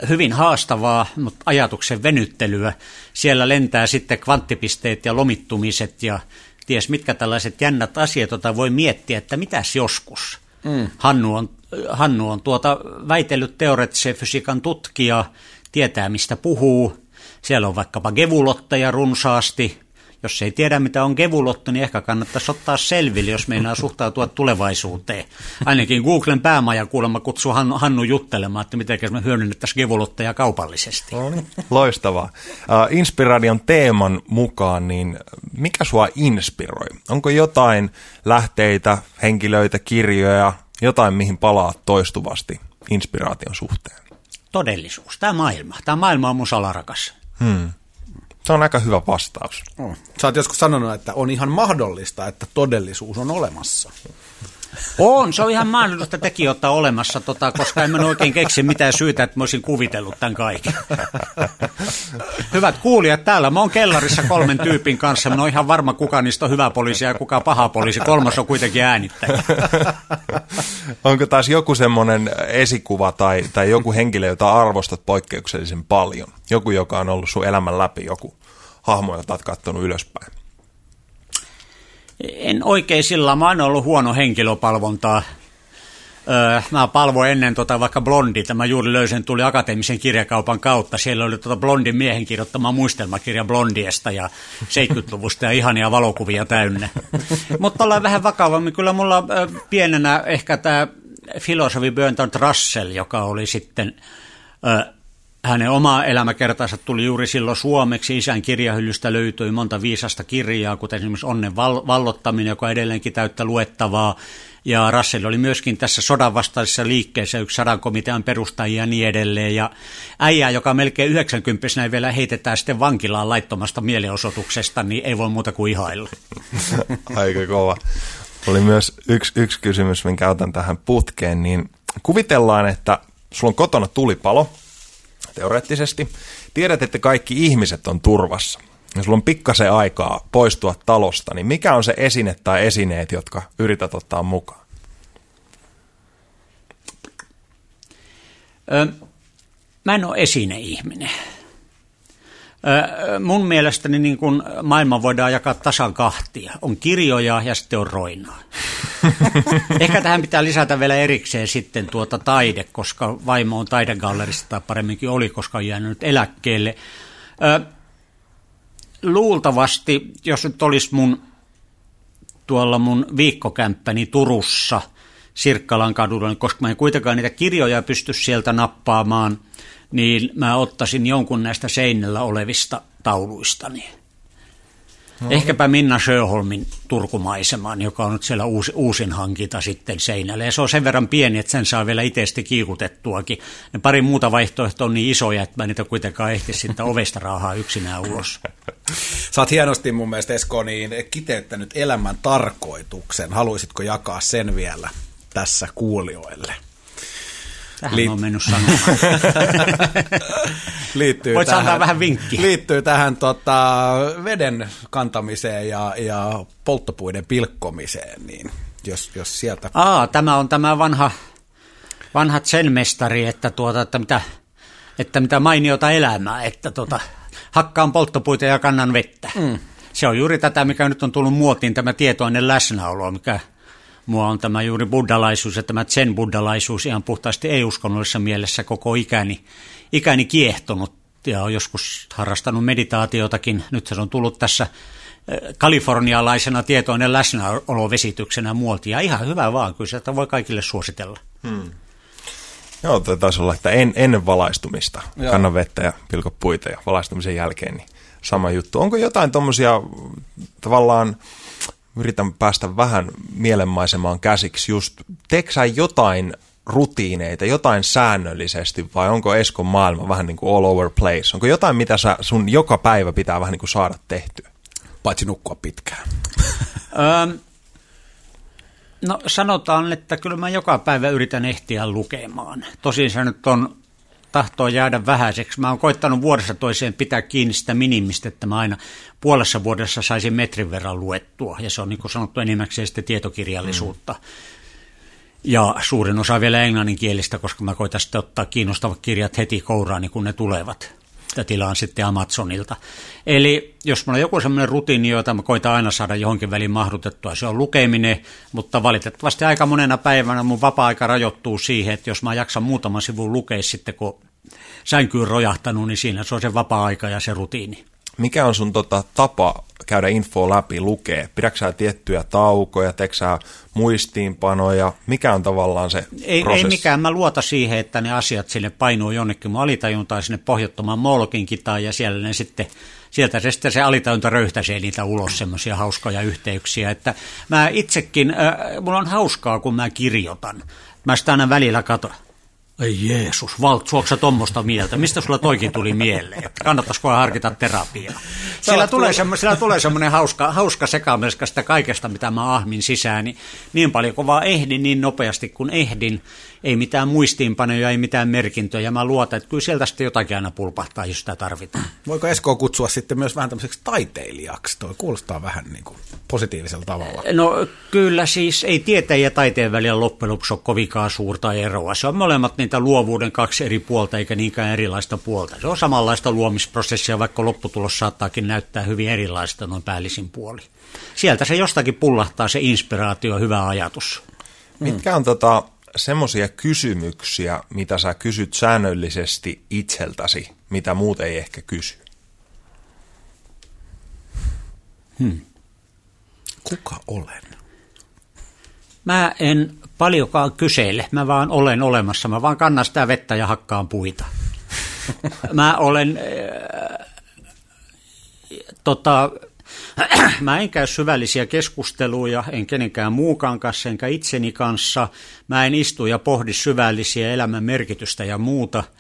hyvin haastavaa, mutta ajatuksen venyttelyä. Siellä lentää sitten kvanttipisteet ja lomittumiset ja ties mitkä tällaiset jännät asiat, joita voi miettiä, että mitäs joskus. Mm. Hannu, on, Hannu on tuota väitellyt teoreettisen fysiikan tutkija, tietää mistä puhuu. Siellä on vaikkapa gevulotteja runsaasti. Jos ei tiedä, mitä on gevulotto, niin ehkä kannattaisi ottaa selville, jos meinaa suhtautua tulevaisuuteen. Ainakin Googlen päämaja kuulemma kutsuu Hannu, juttelemaan, että miten me hyödynnettäisiin gevulotteja kaupallisesti. No niin, loistavaa. Inspiradion teeman mukaan, niin mikä sua inspiroi? Onko jotain lähteitä, henkilöitä, kirjoja, jotain mihin palaat toistuvasti inspiraation suhteen? Todellisuus, tämä maailma. Tämä maailma on mun salarakas. Hmm. Se on aika hyvä vastaus. Oh. Sä oot joskus sanonut, että on ihan mahdollista, että todellisuus on olemassa. On, se on ihan mahdollista tekin ottaa olemassa, tota, koska en oikein keksi mitään syytä, että mä olisin kuvitellut tämän kaiken. Hyvät kuulijat, täällä mä oon kellarissa kolmen tyypin kanssa. Mä oon ihan varma, kuka niistä on hyvä poliisi ja kuka paha poliisi. Kolmas on kuitenkin äänittäjä. Onko taas joku semmoinen esikuva tai, tai joku henkilö, jota arvostat poikkeuksellisen paljon? Joku, joka on ollut sun elämän läpi, joku hahmo, jota oot katsonut ylöspäin? En oikein sillä, mä oon ollut huono henkilöpalvontaa. Öö, mä palvoin ennen tota vaikka Blondi, mä juuri löysin, tuli akateemisen kirjakaupan kautta. Siellä oli tota Blondin miehen kirjoittama muistelmakirja Blondiesta ja 70-luvusta ja ihania valokuvia täynnä. Mutta ollaan vähän vakavammin. Kyllä mulla pienenä ehkä tämä filosofi Bertrand Russell, joka oli sitten... hänen oma elämäkertansa tuli juuri silloin suomeksi. Isän kirjahyllystä löytyi monta viisasta kirjaa, kuten esimerkiksi Onnen val- vallottaminen, joka on edelleenkin täyttä luettavaa. Ja Russell oli myöskin tässä sodan vastaisessa liikkeessä yksi sadan komitean perustajia ja niin edelleen. Ja äijä, joka melkein 90 näin vielä heitetään sitten vankilaan laittomasta mielenosoituksesta, niin ei voi muuta kuin ihailla. Aika kova. Oli myös yksi, yksi kysymys, minkä otan tähän putkeen, niin kuvitellaan, että sulla on kotona tulipalo, teoreettisesti. Tiedät, että kaikki ihmiset on turvassa. Ja sulla on pikkasen aikaa poistua talosta, niin mikä on se esine tai esineet, jotka yrität ottaa mukaan? Ö, mä en ole esineihminen. Mun mielestäni niin kun maailma voidaan jakaa tasan kahtia. On kirjoja ja sitten on roinaa. Ehkä tähän pitää lisätä vielä erikseen sitten tuota taide, koska vaimo on taidegallerista tai paremminkin oli, koska on jäänyt eläkkeelle. Luultavasti, jos nyt olisi mun tuolla mun viikkokämppäni Turussa Sirkkalan kadulla, niin koska mä en kuitenkaan niitä kirjoja pysty sieltä nappaamaan, niin mä ottaisin jonkun näistä seinällä olevista tauluistani. No. Ehkäpä Minna Sjöholmin Turkumaisemaan, joka on nyt siellä uusi, uusin hankinta sitten seinällä. Ja se on sen verran pieni, että sen saa vielä itse sitten kiikutettuakin. Ne pari muuta vaihtoehtoa on niin isoja, että mä niitä kuitenkaan ehtisi sitten ovesta raahaa yksinään ulos. Sä oot hienosti mun mielestä Esko niin kiteyttänyt elämän tarkoituksen. Haluaisitko jakaa sen vielä tässä kuulijoille? Tähän Liit- on mennyt sanomaan. liittyy Voit tähän, antaa vähän vinkki. Liittyy tähän tota, veden kantamiseen ja, ja polttopuiden pilkkomiseen, niin jos, jos sieltä... Aa, tämä on tämä vanha, vanha zen-mestari, että, tuota, että, mitä, että mitä mainiota elämää, että tuota, hakkaan polttopuita ja kannan vettä. Mm. Se on juuri tätä, mikä nyt on tullut muotiin, tämä tietoinen läsnäolo, mikä Mua on tämä juuri buddhalaisuus ja tämä zen-buddhalaisuus ihan puhtaasti ei-uskonnollisessa mielessä koko ikäni, ikäni kiehtonut ja on joskus harrastanut meditaatiotakin. Nyt se on tullut tässä eh, kalifornialaisena tietoinen läsnäolovesityksenä muotia. Ihan hyvä vaan, kyllä sitä voi kaikille suositella. Hmm. Joo, taisi olla, että en, ennen valaistumista Joo. kanna vettä ja pilko puita ja valaistumisen jälkeen niin sama juttu. Onko jotain tuommoisia tavallaan, yritän päästä vähän mielenmaisemaan käsiksi, just teksä jotain rutiineita, jotain säännöllisesti vai onko Eskon maailma vähän niin kuin all over place? Onko jotain, mitä sä, sun joka päivä pitää vähän niin kuin saada tehtyä? Paitsi nukkua pitkään. no sanotaan, että kyllä mä joka päivä yritän ehtiä lukemaan. Tosin se nyt on tahtoo jäädä vähäiseksi. Mä oon koittanut vuodessa toiseen pitää kiinni sitä minimistä, että mä aina puolessa vuodessa saisin metrin verran luettua. Ja se on niin kuin sanottu enimmäkseen sitten tietokirjallisuutta. Mm. Ja suurin osa vielä englanninkielistä, koska mä koitan sitten ottaa kiinnostavat kirjat heti kouraani, kun ne tulevat. Ja tilaan sitten Amazonilta. Eli jos mulla on joku sellainen rutiini, jota mä koitan aina saada johonkin väliin mahdutettua, se on lukeminen, mutta valitettavasti aika monena päivänä mun vapaa-aika rajoittuu siihen, että jos mä jaksan muutaman sivun lukea sitten, kun sänkyyn rojahtanut, niin siinä se on se vapaa-aika ja se rutiini. Mikä on sun tota, tapa käydä info läpi, lukee? Pidätkö sä tiettyjä taukoja, teekö sä muistiinpanoja? Mikä on tavallaan se ei, prosessi? Ei mikään. Mä luota siihen, että ne asiat sinne painuu jonnekin mun alitajuntaan sinne pohjattomaan Molkin kitaan ja siellä ne sitten sieltä se sitten se alitajunta röyhtäisee niitä ulos semmoisia hauskoja yhteyksiä. Että mä itsekin, äh, mulla on hauskaa, kun mä kirjoitan. Mä sitä aina välillä katon ei Jeesus, Valt, suoksa tuommoista mieltä? Mistä sulla toikin tuli mieleen? Kannattaisiko harkita terapiaa? Sillä tulee, semmo, sillä tulee semmoinen hauska, hauska sekamelska sitä kaikesta, mitä mä ahmin sisään. Niin, niin paljon kuin vaan ehdin, niin nopeasti kuin ehdin. Ei mitään muistiinpanoja, ei mitään merkintöjä. Mä luotan, että kyllä sieltä sitten jotakin aina pulpahtaa, jos sitä tarvitaan. Voiko Esko kutsua sitten myös vähän tämmöiseksi taiteilijaksi? Toi kuulostaa vähän niin kuin positiivisella tavalla. No kyllä siis ei tieteen ja taiteen välillä loppujen lopuksi ole kovinkaan suurta eroa. Se on molemmat niitä luovuuden kaksi eri puolta eikä niinkään erilaista puolta. Se on samanlaista luomisprosessia, vaikka lopputulos saattaakin näyttää hyvin erilaista noin päällisin puoli. Sieltä se jostakin pullahtaa se inspiraatio, hyvä ajatus. Mitkä on tota, semmoisia kysymyksiä, mitä sä kysyt säännöllisesti itseltäsi, mitä muut ei ehkä kysy? Hmm. Kuka olen? Mä en paljonkaan kysele, mä vaan olen olemassa, mä vaan kannan sitä vettä ja hakkaan puita. mä olen, äh, tota, mä en käy syvällisiä keskusteluja, en kenenkään muukaan kanssa, enkä itseni kanssa. Mä en istu ja pohdi syvällisiä elämän merkitystä ja muuta –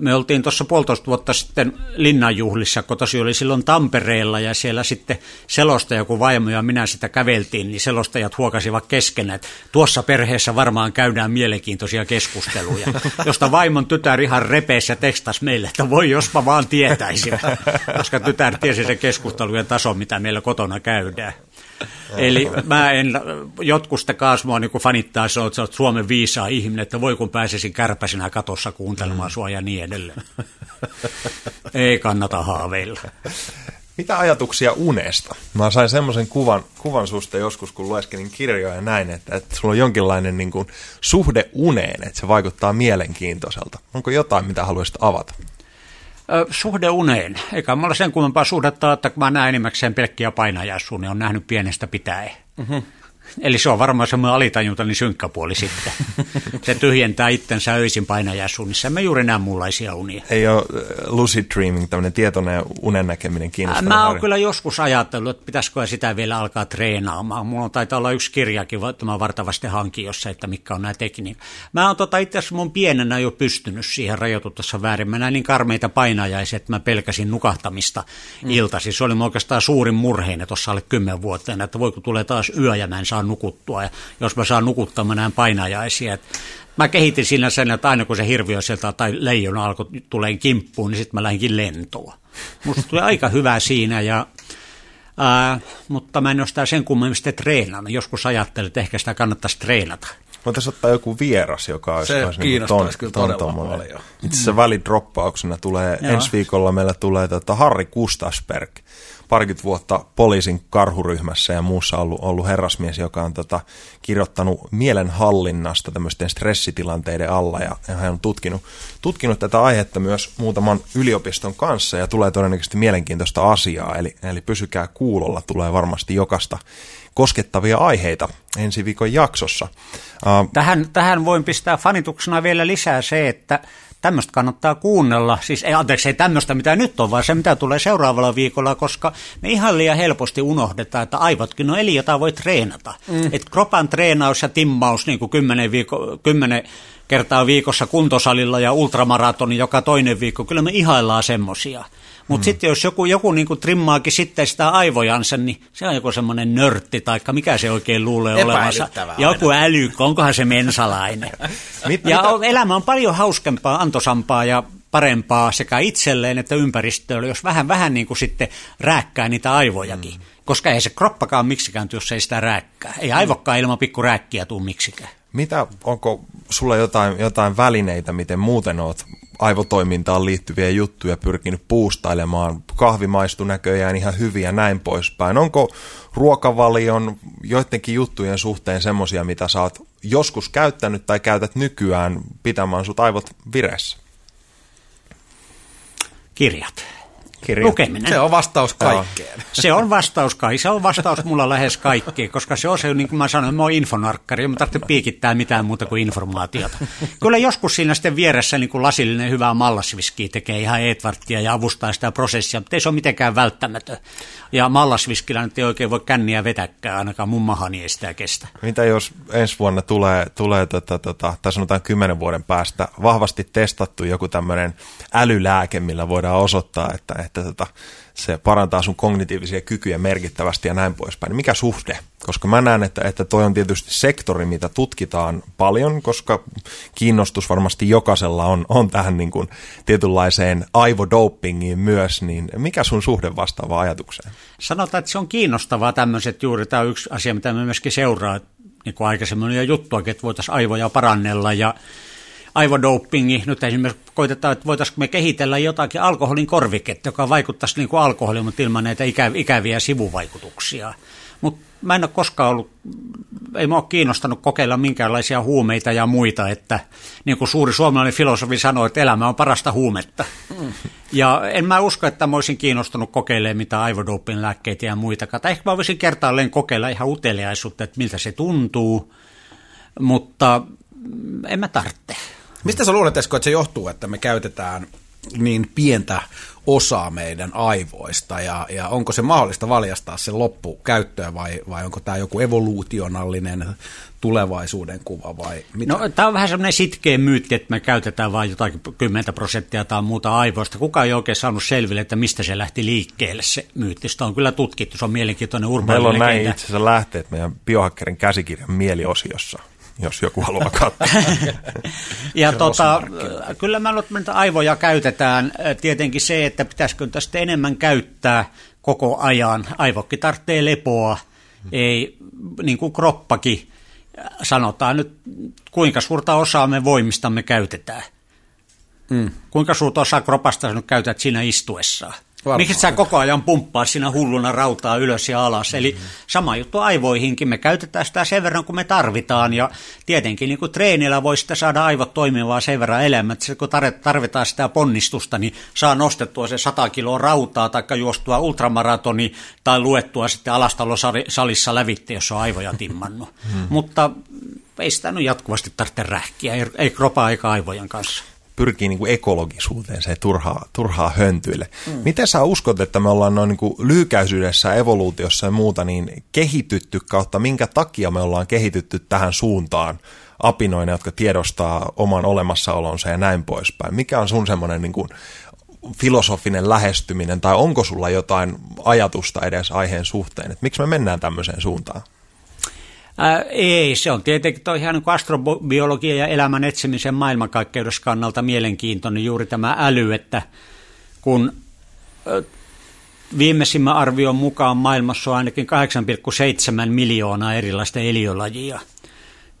me oltiin tuossa puolitoista vuotta sitten linnanjuhlissa, kun tosi oli silloin Tampereella ja siellä sitten selostaja, kun vaimo ja minä sitä käveltiin, niin selostajat huokasivat keskenään, että tuossa perheessä varmaan käydään mielenkiintoisia keskusteluja, josta vaimon tytär ihan repeessä tekstas meille, että voi jospa vaan tietäisi, koska tytär tiesi se keskustelujen taso, mitä meillä kotona käydään. Eli mä en, jotkut sitä kaasmoa niin fanittaa, se on, että sä oot Suomen viisaa ihminen, että voi kun pääsisin kärpäisenä katossa kuuntelemaan sua ja niin edelleen. Ei kannata haaveilla. Mitä ajatuksia unesta? Mä sain semmoisen kuvan, kuvan susta joskus, kun lueskelin kirjoja ja näin, että, että sulla on jonkinlainen niin kuin, suhde uneen, että se vaikuttaa mielenkiintoiselta. Onko jotain, mitä haluaisit avata? Suhde uneen. Eikä mulla sen kummempaa suhdetta, että kun mä näen enimmäkseen pelkkiä painajaisuun, niin on nähnyt pienestä pitäen. Mm-hmm. Eli se on varmaan semmoinen alitajuntainen synkkä puoli sitten. Se tyhjentää itsensä öisin painajaisuunnissa. Me juuri näe muunlaisia unia. Ei ole lucid dreaming, tämmöinen tietoinen unen näkeminen kiinnostava Mä oon kyllä joskus ajatellut, että pitäisikö sitä vielä alkaa treenaamaan. Mulla on taitaa olla yksi kirjakin, että mä vartavasti hankin jossa, että mikä on nämä tekniikat. Mä oon tota, itse asiassa mun pienenä jo pystynyt siihen rajoituttassa väärin. Mä näin niin karmeita painajaisia, että mä pelkäsin nukahtamista mm. iltasi. Se oli oikeastaan suurin murheinen tuossa alle kymmenvuotiaana, että voiko tulee taas yö ja mä en saa nukuttua. Ja jos mä saan nukuttaa, mä näen painajaisia. Mä kehitin siinä sen, että aina kun se hirviö sieltä tai leijona alkoi tulee kimppuun, niin sitten mä lähdinkin lentoa. Musta tuli aika hyvä siinä, ja, ää, mutta mä en ole sitä sen kummemmin sitten treenannut. Joskus ajattelin, että ehkä sitä kannattaisi treenata. Voitaisiin ottaa joku vieras, joka olisi, se olisi niin ton, kyllä ton, todella paljon. Itse asiassa välidroppauksena tulee, Joo. ensi viikolla meillä tulee tota Harri Kustasberg, parikymmentä vuotta poliisin karhuryhmässä ja muussa ollut, ollut herrasmies, joka on tota, kirjoittanut mielenhallinnasta tämmöisten stressitilanteiden alla ja, ja hän on tutkinut, tutkinut tätä aihetta myös muutaman yliopiston kanssa ja tulee todennäköisesti mielenkiintoista asiaa, eli, eli pysykää kuulolla, tulee varmasti jokasta koskettavia aiheita ensi viikon jaksossa. Tähän, tähän voin pistää fanituksena vielä lisää se, että tämmöistä kannattaa kuunnella. Siis ei, anteeksi, ei tämmöistä mitä nyt on, vaan se mitä tulee seuraavalla viikolla, koska me ihan liian helposti unohdetaan, että aivotkin on eli, jota voi treenata. Mm. Et kropan treenaus ja timmaus niin kuin 10, viikko, 10 kertaa viikossa kuntosalilla ja ultramaratoni joka toinen viikko, kyllä me ihaillaan semmosia. Mutta mm. sitten jos joku, joku niinku trimmaakin sitten sitä aivojansa, niin se on joku semmoinen nörtti, tai mikä se oikein luulee olevansa. Joku äly, onkohan se mensalainen. Mit, ja mitä? elämä on paljon hauskempaa, antosampaa ja parempaa sekä itselleen että ympäristölle, jos vähän vähän niin kuin sitten rääkkää niitä aivojakin. Mm. Koska ei se kroppakaan miksikään, jos ei sitä rääkkää. Ei aivokkaan ilman pikku rääkkiä tuu miksikään. Mitä, onko sulla jotain, jotain välineitä, miten muuten oot aivotoimintaan liittyviä juttuja pyrkinyt puustailemaan. Kahvi näköjään ihan hyviä näin poispäin. Onko ruokavalion joidenkin juttujen suhteen semmoisia, mitä sä oot joskus käyttänyt tai käytät nykyään pitämään sut aivot vireessä? Kirjat kirja. Lukeminen. Se on vastaus kaikkeen. Se on vastaus kai. Se on vastaus mulla lähes kaikkeen, koska se on se, niin kuin mä sanoin, mä oon infonarkkari, mä tarvitse piikittää mitään muuta kuin informaatiota. Kyllä joskus siinä sitten vieressä niin kuin lasillinen hyvää mallasviskiä tekee ihan Edwardtia ja avustaa sitä prosessia, mutta ei se ole mitenkään välttämätön. Ja mallasviskillä nyt ei oikein voi känniä vetäkään, ainakaan mun mahani ei sitä kestä. Mitä jos ensi vuonna tulee, tulee tota, tota, tai sanotaan kymmenen vuoden päästä vahvasti testattu joku tämmöinen älylääke, millä voidaan osoittaa, että, että tota, se parantaa sun kognitiivisia kykyjä merkittävästi ja näin poispäin. Mikä suhde? Koska mä näen, että, että toi on tietysti sektori, mitä tutkitaan paljon, koska kiinnostus varmasti jokaisella on, on tähän niin kuin tietynlaiseen aivodopingiin myös, niin mikä sun suhde vastaava ajatukseen? Sanotaan, että se on kiinnostavaa tämmöiset juuri, tämä on yksi asia, mitä me myöskin seuraa, niin kuin aikaisemmin jo juttua, että voitaisiin aivoja parannella ja aivodopingi. Nyt esimerkiksi koitetaan, että voitaisiinko me kehitellä jotakin alkoholin korviketta, joka vaikuttaisi niin kuin alkoholi, mutta ilman näitä ikäviä sivuvaikutuksia. Mutta mä en ole koskaan ollut, ei mä ole kiinnostanut kokeilla minkäänlaisia huumeita ja muita, että niin kuin suuri suomalainen filosofi sanoi, että elämä on parasta huumetta. Mm. Ja en mä usko, että mä olisin kiinnostunut kokeilemaan mitä aivodopin lääkkeitä ja muita. Tai ehkä mä voisin kertaalleen kokeilla ihan uteliaisuutta, että miltä se tuntuu, mutta en mä tarvitse. Mistä sä luulet, Esko, että se johtuu, että me käytetään niin pientä osaa meidän aivoista ja, ja onko se mahdollista valjastaa sen loppukäyttöä vai, vai onko tämä joku evoluutionallinen tulevaisuuden kuva vai mitä? No tämä on vähän semmoinen sitkeä myytti, että me käytetään vain jotakin 10 prosenttia tai muuta aivoista. Kukaan ei oikein saanut selville, että mistä se lähti liikkeelle se myytti. Sitä on kyllä tutkittu, se on mielenkiintoinen urbaani Meillä on näin itse asiassa lähteet meidän biohakkerin käsikirjan mieliosiossa jos joku haluaa katsoa. ja tota, kyllä mä luulen, että aivoja käytetään. Tietenkin se, että pitäisikö tästä enemmän käyttää koko ajan. Aivokki tarvitsee lepoa, ei niin kuin kroppakin. Sanotaan nyt, kuinka suurta osaa me voimistamme käytetään. Mm. Kuinka suurta osaa kropasta nyt käytät siinä istuessaan? Varmaan. Miksi sä koko ajan pumppaa siinä hulluna rautaa ylös ja alas? Eli mm-hmm. sama juttu aivoihinkin. Me käytetään sitä sen verran, kun me tarvitaan. Ja tietenkin niin treenillä voi sitä saada aivot toimivaa sen verran elämät. Kun tarvitaan sitä ponnistusta, niin saa nostettua se 100 kiloa rautaa tai juostua ultramaratoni tai luettua sitten alastalosalissa lävitte, jos on aivoja timmannut. Mm-hmm. Mutta ei sitä nyt jatkuvasti tarvitse rähkiä, ei, ei kropa eikä aivojen kanssa pyrkii niin kuin ekologisuuteen, se turhaa, turhaa höntyille. Mm. Miten sä uskot, että me ollaan noin niin kuin lyhykäisyydessä, evoluutiossa ja muuta niin kehitytty kautta, minkä takia me ollaan kehitytty tähän suuntaan apinoina, jotka tiedostaa oman olemassaolonsa ja näin poispäin? Mikä on sun semmoinen niin filosofinen lähestyminen, tai onko sulla jotain ajatusta edes aiheen suhteen, että miksi me mennään tämmöiseen suuntaan? Ää, ei, se on tietenkin toi ihan niin astrobiologia ja elämän etsimisen maailmankaikkeudessa kannalta mielenkiintoinen juuri tämä äly, että kun viimeisimmän arvion mukaan maailmassa on ainakin 8,7 miljoonaa erilaista eliölajia.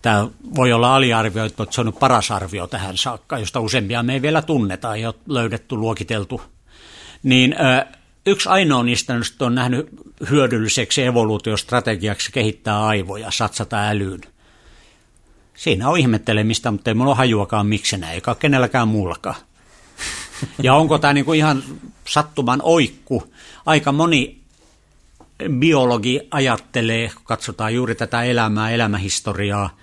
Tämä voi olla aliarvioitu, mutta se on paras arvio tähän saakka, josta useampia me ei vielä tunneta, ei ole löydetty, luokiteltu. Niin yksi ainoa niistä on nähnyt hyödylliseksi evoluutiostrategiaksi kehittää aivoja, satsata älyyn. Siinä on ihmettelemistä, mutta ei mulla ole hajuakaan miksi näin, eikä kenelläkään muullakaan. Ja onko tämä niinku ihan sattuman oikku? Aika moni biologi ajattelee, kun katsotaan juuri tätä elämää, elämähistoriaa,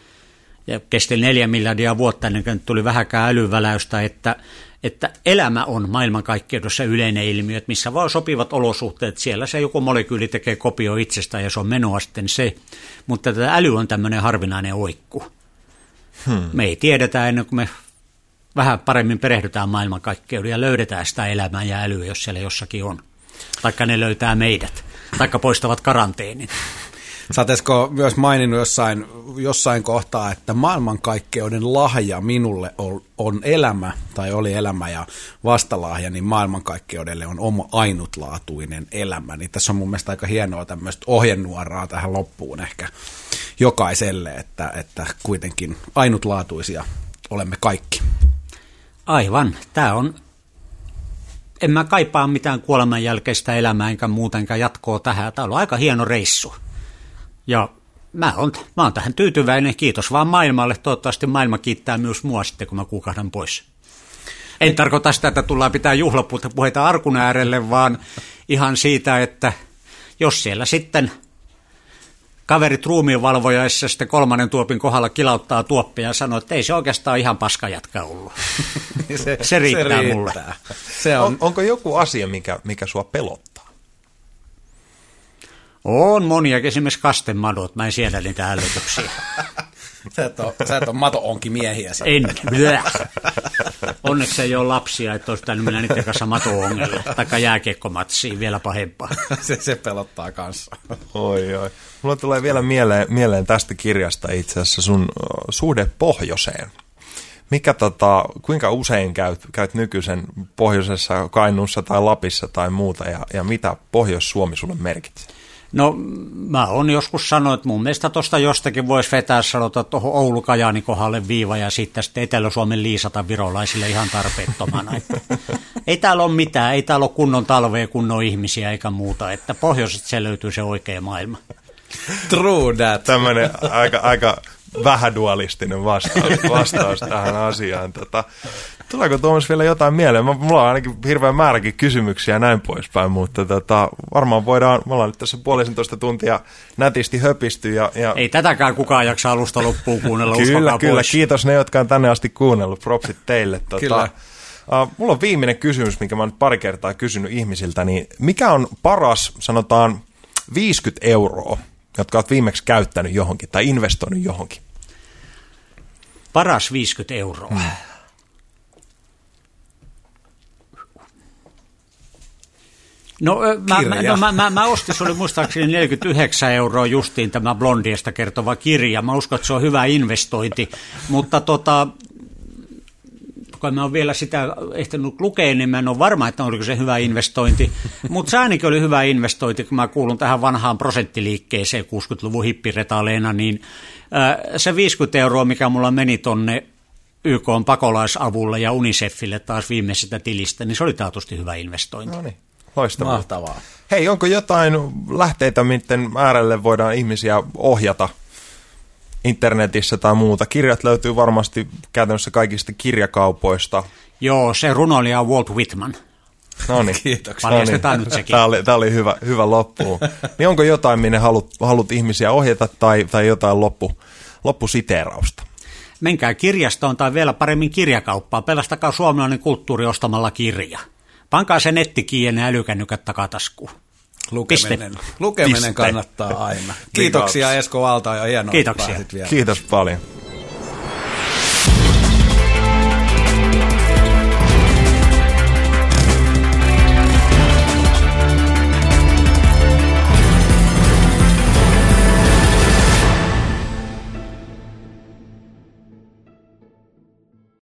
ja kesti neljä miljardia vuotta ennen kuin tuli vähäkään älyväläystä, että, että elämä on maailmankaikkeudessa yleinen ilmiö, että missä vaan sopivat olosuhteet, siellä se joku molekyyli tekee kopio itsestään ja se on menoa sitten se, mutta tämä äly on tämmöinen harvinainen oikku. Hmm. Me ei tiedetä ennen kuin me vähän paremmin perehdytään maailmankaikkeuden ja löydetään sitä elämää ja älyä, jos siellä jossakin on. Taikka ne löytää meidät, taikka poistavat karanteenin. Sä myös maininnut jossain, jossain kohtaa, että maailmankaikkeuden lahja minulle on, on elämä, tai oli elämä ja vastalahja, niin maailmankaikkeudelle on oma ainutlaatuinen elämä. Niin tässä on mun mielestä aika hienoa tämmöistä ohjenuoraa tähän loppuun ehkä jokaiselle, että, että kuitenkin ainutlaatuisia olemme kaikki. Aivan. Tämä on, en mä kaipaa mitään kuoleman jälkeistä elämää enkä muutenkaan jatkoa tähän. Tämä on aika hieno reissu. Ja mä oon, mä oon tähän tyytyväinen. Kiitos vaan maailmalle. Toivottavasti maailma kiittää myös mua sitten, kun mä kuukahdan pois. En tarkoita sitä, että tullaan pitää juhlapuheita arkun äärelle, vaan ihan siitä, että jos siellä sitten kaverit ruumiinvalvojaissa sitten kolmannen tuopin kohdalla kilauttaa tuoppia ja sanoo, että ei se oikeastaan ihan paska jatka ollut. se, se, riittää se riittää mulle. Se on... On, onko joku asia, mikä, mikä sua pelottaa? On monia, esimerkiksi kastemadot, mä en siedä niitä älytyksiä. sä, et ole, sä et ole mato onki miehiä. En, Blä. Onneksi ei ole lapsia, että olisi pitänyt mennä niiden kanssa mato-ongelle. Taikka jääkiekkomatsiin, vielä pahempaa. se, se pelottaa kanssa. Oi, oi. Mulla tulee vielä mieleen, mieleen tästä kirjasta itse asiassa sun suhde pohjoiseen. Mikä tota, kuinka usein käyt, käyt nykyisen pohjoisessa Kainuussa tai Lapissa tai muuta ja, ja mitä Pohjois-Suomi sulle merkitsee? No mä oon joskus sanonut, että mun mielestä tuosta jostakin voisi vetää sanotaan tuohon oulu kohdalle viiva ja sitten sitten Etelä-Suomen liisata virolaisille ihan tarpeettomana. Että ei täällä ole mitään, ei täällä ole kunnon talvea, kunnon ihmisiä eikä muuta, että pohjoisesta se löytyy se oikea maailma. True that. Tämmöinen aika, aika vähädualistinen vastaus, vastaus tähän asiaan. Tota, tuleeko Tuomas vielä jotain mieleen? Mulla on ainakin hirveän määräkin kysymyksiä ja näin poispäin, mutta tota, varmaan voidaan, me ollaan nyt tässä puolisentoista tuntia nätisti höpisty. Ja, ja... Ei tätäkään kukaan jaksa alusta loppuun kuunnella, Kyllä, kyllä. Pois. Kiitos ne, jotka on tänne asti kuunnellut. Propsit teille. Tota, kyllä. Uh, mulla on viimeinen kysymys, mikä mä oon pari kertaa kysynyt ihmisiltä, niin mikä on paras, sanotaan, 50 euroa, jotka olet viimeksi käyttänyt johonkin tai investoinut johonkin? Paras 50 euroa. Hmm. No, mä, mä, no mä, mä, mä ostin, se oli muistaakseni 49 euroa justiin tämä Blondiesta kertova kirja. Mä uskon, että se on hyvä investointi, mutta tota, kun mä oon vielä sitä ehtinyt lukea, niin mä en ole varma, että oliko se hyvä investointi. Mutta se ainakin oli hyvä investointi, kun mä kuulun tähän vanhaan prosenttiliikkeeseen 60-luvun hippiretaleena, niin se 50 euroa, mikä mulla meni tonne YK on pakolaisavulle ja Unicefille taas viimeisestä tilistä, niin se oli taatusti hyvä investointi. No niin, loistavaa. Mahtavaa. Hei, onko jotain lähteitä, miten äärelle voidaan ihmisiä ohjata internetissä tai muuta. Kirjat löytyy varmasti käytännössä kaikista kirjakaupoista. Joo, se runoilija on Walt Whitman. No niin. Kiitoksia. Paljastetaan nyt sekin. Tämä oli, tämä oli hyvä, hyvä loppu. niin onko jotain, minne halut, halut ihmisiä ohjata tai, tai jotain loppu, loppusiteerausta? Menkää kirjastoon tai vielä paremmin kirjakauppaan. Pelastakaa suomalainen kulttuuri ostamalla kirja. Pankaa se nettikiin ja älykännykät takataskuun. Lukeminen, lukeminen kannattaa aina. Kiitoksia Esko Valta ja hienoa, Kiitoksia. Kiitos paljon.